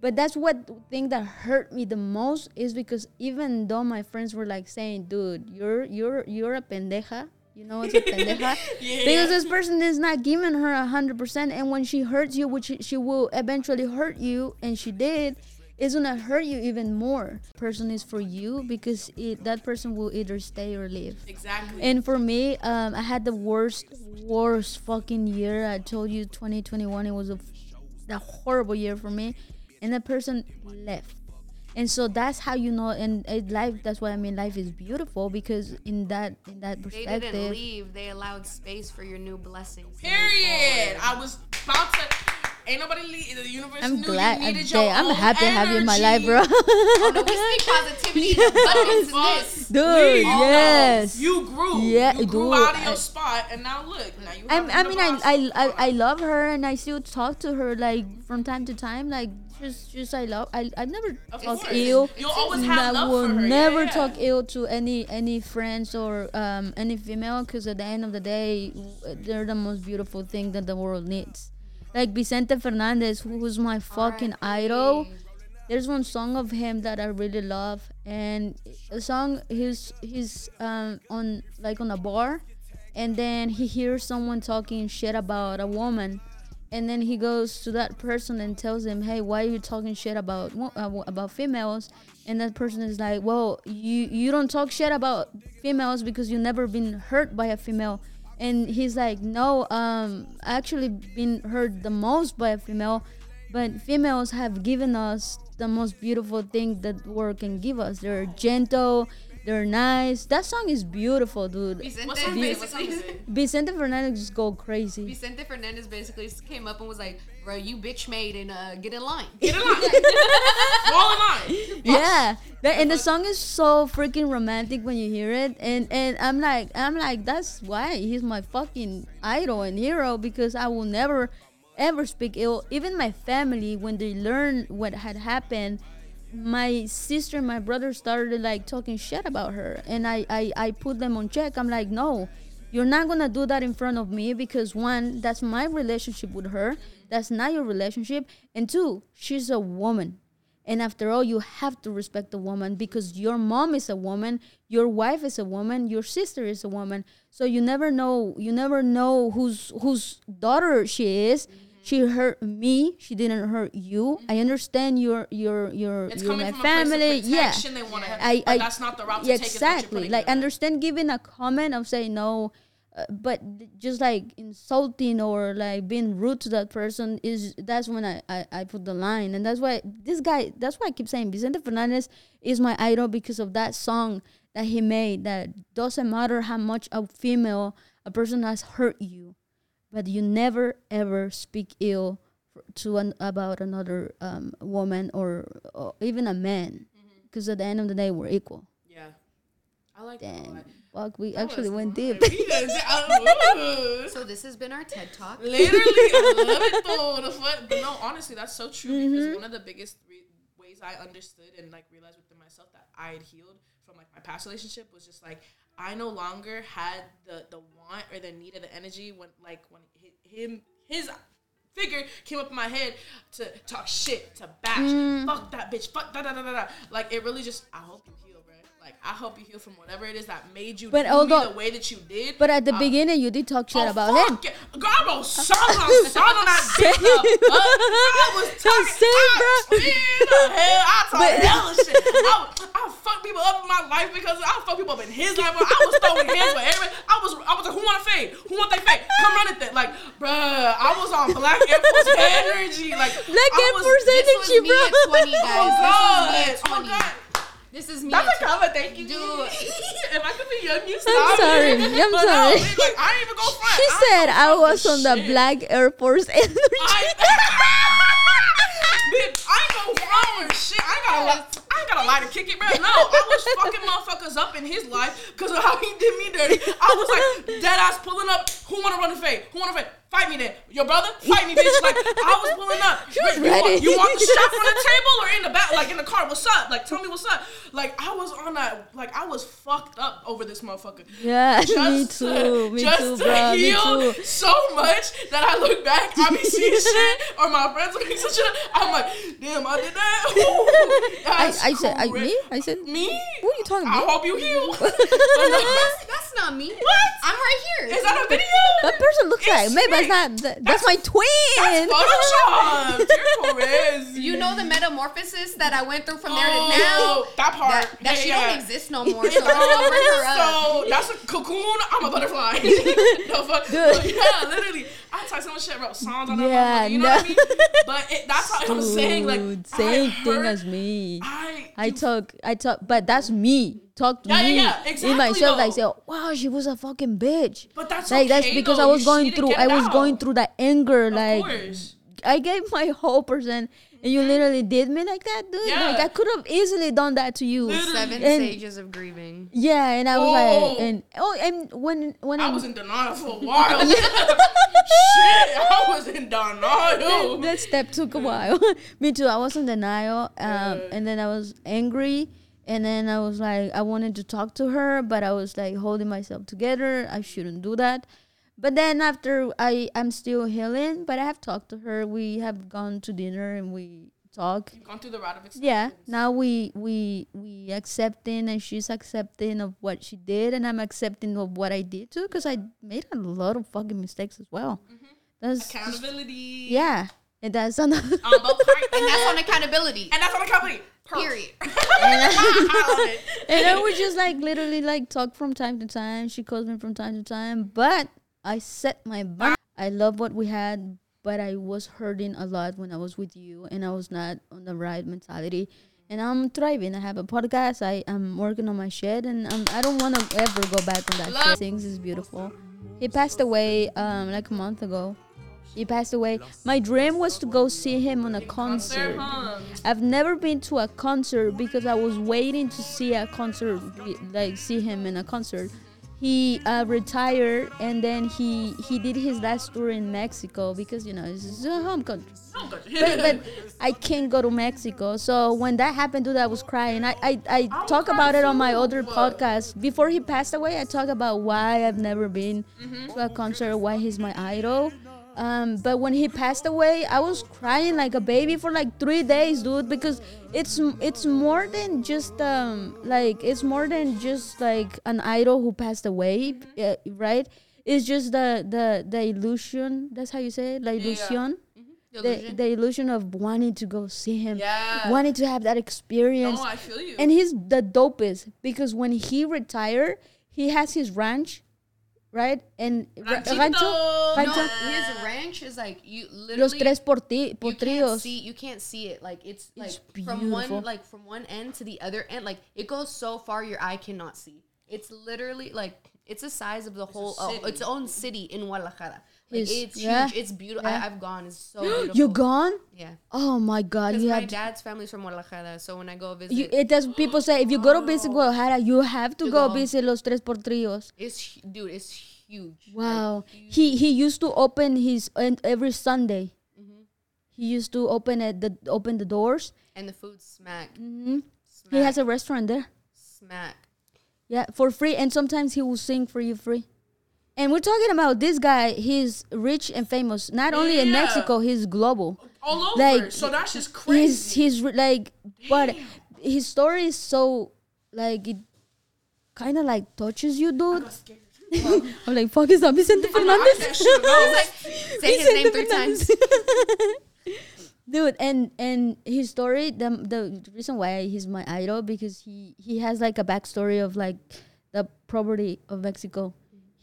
[SPEAKER 1] But that's what thing that hurt me the most is because even though my friends were like saying, "Dude, you're you're you're a pendeja," you know, it's a pendeja,
[SPEAKER 3] Yeah.
[SPEAKER 1] because this person is not giving her a hundred percent, and when she hurts you, which she, will eventually hurt you, and she did, it's gonna hurt you even more. Person is for you because it, that person will either stay or leave.
[SPEAKER 3] Exactly.
[SPEAKER 1] And for me, um, I had the worst, worst fucking year. I told you, 2021, it was a, a horrible year for me, and that person left. And so that's how you know. And uh, life, that's what I mean. Life is beautiful because in that in that perspective
[SPEAKER 2] They
[SPEAKER 1] perspective,
[SPEAKER 2] didn't leave. They allowed space for your new blessings.
[SPEAKER 3] Period. I was about to. Ain't nobody leave. The universe
[SPEAKER 1] I'm
[SPEAKER 3] knew
[SPEAKER 1] glad.
[SPEAKER 3] you
[SPEAKER 1] I'm,
[SPEAKER 3] your
[SPEAKER 1] I'm happy to have you in my life, bro.
[SPEAKER 2] Oh, no, we speak positivity this.
[SPEAKER 1] Dude,
[SPEAKER 3] We
[SPEAKER 1] yes.
[SPEAKER 3] You grew.
[SPEAKER 1] Yeah,
[SPEAKER 3] you grew
[SPEAKER 1] dude,
[SPEAKER 3] out of your
[SPEAKER 1] I-
[SPEAKER 3] spot, and now look. Now you.
[SPEAKER 1] I, I mean, I. I, I, I love her and I still talk to her like from time to time. Like, just, just I love. I, I never
[SPEAKER 3] Of
[SPEAKER 1] talk
[SPEAKER 3] course.
[SPEAKER 1] ill.
[SPEAKER 3] You'll always have
[SPEAKER 1] I
[SPEAKER 3] love
[SPEAKER 1] will
[SPEAKER 3] for her.
[SPEAKER 1] Never
[SPEAKER 3] yeah.
[SPEAKER 1] talk ill to any any friends or um any female because at the end of the day, they're the most beautiful thing that the world needs. Like Vicente Fernandez, who- who's my fucking idol. There's one song of him that I really love, and a song he's he's um on like on a bar, and then he hears someone talking shit about a woman, and then he goes to that person and tells him, "Hey, why are you talking shit about uh, about females?" And that person is like, "Well, you you don't talk shit about females because you've never been hurt by a female." And he's like, "No, um, I actually been hurt the most by a female, but females have given us the most beautiful thing that the world can give us. They're gentle." They're nice. That song is beautiful, dude.
[SPEAKER 2] Vicente,
[SPEAKER 3] What's is it? What song is
[SPEAKER 2] basically,
[SPEAKER 3] it?
[SPEAKER 1] Vicente Fernandez just go crazy.
[SPEAKER 2] Vicente Fernandez basically came up and was like, "Bro, you bitch made and uh, get in line."
[SPEAKER 3] Get in line. Fall in line.
[SPEAKER 1] yeah that, and the song is so freaking romantic when you hear it and and i'm like i'm like that's why he's my fucking idol and hero because i will never ever speak ill even my family when they learned what had happened my sister and my brother started like talking shit about her and I, I i put them on check i'm like no you're not gonna do that in front of me because one that's my relationship with her that's not your relationship and two she's a woman and after all, you have to respect the woman because your mom is a woman, your wife is a woman, your sister is a woman. So you never know. You never know whose whose daughter she is. Mm-hmm. She hurt me. She didn't hurt you. I mm-hmm. understand your your your
[SPEAKER 3] It's
[SPEAKER 1] your my family.
[SPEAKER 3] a
[SPEAKER 1] yeah,
[SPEAKER 3] protection. They want to.
[SPEAKER 1] I, I
[SPEAKER 3] that's not the route to take. is what you're
[SPEAKER 1] exactly. Like understand giving a comment of saying no, uh, but just like insulting or like being rude to that person is that's when I, I I put the line, and that's why this guy. That's why I keep saying Vicente Fernandez is my idol because of that song that he made. That doesn't matter how much a female a person has hurt you, but you never ever speak ill to an, about another um, woman or, or even a man, because at the end of the day we're equal.
[SPEAKER 3] Yeah, I like that. a lot.
[SPEAKER 1] fuck, we
[SPEAKER 3] That
[SPEAKER 1] actually went deep.
[SPEAKER 3] We just- I- ooh.
[SPEAKER 2] So this has been our TED talk.
[SPEAKER 3] Literally, I love it though. The but no, honestly, that's so true
[SPEAKER 1] Mm-hmm.
[SPEAKER 3] because one of the biggest re- ways I understood and like realized within myself that I had healed from like my past relationship was just like I no longer had the the want or the need or the energy when like when hi- him his figure came up in my head to talk shit to bash
[SPEAKER 1] Mm.
[SPEAKER 3] fuck that bitch fuck da da da da da like it really just I hope you heal bro like I hope you heal from whatever it is that made you
[SPEAKER 1] But although-
[SPEAKER 3] the way that you did
[SPEAKER 1] But at the
[SPEAKER 3] I-
[SPEAKER 1] beginning, you did talk shit
[SPEAKER 3] Oh,
[SPEAKER 1] about him.
[SPEAKER 3] it. Girl, I wrote songs on songs on that bitch.
[SPEAKER 1] Same.
[SPEAKER 3] up, up. I was talking.
[SPEAKER 1] Same,
[SPEAKER 3] I,
[SPEAKER 1] bro.
[SPEAKER 3] Man, hell, I talk
[SPEAKER 1] But-
[SPEAKER 3] hella shit. I, I fuck people up in my life because I fuck people up in his life. I was throwing hands with everybody. I was, I was like, who want to fade? Who want they fade? Come run it then. Like, bruh, I was on Black Air Force energy. Like,
[SPEAKER 1] Black Air Force energy, bro.
[SPEAKER 2] at 20, guys.
[SPEAKER 3] Oh,
[SPEAKER 2] This was me
[SPEAKER 3] God.
[SPEAKER 2] at
[SPEAKER 3] Oh,
[SPEAKER 2] 20.
[SPEAKER 3] God.
[SPEAKER 2] This is me.
[SPEAKER 3] That's
[SPEAKER 2] at
[SPEAKER 3] a comment. Thank you,
[SPEAKER 2] Dude.
[SPEAKER 3] if I could be young, you stop.
[SPEAKER 1] sorry.
[SPEAKER 3] it.
[SPEAKER 1] I'm
[SPEAKER 3] But
[SPEAKER 1] sorry.
[SPEAKER 3] No, like, I ain't even go front.
[SPEAKER 1] She
[SPEAKER 3] I
[SPEAKER 1] said I was
[SPEAKER 3] with
[SPEAKER 1] on the. Black Air Force energy.
[SPEAKER 3] I, Bitch, I ain't gonna front with shit. I got a lot. I ain't got a lie to kick it, bro. No, I was fucking motherfuckers up in his life because of how he did me dirty. I was like dead ass pulling up. Who wanna run the fade? Who wanna fade? Fight me then. Your brother? Fight me, bitch. Like I was pulling up.
[SPEAKER 1] She was
[SPEAKER 3] Wait, you, want,
[SPEAKER 1] ready.
[SPEAKER 3] you want the shot from the table or in the back? Like in the car? What's up? Like tell me what's up. Like I was on that. Like I was fucked up over this motherfucker
[SPEAKER 1] yeah, me
[SPEAKER 3] just
[SPEAKER 1] too.
[SPEAKER 3] to,
[SPEAKER 1] Me
[SPEAKER 3] just
[SPEAKER 1] too,
[SPEAKER 3] to
[SPEAKER 1] bro. Me
[SPEAKER 3] heal
[SPEAKER 1] too.
[SPEAKER 3] so much that I look back, I be seeing shit, or my friends look at shit. I'm like, damn, I did that. Ooh,
[SPEAKER 1] I, I said, I, me? I said,
[SPEAKER 3] me.
[SPEAKER 1] What are you talking about?
[SPEAKER 3] I hope you heal. But
[SPEAKER 2] That's, that's not me.
[SPEAKER 3] What?
[SPEAKER 2] I'm right here.
[SPEAKER 3] is that a video?
[SPEAKER 1] That person looks like maybe
[SPEAKER 3] me.
[SPEAKER 1] That's not. That, that's my twin.
[SPEAKER 3] Photoshop.
[SPEAKER 2] You know the metamorphosis that I went through from there to oh, now?
[SPEAKER 3] Oh, that part.
[SPEAKER 2] That, that
[SPEAKER 3] Yeah,
[SPEAKER 2] she
[SPEAKER 3] yeah.
[SPEAKER 2] don't exist no more. So let's cover her up.
[SPEAKER 3] So that's a cocoon. I'm a butterfly. no fuck.
[SPEAKER 1] Dude.
[SPEAKER 3] Yeah, literally. I talk so much shit about songs on that
[SPEAKER 1] Yeah,
[SPEAKER 3] motherfucker, You know
[SPEAKER 1] no.
[SPEAKER 3] what I mean? But it, that's how I'm saying. Like
[SPEAKER 1] Dude,
[SPEAKER 3] I
[SPEAKER 1] same thing
[SPEAKER 3] hurt-
[SPEAKER 1] as me.
[SPEAKER 3] I.
[SPEAKER 1] I talk, I talk, but that's me. Talk to
[SPEAKER 3] Yeah, yeah,
[SPEAKER 1] me
[SPEAKER 3] yeah,
[SPEAKER 1] in
[SPEAKER 3] exactly,
[SPEAKER 1] myself. Like, say, wow, she was a fucking bitch.
[SPEAKER 3] But that's
[SPEAKER 1] like that's because
[SPEAKER 3] though.
[SPEAKER 1] I was
[SPEAKER 3] You
[SPEAKER 1] going through. I
[SPEAKER 3] it
[SPEAKER 1] was going through that anger.
[SPEAKER 3] Of
[SPEAKER 1] like
[SPEAKER 3] course.
[SPEAKER 1] I gave my whole percent, and you literally did me like that, dude.
[SPEAKER 3] Yeah.
[SPEAKER 1] Like I could have easily done that to you.
[SPEAKER 3] Literally.
[SPEAKER 2] Seven
[SPEAKER 1] And-
[SPEAKER 2] stages of grieving.
[SPEAKER 1] Yeah, and I was
[SPEAKER 3] Oh.
[SPEAKER 1] like, and oh, and when when
[SPEAKER 3] I
[SPEAKER 1] I'm-
[SPEAKER 3] was in denial for a while. Shit, I was in denial.
[SPEAKER 1] that step took a while. Me too. I was in denial, um,
[SPEAKER 3] Yeah.
[SPEAKER 1] and then I was angry, and then I was like, I wanted to talk to her, but I was like holding myself together. I shouldn't do that. But then after I, I'm still healing, but I have talked to her. We have gone to dinner and we talk.
[SPEAKER 3] You've gone through the route of acceptance.
[SPEAKER 1] Yeah. Now we we we accepting, and she's accepting of what she did, and I'm accepting of what I did too, because I made a lot of fucking mistakes as well. Mm-hmm. That's
[SPEAKER 3] Accountability.
[SPEAKER 1] yeah, and that's another.
[SPEAKER 3] On both parts.
[SPEAKER 2] And that's on accountability.
[SPEAKER 3] And that's on accountability.
[SPEAKER 2] Period.
[SPEAKER 3] I
[SPEAKER 1] and I would just like literally like talk from time to time. She calls me from time to time, but I set my bound. I love what we had, but I was hurting a lot when I was with you, and I was not on the right mentality. And I'm thriving. I have a podcast. I am working on my shit, and um, I don't want to ever go back on that.
[SPEAKER 3] Love-.
[SPEAKER 1] Things is beautiful. He passed away um like a month ago. He passed away. My dream was to go see him on a concert. I've never been to a concert because I was waiting to see a concert, like see him in a concert. He uh, retired and then he he did his last tour in Mexico because you know it's his home country. But, but I can't go to Mexico. So when that happened, dude, I was crying. I I, I talk about it on my other podcast. Before he passed away, I talk about why I've never been
[SPEAKER 3] Mm-hmm.
[SPEAKER 1] to a concert, why he's my idol. Um, but when he passed away, I was crying like a baby for like three days, dude, because it's it's more than just um like it's more than just like an idol who passed away,
[SPEAKER 3] Mm-hmm.
[SPEAKER 1] uh, right? It's just the the the illusion. That's how you say it, la
[SPEAKER 3] yeah.
[SPEAKER 1] illusion.
[SPEAKER 2] The
[SPEAKER 1] The,
[SPEAKER 2] illusion.
[SPEAKER 1] the illusion of wanting to go see him,
[SPEAKER 3] Yeah.
[SPEAKER 1] wanting to have that experience,
[SPEAKER 3] No, I feel you.
[SPEAKER 1] and he's the dopest because when he retired, he has his ranch, right? And ra-
[SPEAKER 3] Ranchito.
[SPEAKER 1] rancho,
[SPEAKER 2] no,
[SPEAKER 1] rancho,
[SPEAKER 2] his ranch is like you literally.
[SPEAKER 1] los tres porti-
[SPEAKER 2] you can't see you can't see it like it's like
[SPEAKER 1] It's
[SPEAKER 2] from one like from one end to the other end like it goes so far your eye cannot see it's literally like it's the size of the whole uh,
[SPEAKER 3] city.
[SPEAKER 2] its own city in guadalajara like,
[SPEAKER 1] It's-
[SPEAKER 2] it's
[SPEAKER 1] yeah,
[SPEAKER 2] huge it's beautiful
[SPEAKER 1] yeah.
[SPEAKER 2] I, i've gone it's so beautiful
[SPEAKER 1] You gone?
[SPEAKER 2] yeah
[SPEAKER 1] Oh my God! You
[SPEAKER 2] my
[SPEAKER 1] have.
[SPEAKER 2] dad's family's from guadalajara so when i go visit
[SPEAKER 1] You, it does. People say if you go to visit Guadalajara, you have to
[SPEAKER 2] To
[SPEAKER 1] go
[SPEAKER 2] go.
[SPEAKER 1] visit Los Tres Potrillos.
[SPEAKER 2] it's dude it's huge
[SPEAKER 1] Wow. He he used to open his and every Sunday.
[SPEAKER 2] Mm-hmm.
[SPEAKER 1] He used to open at the open the doors.
[SPEAKER 2] and the food smack
[SPEAKER 1] hmm
[SPEAKER 2] smack
[SPEAKER 1] He has a restaurant there.
[SPEAKER 2] smack
[SPEAKER 1] Yeah, for free, and sometimes he will sing for you free. And we're talking about this guy. He's rich and famous, not only in Mexico. He's global.
[SPEAKER 3] all over.
[SPEAKER 1] Like,
[SPEAKER 3] so that's just
[SPEAKER 1] He's
[SPEAKER 3] crazy.
[SPEAKER 1] he's re- like, but his story is so like it kind of like touches you, dude. I'm like, fuck, is that Vicente Fernandez?
[SPEAKER 3] goes.
[SPEAKER 2] say his name three times
[SPEAKER 1] dude and and his story the the reason why he's my idol because he he has like a backstory of like the poverty of mexico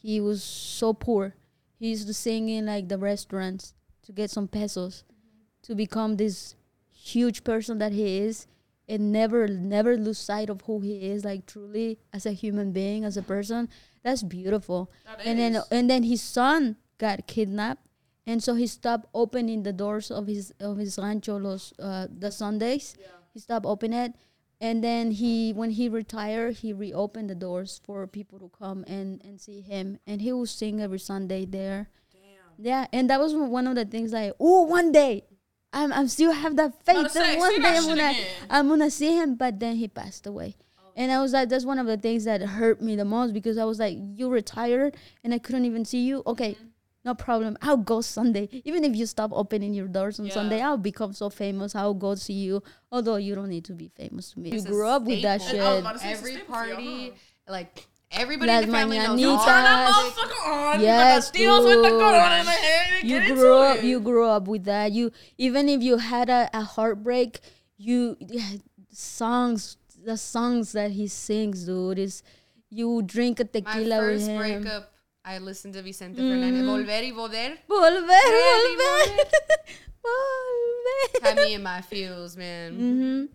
[SPEAKER 1] he was so poor. He used to sing in like the restaurants to get some pesos to become this huge person that he is and never never lose sight of who he is like truly as a human being as a person. That's beautiful.
[SPEAKER 3] That
[SPEAKER 1] and then and then his son got kidnapped. And so he stopped opening the doors of his of his rancho los uh, the Sundays. He stopped opening it, and then he when he retired, he reopened the doors for people to come and and see him, and he will sing every Sunday there.
[SPEAKER 3] Damn.
[SPEAKER 1] Yeah, and that was one of the things like, oh, one day. I'm, I'm still have that faith that one day I'm gonna
[SPEAKER 3] again.
[SPEAKER 1] I'm gonna see him, but then he passed away. And I was like, that's one of the things that hurt me the most because I was like, you retired and I couldn't even see you. Okay,
[SPEAKER 3] Mm-hmm.
[SPEAKER 1] No problem. I'll go Sunday. Even if you stop opening your doors on
[SPEAKER 3] Yeah.
[SPEAKER 1] Sunday, I'll become so famous. I'll go see you. Although you don't need to be famous to me. You
[SPEAKER 2] It's a
[SPEAKER 1] grew up with that shit.
[SPEAKER 3] I was about to say it's a
[SPEAKER 2] every
[SPEAKER 3] staple for y'all,
[SPEAKER 2] party
[SPEAKER 3] huh?
[SPEAKER 2] like everybody
[SPEAKER 1] Las
[SPEAKER 2] in the family knows
[SPEAKER 1] mañanitas.
[SPEAKER 3] Turn that motherfucker on.
[SPEAKER 1] Yes,
[SPEAKER 3] you the with the
[SPEAKER 1] dude.
[SPEAKER 3] corona in the head.
[SPEAKER 1] you grew up
[SPEAKER 3] it.
[SPEAKER 1] you grew up with that you even if you had a, a heartbreak you yeah, songs the songs that he sings dude is you drink a
[SPEAKER 2] my
[SPEAKER 1] tequila with
[SPEAKER 2] first
[SPEAKER 1] him
[SPEAKER 2] breakup I listened to Vicente Fernandez Volver y Volver
[SPEAKER 1] volver
[SPEAKER 2] Ready,
[SPEAKER 1] volver volver
[SPEAKER 2] had me in my feels man
[SPEAKER 1] mm-hmm.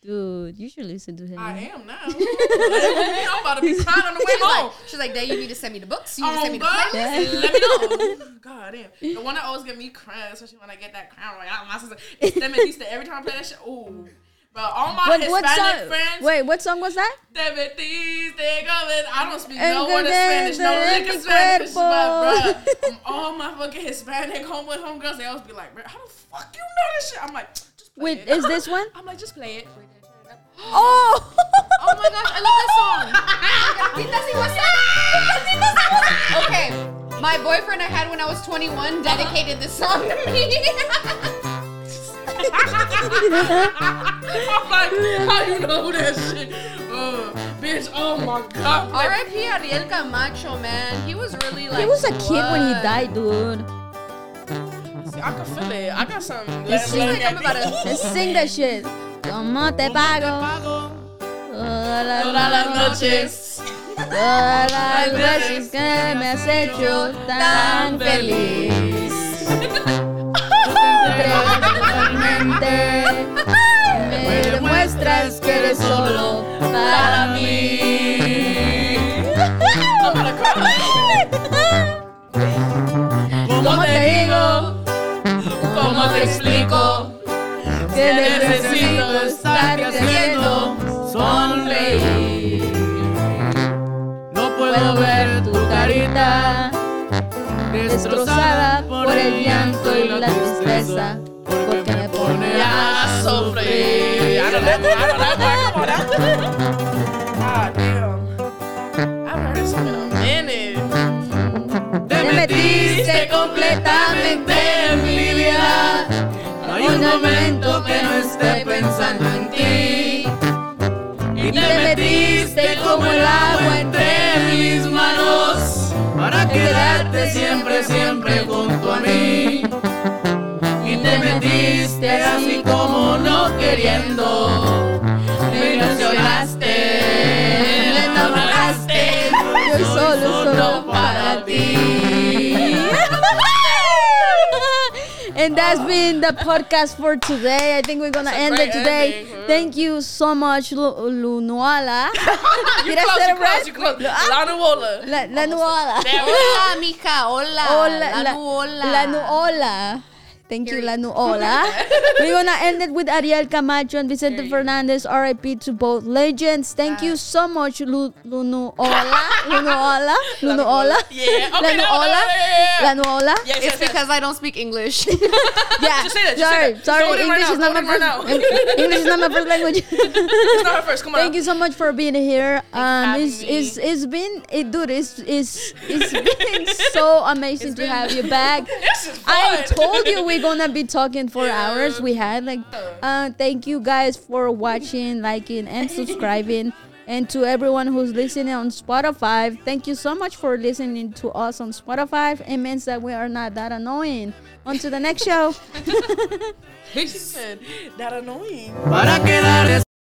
[SPEAKER 1] dude you should listen to him
[SPEAKER 3] I am now. I'm about to be crying on the way
[SPEAKER 2] She's like, she's like, Dad, you need to send me the books. You need to send
[SPEAKER 3] Oh
[SPEAKER 2] me the
[SPEAKER 3] God,
[SPEAKER 2] playlist.
[SPEAKER 3] let me know. God damn, the one that always get me crying, especially when I get that Crown Royal. My sister, it's Te Metiste. Every time I play that shit, ooh. But all my
[SPEAKER 1] what,
[SPEAKER 3] Hispanic
[SPEAKER 1] what song
[SPEAKER 3] friends,
[SPEAKER 1] wait what song was that
[SPEAKER 3] Te Metiste, government. I don't speak no word of Spanish, no
[SPEAKER 1] de
[SPEAKER 3] lick of Spanish, but bruh, all my fucking Hispanic homeboys, homegirls, they always be like, bruh, how the fuck you know this shit? I'm like, just play
[SPEAKER 1] wait
[SPEAKER 3] it.
[SPEAKER 1] is this one
[SPEAKER 3] I'm like, just play it.
[SPEAKER 1] oh
[SPEAKER 2] Oh my gosh, I love this song. okay, my boyfriend I had when I was 21 dedicated this song to me.
[SPEAKER 3] I'm like, how you know that shit? Uh, bitch, oh my god. Like,
[SPEAKER 2] R.I.P. Ariel Camacho, man. He was really like.
[SPEAKER 1] he was a kid when he died dude
[SPEAKER 3] See, I can feel it. I got some.
[SPEAKER 1] Let's sing,
[SPEAKER 3] let- let me at the-
[SPEAKER 1] let's sing that shit. ¿Cómo te pago? Todas las noches.
[SPEAKER 3] noches.
[SPEAKER 1] Todas las veces que me has hecho tan feliz. Me demuestras que eres solo para mí. ¿Cómo te digo?
[SPEAKER 3] ¿Cómo te explico?
[SPEAKER 1] Que
[SPEAKER 3] necesito estarte haciendo sonreír.
[SPEAKER 4] No
[SPEAKER 1] Puedo ver tu carita destrozada por el llanto y la tristeza.
[SPEAKER 3] I don't know. I don't know. Know. God damn. I haven't heard this song in a minute.
[SPEAKER 1] Te metiste completamente en mi vida.
[SPEAKER 4] No hay un momento que no esté pensando en ti.
[SPEAKER 1] Y te metiste como el agua entre mis manos.
[SPEAKER 4] Para quedarte siempre, siempre junto a mí. Y te metiste así como no queriendo. Me ilusionaste, me enamoraste.
[SPEAKER 1] Yo solo, solo para ti. And that's been the podcast for today. I think we're gonna end it today.
[SPEAKER 3] ending.
[SPEAKER 1] Thank you so much, Lu- Lunuala.
[SPEAKER 3] You
[SPEAKER 1] Did I
[SPEAKER 3] close,
[SPEAKER 1] say
[SPEAKER 3] you
[SPEAKER 1] it
[SPEAKER 3] close,
[SPEAKER 1] right?
[SPEAKER 3] you close.
[SPEAKER 1] Ah.
[SPEAKER 3] Lana Wola.
[SPEAKER 1] La, la Nuala.
[SPEAKER 3] Damn it.
[SPEAKER 2] Hola, mija. Hola.
[SPEAKER 1] Hola,
[SPEAKER 2] La,
[SPEAKER 1] la,
[SPEAKER 2] nuola.
[SPEAKER 1] la Nuola. Thank you, La
[SPEAKER 2] Period.
[SPEAKER 1] Nuola. We're gonna end it with Ariel Camacho and Vicente
[SPEAKER 3] Period.
[SPEAKER 1] Fernandez. RIP to both legends. Thank you so much, Lu, Lunuola. Lunuola. Lunuola.
[SPEAKER 3] Yeah.
[SPEAKER 1] La
[SPEAKER 3] Okay, no, no, yeah, yeah, yeah.
[SPEAKER 1] La
[SPEAKER 3] Yes,
[SPEAKER 2] It's
[SPEAKER 3] yes, yes.
[SPEAKER 2] because I don't speak English.
[SPEAKER 1] Yeah.
[SPEAKER 3] Just say that, just
[SPEAKER 1] sorry,
[SPEAKER 3] say that.
[SPEAKER 1] sorry.
[SPEAKER 3] Go with it right
[SPEAKER 1] English is not my
[SPEAKER 3] with it right
[SPEAKER 1] first. English is not my first language.
[SPEAKER 3] It's not her first. Come on.
[SPEAKER 1] Thank you so much for being here. Um, it's, it's it's been it, dude. It's it's it's been so amazing
[SPEAKER 3] It's
[SPEAKER 1] to
[SPEAKER 3] been-
[SPEAKER 1] have you back.
[SPEAKER 3] This is
[SPEAKER 1] I told you we're gonna be talking for
[SPEAKER 3] Yeah.
[SPEAKER 1] hours. We had like, uh, thank you guys for watching, liking, and subscribing. And to everyone who's listening on Spotify, thank you so much for listening to us on Spotify. It means that we are not that annoying. On to the next show.
[SPEAKER 3] That annoying.
[SPEAKER 4] Para quedar